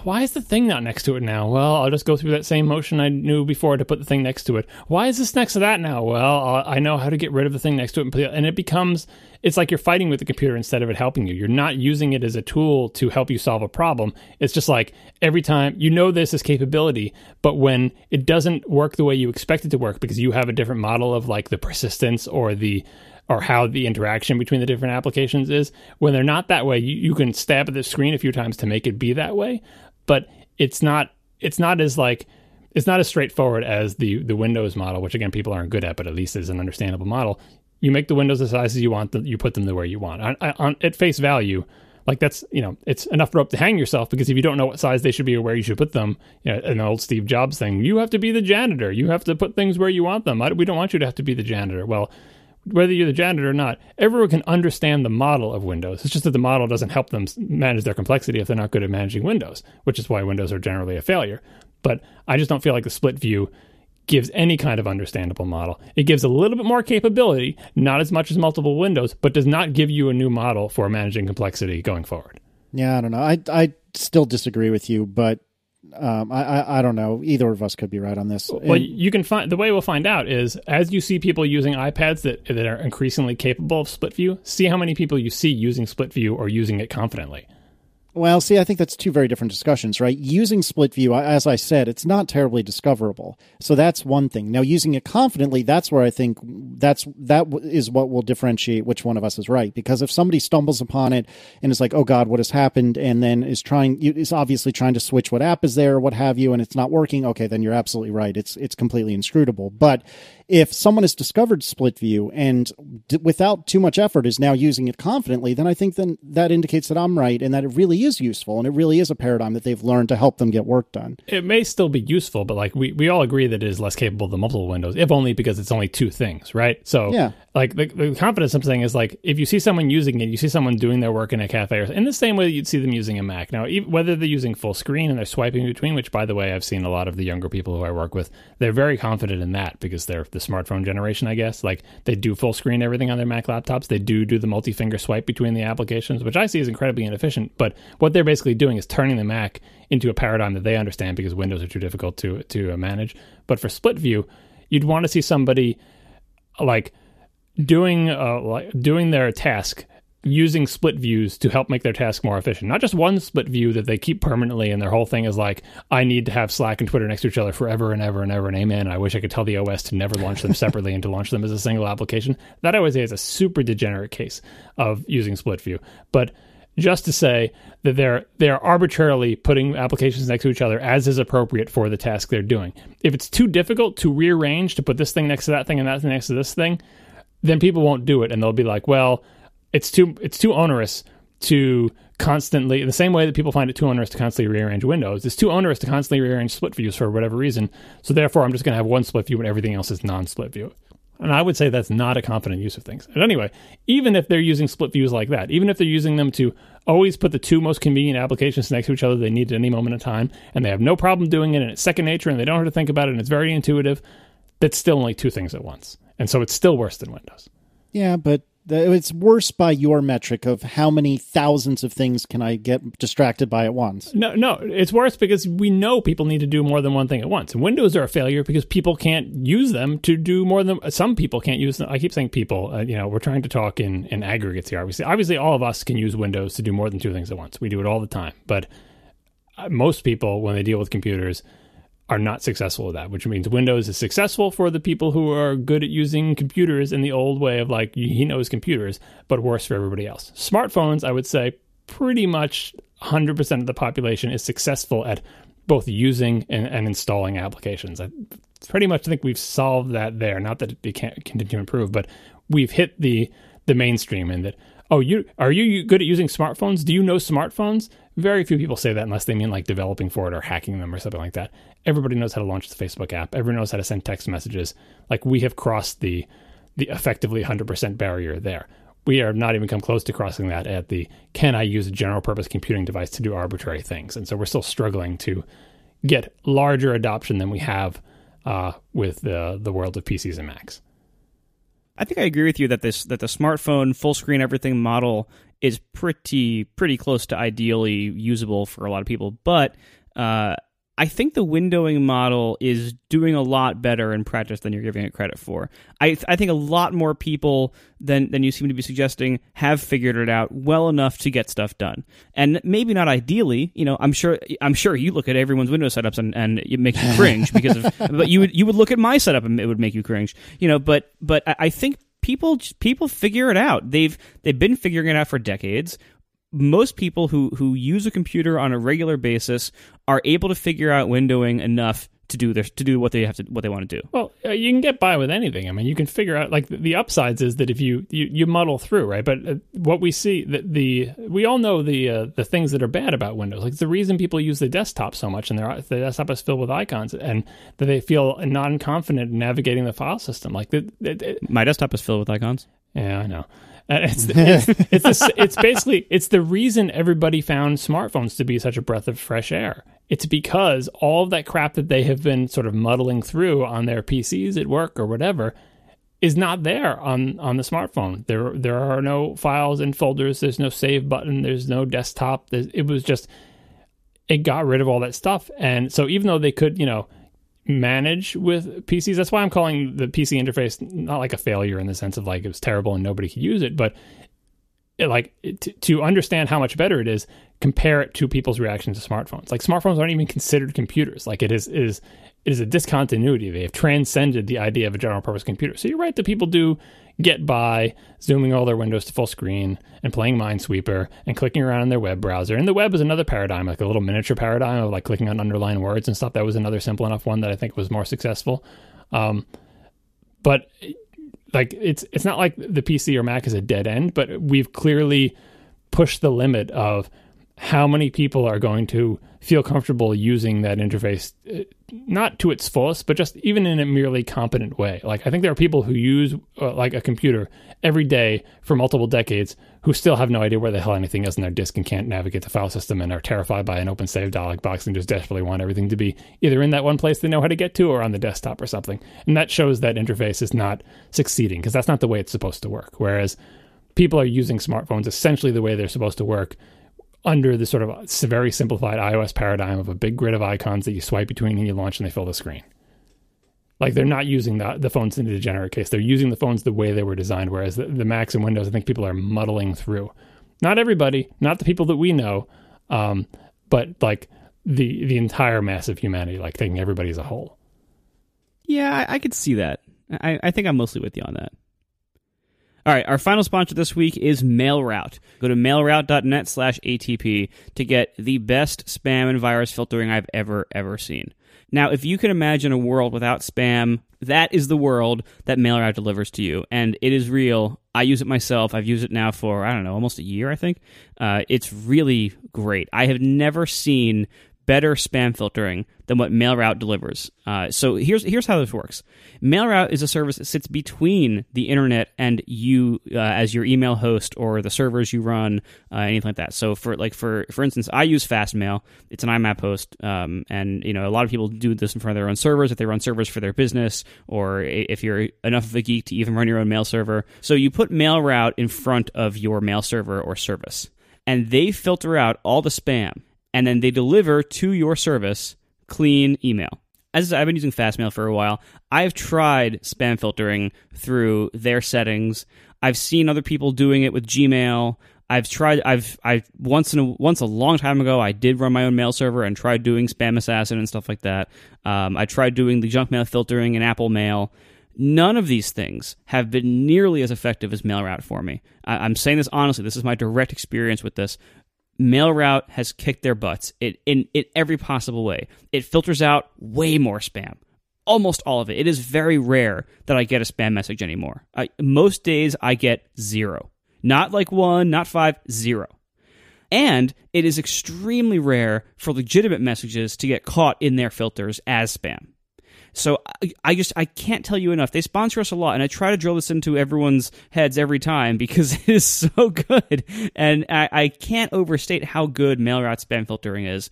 why is the thing not next to it now? Well, I'll just go through that same motion I knew before to put the thing next to it. Why is this next to that now? Well, uh, I know how to get rid of the thing next to it. And it becomes, it's like you're fighting with the computer instead of it helping you. You're not using it as a tool to help you solve a problem. It's just like every time you know this is capability, but when it doesn't work the way you expect it to work because you have a different model of like the persistence or the or how the interaction between the different applications is. When they're not that way, you, you can stab at the screen a few times to make it be that way, but it's not it's not as like it's not as straightforward as the the Windows model, which again people aren't good at, but at least is an understandable model. You make the windows the sizes you want, you put them the way you want. On, on, at face value, like that's you know it's enough rope to hang yourself because if you don't know what size they should be or where you should put them, you know, an old Steve Jobs thing, you have to be the janitor. You have to put things where you want them. I, we don't want you to have to be the janitor. Well, whether you're the janitor or not, everyone can understand the model of Windows. It's just that the model doesn't help them manage their complexity if they're not good at managing Windows, which is why Windows are generally a failure. But I just don't feel like the split view gives any kind of understandable model. It gives a little bit more capability, not as much as multiple windows, but does not give you a new model for managing complexity going forward. Yeah, I don't know. I I still disagree with you, but um, I, I, I don't know. Either of us could be right on this. Well, and, you can find the way we'll find out is as you see people using iPads that that are increasingly capable of split view. See how many people you see using split view or using it confidently. Well, see, I think that's two very different discussions, right? Using split view, as I said, it's not terribly discoverable. So that's one thing. Now, using it confidently, that's where I think that's that is what will differentiate which one of us is right. Because if somebody stumbles upon it and is like, "Oh God, what has happened?" and then is trying is obviously trying to switch what app is there, what have you, and it's not working, okay, then you're absolutely right. It's it's completely inscrutable. But if someone has discovered split view and d- without too much effort is now using it confidently, then I think then that indicates that I'm right and that it really is useful and it really is a paradigm that they've learned to help them get work done. It may still be useful, but like we, we all agree that it is less capable than multiple windows, if only because it's only two things, right? So yeah. like the, the confidence I'm saying is like if you see someone using it, you see someone doing their work in a cafe or in the same way that you'd see them using a Mac. Now, even, whether they're using full screen and they're swiping between, which by the way, I've seen a lot of the younger people who I work with, they're very confident in that because they're the smartphone generation I guess. Like they do full screen everything on their Mac laptops. They do do the multi finger swipe between the applications, which I see is incredibly inefficient. But what they're basically doing is turning the Mac into a paradigm that they understand because Windows are too difficult to to uh, manage. But for split view, you'd want to see somebody like doing uh, like doing their task using split views to help make their task more efficient. Not just one split view that they keep permanently and their whole thing is like, I need to have Slack and Twitter next to each other forever and ever and ever and amen. I wish I could tell the OS to never launch them separately and to launch them as a single application. That I would say is a super degenerate case of using split view. But just to say that they're they're arbitrarily putting applications next to each other as is appropriate for the task they're doing. If it's too difficult to rearrange to put this thing next to that thing and that thing next to this thing, then people won't do it and they'll be like, well, it's too it's too onerous to constantly the same way that people find it too onerous to constantly rearrange windows it's too onerous to constantly rearrange split views for whatever reason. So therefore i'm just going to have one split view and everything else is non-split view. And i would say that's not a confident use of things. And anyway even if they're using split views like that even if they're using them to always put the two most convenient applications next to each other they need at any moment in time and they have no problem doing it and it's second nature and they don't have to think about it and it's very intuitive that's still only two things at once. And so it's still worse than windows. Yeah but It's worse by your metric of how many thousands of things can I get distracted by at once. No, no, it's worse because we know people need to do more than one thing at once. And Windows are a failure because people can't use them to do more than some people can't use them. I keep saying people. Uh, you know, we're trying to talk in in aggregates here. Obviously, obviously, all of us can use Windows to do more than two things at once. We do it all the time. But uh, most people, when they deal with computers, are not successful with that, which means Windows is successful for the people who are good at using computers in the old way of like he knows computers, but worse for everybody else. Smartphones, I would say, pretty much 100% of the population is successful at both using and, and installing applications. I pretty much think we've solved that there. Not that it can't continue to improve, but we've hit the the mainstream in that. Oh, you are you good at using smartphones? Do you know smartphones? Very few people say that unless they mean like developing for it or hacking them or something like that. Everybody knows how to launch the Facebook app. Everyone knows how to send text messages. Like we have crossed the the effectively 100% barrier there. We are not even come close to crossing that at the can I use a general purpose computing device to do arbitrary things? And so we're still struggling to get larger adoption than we have uh, with the the world of PCs and Macs. I think I agree with you that this that the smartphone full screen everything model is pretty pretty close to ideally usable for a lot of people, but uh, I think the windowing model is doing a lot better in practice than you're giving it credit for. I I think a lot more people than than you seem to be suggesting have figured it out well enough to get stuff done. And maybe not ideally, you know, I'm sure I'm sure you look at everyone's window setups and, and it makes you cringe because of but you would you would look at my setup and it would make you cringe. You know, but but I, I think people people figure it out. They've they've been figuring it out for decades most people who who use a computer on a regular basis are able to figure out windowing enough to do their to do what they have to what they want to do. Well, uh, you can get by with anything. I mean, you can figure out like the, the upsides is that if you you, you muddle through, right? But uh, what we see that the we all know the uh, the things that are bad about Windows. Like the reason people use the desktop so much and their the desktop is filled with icons and that they feel non confident in navigating the file system. Like the, the, My desktop is filled with icons. yeah, I know. Uh, it's it's it's, it's basically it's the reason everybody found smartphones to be such a breath of fresh air. It's because all of that crap that they have been sort of muddling through on their PCs at work or whatever is not there on on the smartphone. There there are no files and folders. There's no save button. There's no desktop. There's, it was just it got rid of all that stuff. And so even though they could, you know, manage with PCs. That's why I'm calling the PC interface not like a failure in the sense of like it was terrible and nobody could use it, but it, like to, to understand how much better it is, compare it to people's reaction to smartphones. Like smartphones aren't even considered computers. Like it is it is it is a discontinuity. They have transcended the idea of a general purpose computer. So you're right that people do get by zooming all their windows to full screen and playing Minesweeper and clicking around in their web browser. And the web is another paradigm, like a little miniature paradigm of like clicking on underlined words and stuff. That was another simple enough one that I think was more successful. Um, but like it's it's not like the PC or Mac is a dead end, but we've clearly pushed the limit of how many people are going to feel comfortable using that interface uh, not to its fullest but just even in a merely competent way. Like i think there are people who use uh, like a computer every day for multiple decades who still have no idea where the hell anything is in their disk and can't navigate the file system and are terrified by an open save dialog box and just desperately want everything to be either in that one place they know how to get to or on the desktop or something. And that shows that interface is not succeeding because that's not the way it's supposed to work. Whereas people are using smartphones essentially the way they're supposed to work under the sort of very simplified iOS paradigm of a big grid of icons that you swipe between and you launch and they fill the screen. Like they're not using the, the phones in a degenerate case. They're using the phones the way they were designed, whereas the, the Macs and Windows, I think people are muddling through. Not everybody, not the people that we know, um, but like the the entire mass of humanity, like taking everybody as a whole. Yeah, I, I could see that. I, I think I'm mostly with you on that. All right, our final sponsor this week is MailRoute. Go to mailroute.net slash ATP to get the best spam and virus filtering I've ever, ever seen. Now, if you can imagine a world without spam, that is the world that MailRoute delivers to you. And it is real. I use it myself. I've used it now for, I don't know, almost a year, I think. Uh, it's really great. I have never seen better spam filtering than what MailRoute delivers. Uh, so here's here's how this works. MailRoute is a service that sits between the internet and you uh, as your email host or the servers you run, uh, anything like that. So for like for for instance, I use Fastmail. It's an IMAP host, um, and you know a lot of people do this in front of their own servers if they run servers for their business, or if you're enough of a geek to even run your own mail server. So you put MailRoute in front of your mail server or service, and they filter out all the spam and then they deliver to your service clean email. As I've been using Fastmail for a while, I've tried spam filtering through their settings. I've seen other people doing it with Gmail. I've tried. I've I once in a once a long time ago. I did run my own mail server and tried doing Spam Assassin and stuff like that. Um, I tried doing the junk mail filtering in Apple Mail. None of these things have been nearly as effective as MailRoute for me. I, am saying this honestly. This is my direct experience with this. MailRoute has kicked their butts it, in, in every possible way. It filters out way more spam. Almost all of it. It is very rare that I get a spam message anymore. I, most days I get zero. Not like one, not five, zero. And it is extremely rare for legitimate messages to get caught in their filters as spam. So I, I, just I can't tell you enough. They sponsor us a lot, and I try to drill this into everyone's heads every time because it is so good, and I, I can't overstate how good MailRoute spam filtering is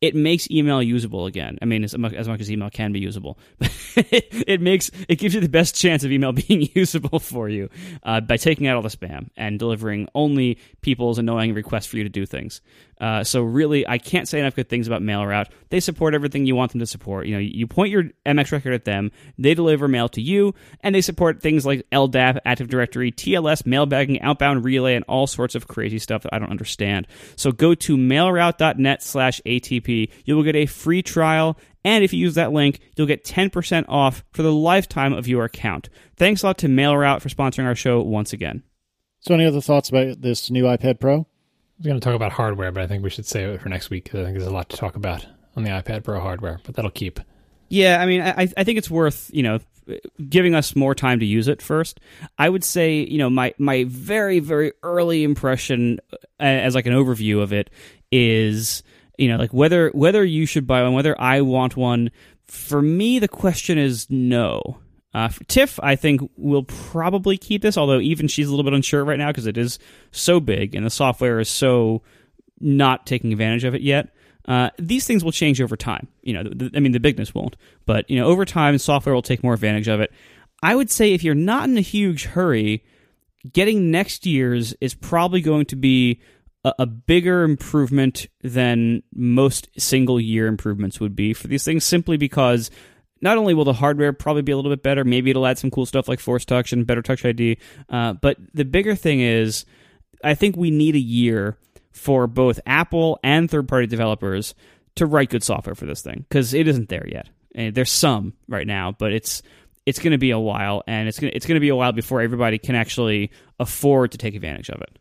it makes email usable again. I mean, as much as, much as email can be usable, it makes it gives you the best chance of email being usable for you uh, by taking out all the spam and delivering only people's annoying requests for you to do things. Uh, so really, I can't say enough good things about MailRoute. They support everything you want them to support. You know, you point your MX record at them, they deliver mail to you, and they support things like LDAP, Active Directory, TLS, mailbagging, outbound relay, and all sorts of crazy stuff that I don't understand. So go to mailroute.net slash You will get a free trial and if you use that link, you'll get 10% off for the lifetime of your account. Thanks a lot to MailRoute for sponsoring our show once again. So, any other thoughts about this new iPad Pro? I was going to talk about hardware, but I think we should save it for next week because I think there's a lot to talk about on the iPad Pro hardware, but that'll keep. Yeah, I mean, I, I think it's worth you know giving us more time to use it first. I would say you know my my very very early impression uh, as like an overview of it is you know like whether whether you should buy one, whether I want one. For me, the question is no. Uh, Tiff, I think, will probably keep this, although even she's a little bit unsure right now because it is so big and the software is so not taking advantage of it yet. Uh, these things will change over time. You know, I mean, the bigness won't, but you know, over time, software will take more advantage of it. I would say if you're not in a huge hurry, getting next year's is probably going to be a, a bigger improvement than most single year improvements would be for these things, simply because not only will the hardware probably be a little bit better, maybe it'll add some cool stuff like Force Touch and better Touch ID. Uh, but the bigger thing is, I think we need a year for both Apple and third party developers to write good software for this thing because it isn't there yet. And there's some right now, but it's it's going to be a while, and it's going it's going to be a while before everybody can actually afford to take advantage of it.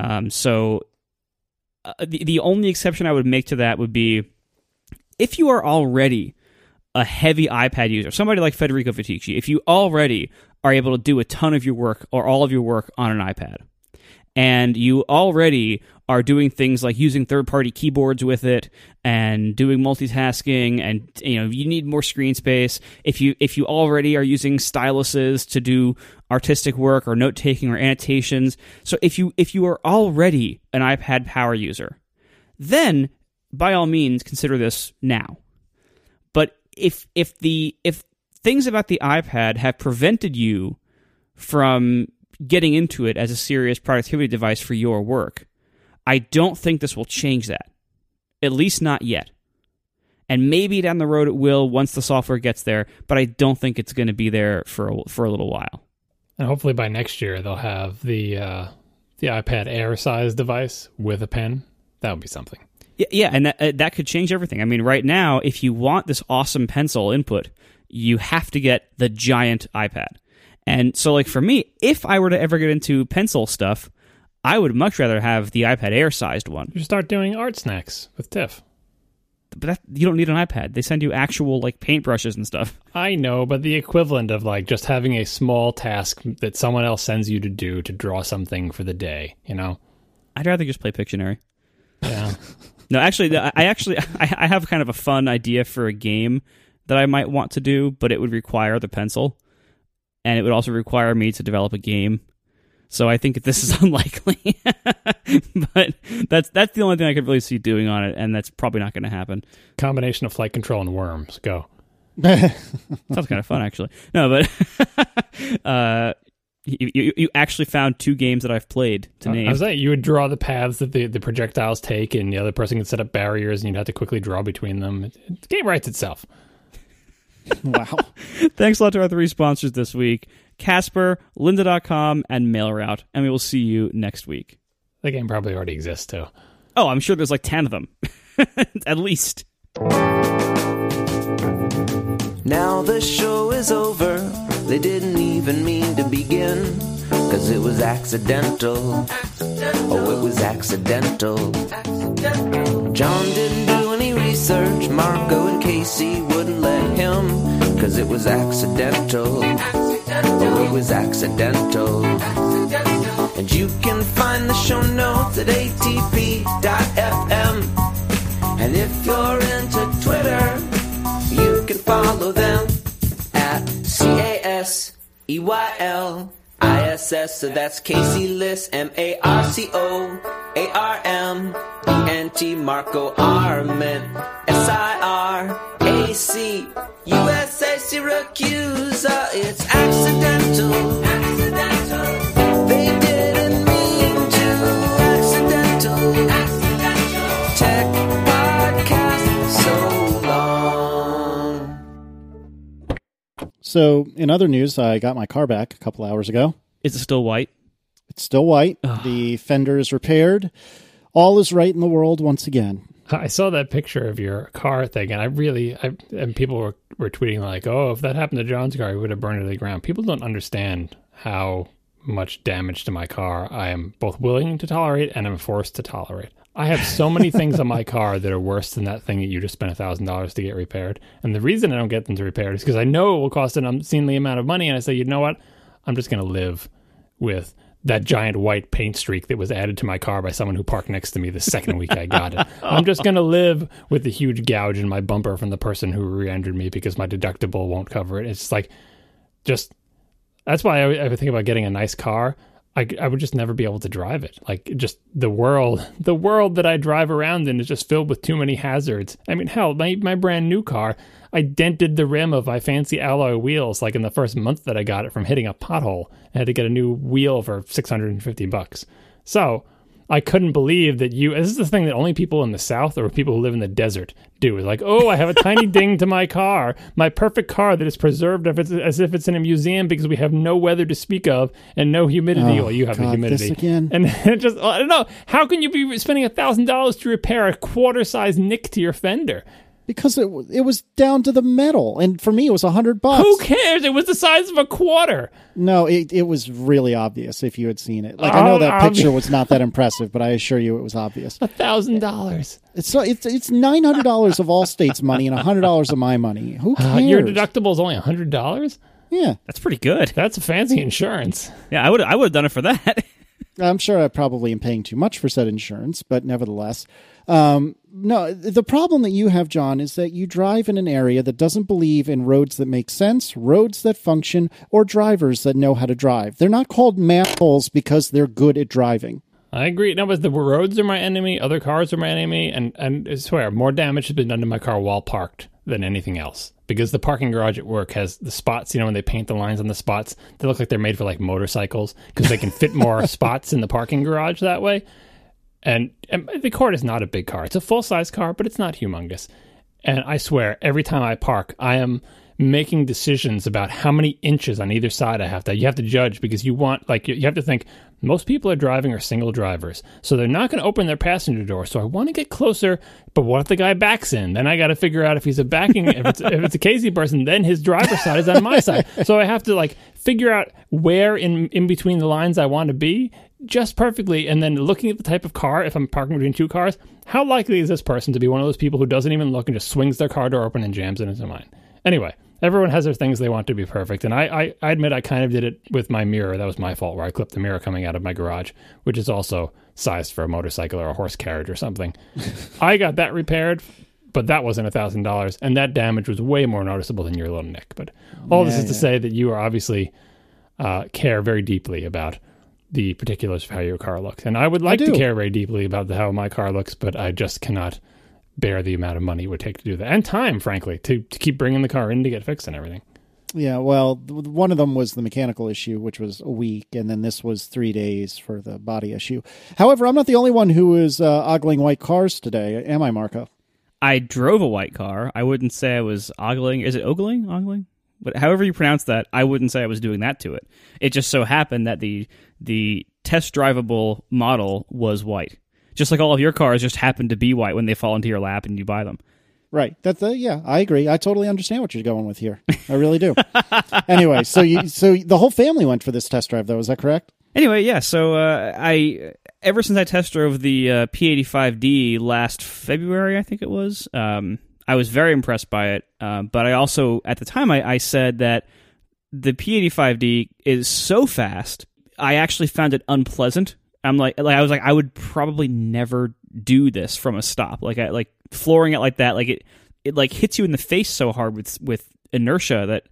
Um, so uh, the the only exception I would make to that would be if you are already a heavy iPad user, somebody like Federico Viticci, if you already are able to do a ton of your work or all of your work on an iPad, and you already are doing things like using third-party keyboards with it and doing multitasking and you know you need more screen space. If you if you already are using styluses to do artistic work or note-taking or annotations so if you if you are already an iPad power user then by all means consider this now. But if if the if things about the iPad have prevented you from getting into it as a serious productivity device for your work, I don't think this will change that. At least not yet. And maybe down the road it will once the software gets there, but I don't think it's going to be there for a, for a little while. And hopefully by next year they'll have the uh, the iPad Air size device with a pen. That would be something. Yeah, yeah, and that uh, that could change everything. I mean, right now, if you want this awesome pencil input, you have to get the giant iPad. And so, like for me, if I were to ever get into pencil stuff, I would much rather have the iPad Air sized one. You start doing art snacks with Tiff. But that, you don't need an iPad. They send you actual like paintbrushes and stuff. I know, but the equivalent of like just having a small task that someone else sends you to do to draw something for the day, you know? I'd rather just play Pictionary. Yeah. No, actually, I I actually I, I have kind of a fun idea for a game that I might want to do, but it would require the pencil, and it would also require me to develop a game. So I think this is unlikely, but that's that's the only thing I could really see doing on it, and that's probably not going to happen. Combination of flight control and worms. Go. Sounds kind of fun, actually. No, but uh, you, you you actually found two games that I've played to I name. was saying you would draw the paths that the, the projectiles take, and the other person could set up barriers, and you'd have to quickly draw between them. It- it- The game writes itself. wow. Thanks a lot to our three sponsors this week Casper, Lynda.com, and MailRoute. And we will see you next week. The game probably already exists too. Oh, I'm sure there's like 10 of them. At least. Now the show is over. They didn't even mean to begin. Cause it was accidental. Oh, it was accidental. John didn't do any research. Marco and Casey wouldn't let him. Cause it was accidental. Oh, it was accidental. And you can find the show notes at atp.fm. And if you're into Twitter, you can follow them at C A S E Y L I S S. So that's Casey Liss, M A R C O A R M E N T Marco Arment S I R A C U S A Syracuse. Uh, It's accidental. Accidental. They didn't mean to. Accidental. Accidental. Tech podcast so long. So, in other news, I got my car back a couple hours ago. Is it still white? It's still white. The fender is repaired. All is right in the world once again. I saw that picture of your car thing, and I really, I, and people were, were tweeting like, "Oh, if that happened to John's car, he would have burned it to the ground." People don't understand how much damage to my car I am both willing to tolerate and am forced to tolerate. I have so many things on my car that are worse than that thing that you just spent a thousand dollars to get repaired. And the reason I don't get them to repaired is because I know it will cost an obscenely amount of money, and I say, you know what, I'm just going to live with that giant white paint streak that was added to my car by someone who parked next to me the second week I got it. I'm just going to live with the huge gouge in my bumper from the person who re-entered me because my deductible won't cover it. It's like, just that's why I, I think about getting a nice car. I, I would just never be able to drive it. Like just the world, the world that I drive around in is just filled with too many hazards. I mean, hell, my my brand new car, I dented the rim of my fancy alloy wheels like in the first month that I got it from hitting a pothole. I had to get a new wheel for six hundred and fifty bucks. So I couldn't believe that you. This is the thing that only people in the South or people who live in the desert do. Is like, oh, I have a tiny ding to my car, my perfect car that is preserved if it's, as if it's in a museum because we have no weather to speak of and no humidity. Oh, well, you have the God, humidity this again? and it just oh, I don't know. How can you be spending a thousand dollars to repair a quarter size nick to your fender? Because it, it was down to the metal. And for me, it was a hundred bucks. Who cares? It was the size of a quarter. No, it, it was really obvious if you had seen it. Like, I know Oh, that obvi- picture was not that impressive, but I assure you it was obvious. A thousand dollars. It's so it's it's nine hundred dollars of Allstate's money and hundred dollars of my money. Who cares? Uh, your deductible is only a hundred dollars. yeah, That's pretty good. That's a fancy insurance. Yeah, I would I would have done it for that. I'm sure I probably am paying too much for said insurance, but nevertheless, um, no. The problem that you have, John, is that you drive in an area that doesn't believe in roads that make sense, roads that function, or drivers that know how to drive. They're not called manholes because they're good at driving. I agree. No, but the roads are my enemy. Other cars are my enemy, and and I swear more damage has been done to my car while parked than anything else. Because the parking garage at work has the spots. You know, when they paint the lines on the spots, they look like they're made for like motorcycles because they can fit more spots in the parking garage that way. And, and the Accord is not a big car. It's a full size car, but it's not humongous. And I swear, every time I park, I am making decisions about how many inches on either side I have to. You have to judge because you want, like, you have to think most people are driving are single drivers. So they're not going to open their passenger door. So I want to get closer. But what if the guy backs in? Then I got to figure out if he's a backing, if it's, if it's a Casey person, then his driver's side is on my side. So I have to, like, figure out where in, in between the lines I want to be just perfectly and then looking at the type of car if i'm parking between two cars how likely is this person to be one of those people who doesn't even look and just swings their car door open and jams it into mine anyway Everyone has their things they want to be perfect, and I, I, I admit I kind of did it with my mirror. That was my fault, where I clipped the mirror coming out of my garage, which is also sized for a motorcycle or a horse carriage or something. I got that repaired, but that wasn't a thousand dollars, and that damage was way more noticeable than your little nick. But all this Yeah, is to say that you are obviously uh, care very deeply about the particulars of how your car looks, and I would like to care very deeply about the, how my car looks, but I just cannot bear the amount of money it would take to do that, and time, frankly, to to keep bringing the car in to get fixed and everything. Yeah, well, one of them was the mechanical issue, which was a week, and then this was three days for the body issue. However, I'm not the only one who is uh, ogling white cars today, am I, Marco? I drove a white car. I wouldn't say I was ogling. Is it ogling? Ogling? But however you pronounce that, I wouldn't say I was doing that to it. It just so happened that the the test drivable model was white. Just like all of your cars just happen to be white when they fall into your lap and you buy them. Right. That's the yeah. I agree. I totally understand what you're going with here. I really do. anyway, so you so the whole family went for this test drive, though. Is that correct? Anyway, yeah. So uh, I ever since I test drove the uh, P85D last February, I think it was. Um, I was very impressed by it, uh, but I also at the time I, I said that the P85D is so fast. I actually found it unpleasant. I'm like, like I was like, I would probably never do this from a stop. Like, I like flooring it like that. Like it, it like hits you in the face so hard with with inertia that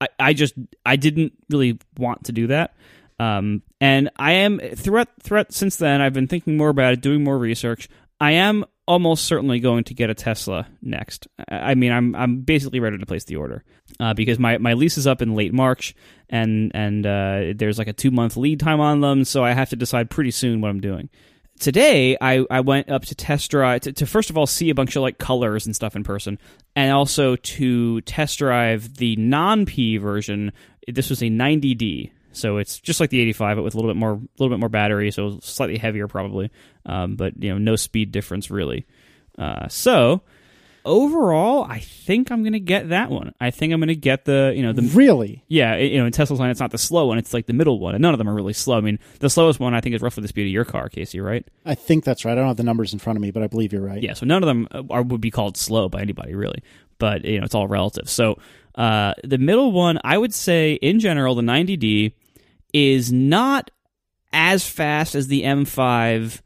I, I just I didn't really want to do that. Um, and I am throughout throughout since then I've been thinking more about it, doing more research. I am almost certainly going to get a Tesla next. I mean, I'm I'm basically ready to place the order uh, because my, my lease is up in late March, and and uh, there's like a two month lead time on them, so I have to decide pretty soon what I'm doing. Today, I, I went up to test drive to, to first of all see a bunch of like colors and stuff in person, and also to test drive the non P version. This was a 90D, so it's just like the 85, but with a little bit more, a little bit more battery, so slightly heavier probably, um, but you know no speed difference really. Uh, so overall, I think I'm gonna get that one. I think I'm gonna get the you know the Really? yeah, you know, in Tesla's line, it's not the slow one; it's like the middle one, and none of them are really slow. I mean, the slowest one I think is roughly the speed of your car, Casey, right? I think that's right. I don't have the numbers in front of me, but I believe you're right. Yeah, so none of them are would be called slow by anybody, really. But you know, it's all relative. So uh, the middle one, I would say, in general, the 90D is not as fast as the M5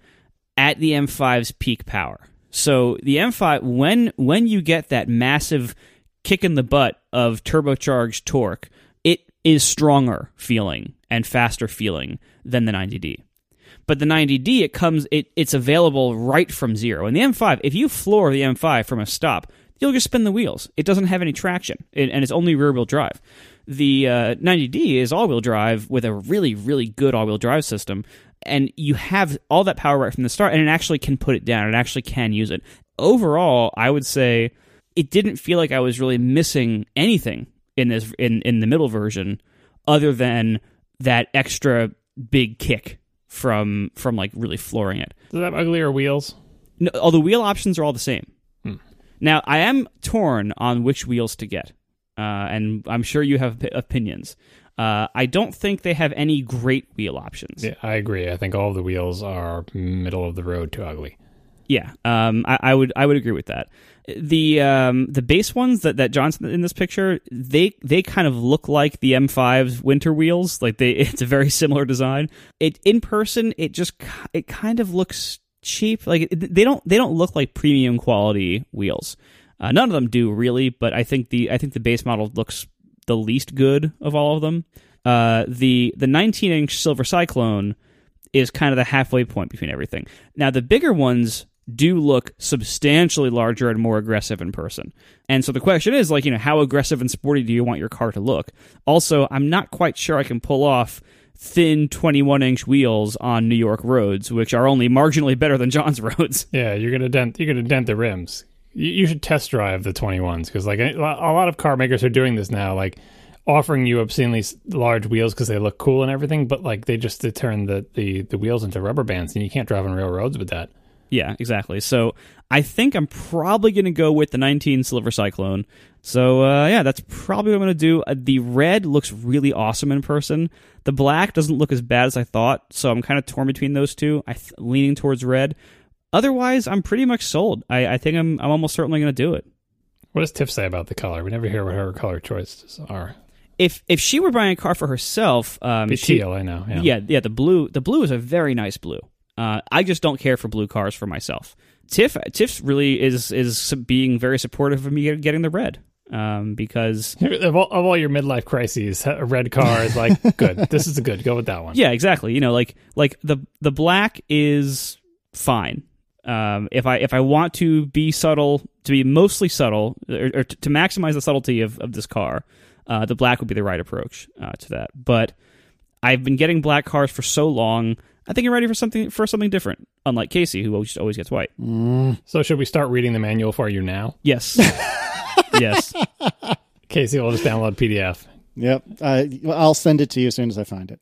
at the M5's peak power. So the M5, when when you get that massive kick in the butt of turbocharged torque, it is stronger feeling and faster feeling than the 90D. But the 90D, it comes, it, it's available right from zero. And the M5, if you floor the M5 from a stop, you'll just spin the wheels. It doesn't have any traction, and and it's only rear wheel drive. The uh, 90D is all wheel drive with a really, really good all wheel drive system, and you have all that power right from the start, and it actually can put it down. It actually can use it. Overall, I would say it didn't feel like I was really missing anything in this in in the middle version, other than that extra big kick from from like really flooring it. Does that have uglier wheels? No, all the wheel options are all the same. Now, I am torn on which wheels to get, uh, and I'm sure you have p- opinions. Uh, I don't think they have any great wheel options. Yeah, I agree. I think all the wheels are middle of the road to ugly. Yeah, um, I, I would I would agree with that. The um, the base ones that that John's in this picture, they they kind of look like the M5's winter wheels. Like they, it's a very similar design. It in person, it just it kind of looks cheap. Like they don't they don't look like premium quality wheels. Uh, none of them do really, but I think the I think the base model looks the least good of all of them. Uh, the the 19 inch Silver Cyclone is kind of the halfway point between everything. Now, the bigger ones do look substantially larger and more aggressive in person. And so the question is like, you know, how aggressive and sporty do you want your car to look? Also, I'm not quite sure I can pull off thin 21 inch wheels on New York roads, which are only marginally better than John's roads. Yeah, you're gonna dent. You're gonna dent the rims. You, you should test drive the 21s because like a, a lot of car makers are doing this now. Like offering you obscenely large wheels because they look cool and everything, but like they just turn the, the the wheels into rubber bands and you can't drive on real roads with that. Yeah, exactly. So I think I'm probably going to go with the 19 Silver Cyclone. So uh, yeah, that's probably what I'm going to do. Uh, the red looks really awesome in person. The black doesn't look as bad as I thought, so I'm kind of torn between those two. I th- leaning towards red. Otherwise, I'm pretty much sold. I, I think I'm I'm almost certainly going to do it. What does Tiff say about the color? We never hear what her color choices are. If if she were buying a car for herself, um, Be she- teal, I know. Yeah. yeah, yeah, the blue the blue is a very nice blue. Uh, I just don't care for blue cars for myself. Tiff Tiff really is is being very supportive of me getting the red um, because Of all, of all your midlife crises, a red car is like good. This is a good. Go with that one. yeah, exactly. You know, like like the the black is fine. Um, if I if I want to be subtle, to be mostly subtle, or, or to maximize the subtlety of, of this car, uh, the black would be the right approach uh, to that. But I've been getting black cars for so long. I think I'm ready for something for something different. Unlike Casey, who always, always gets white. So should we start reading the manual for you now? Yes, yes. Casey will just download PDF. Yep. Uh, I'll send it to you as soon as I find it.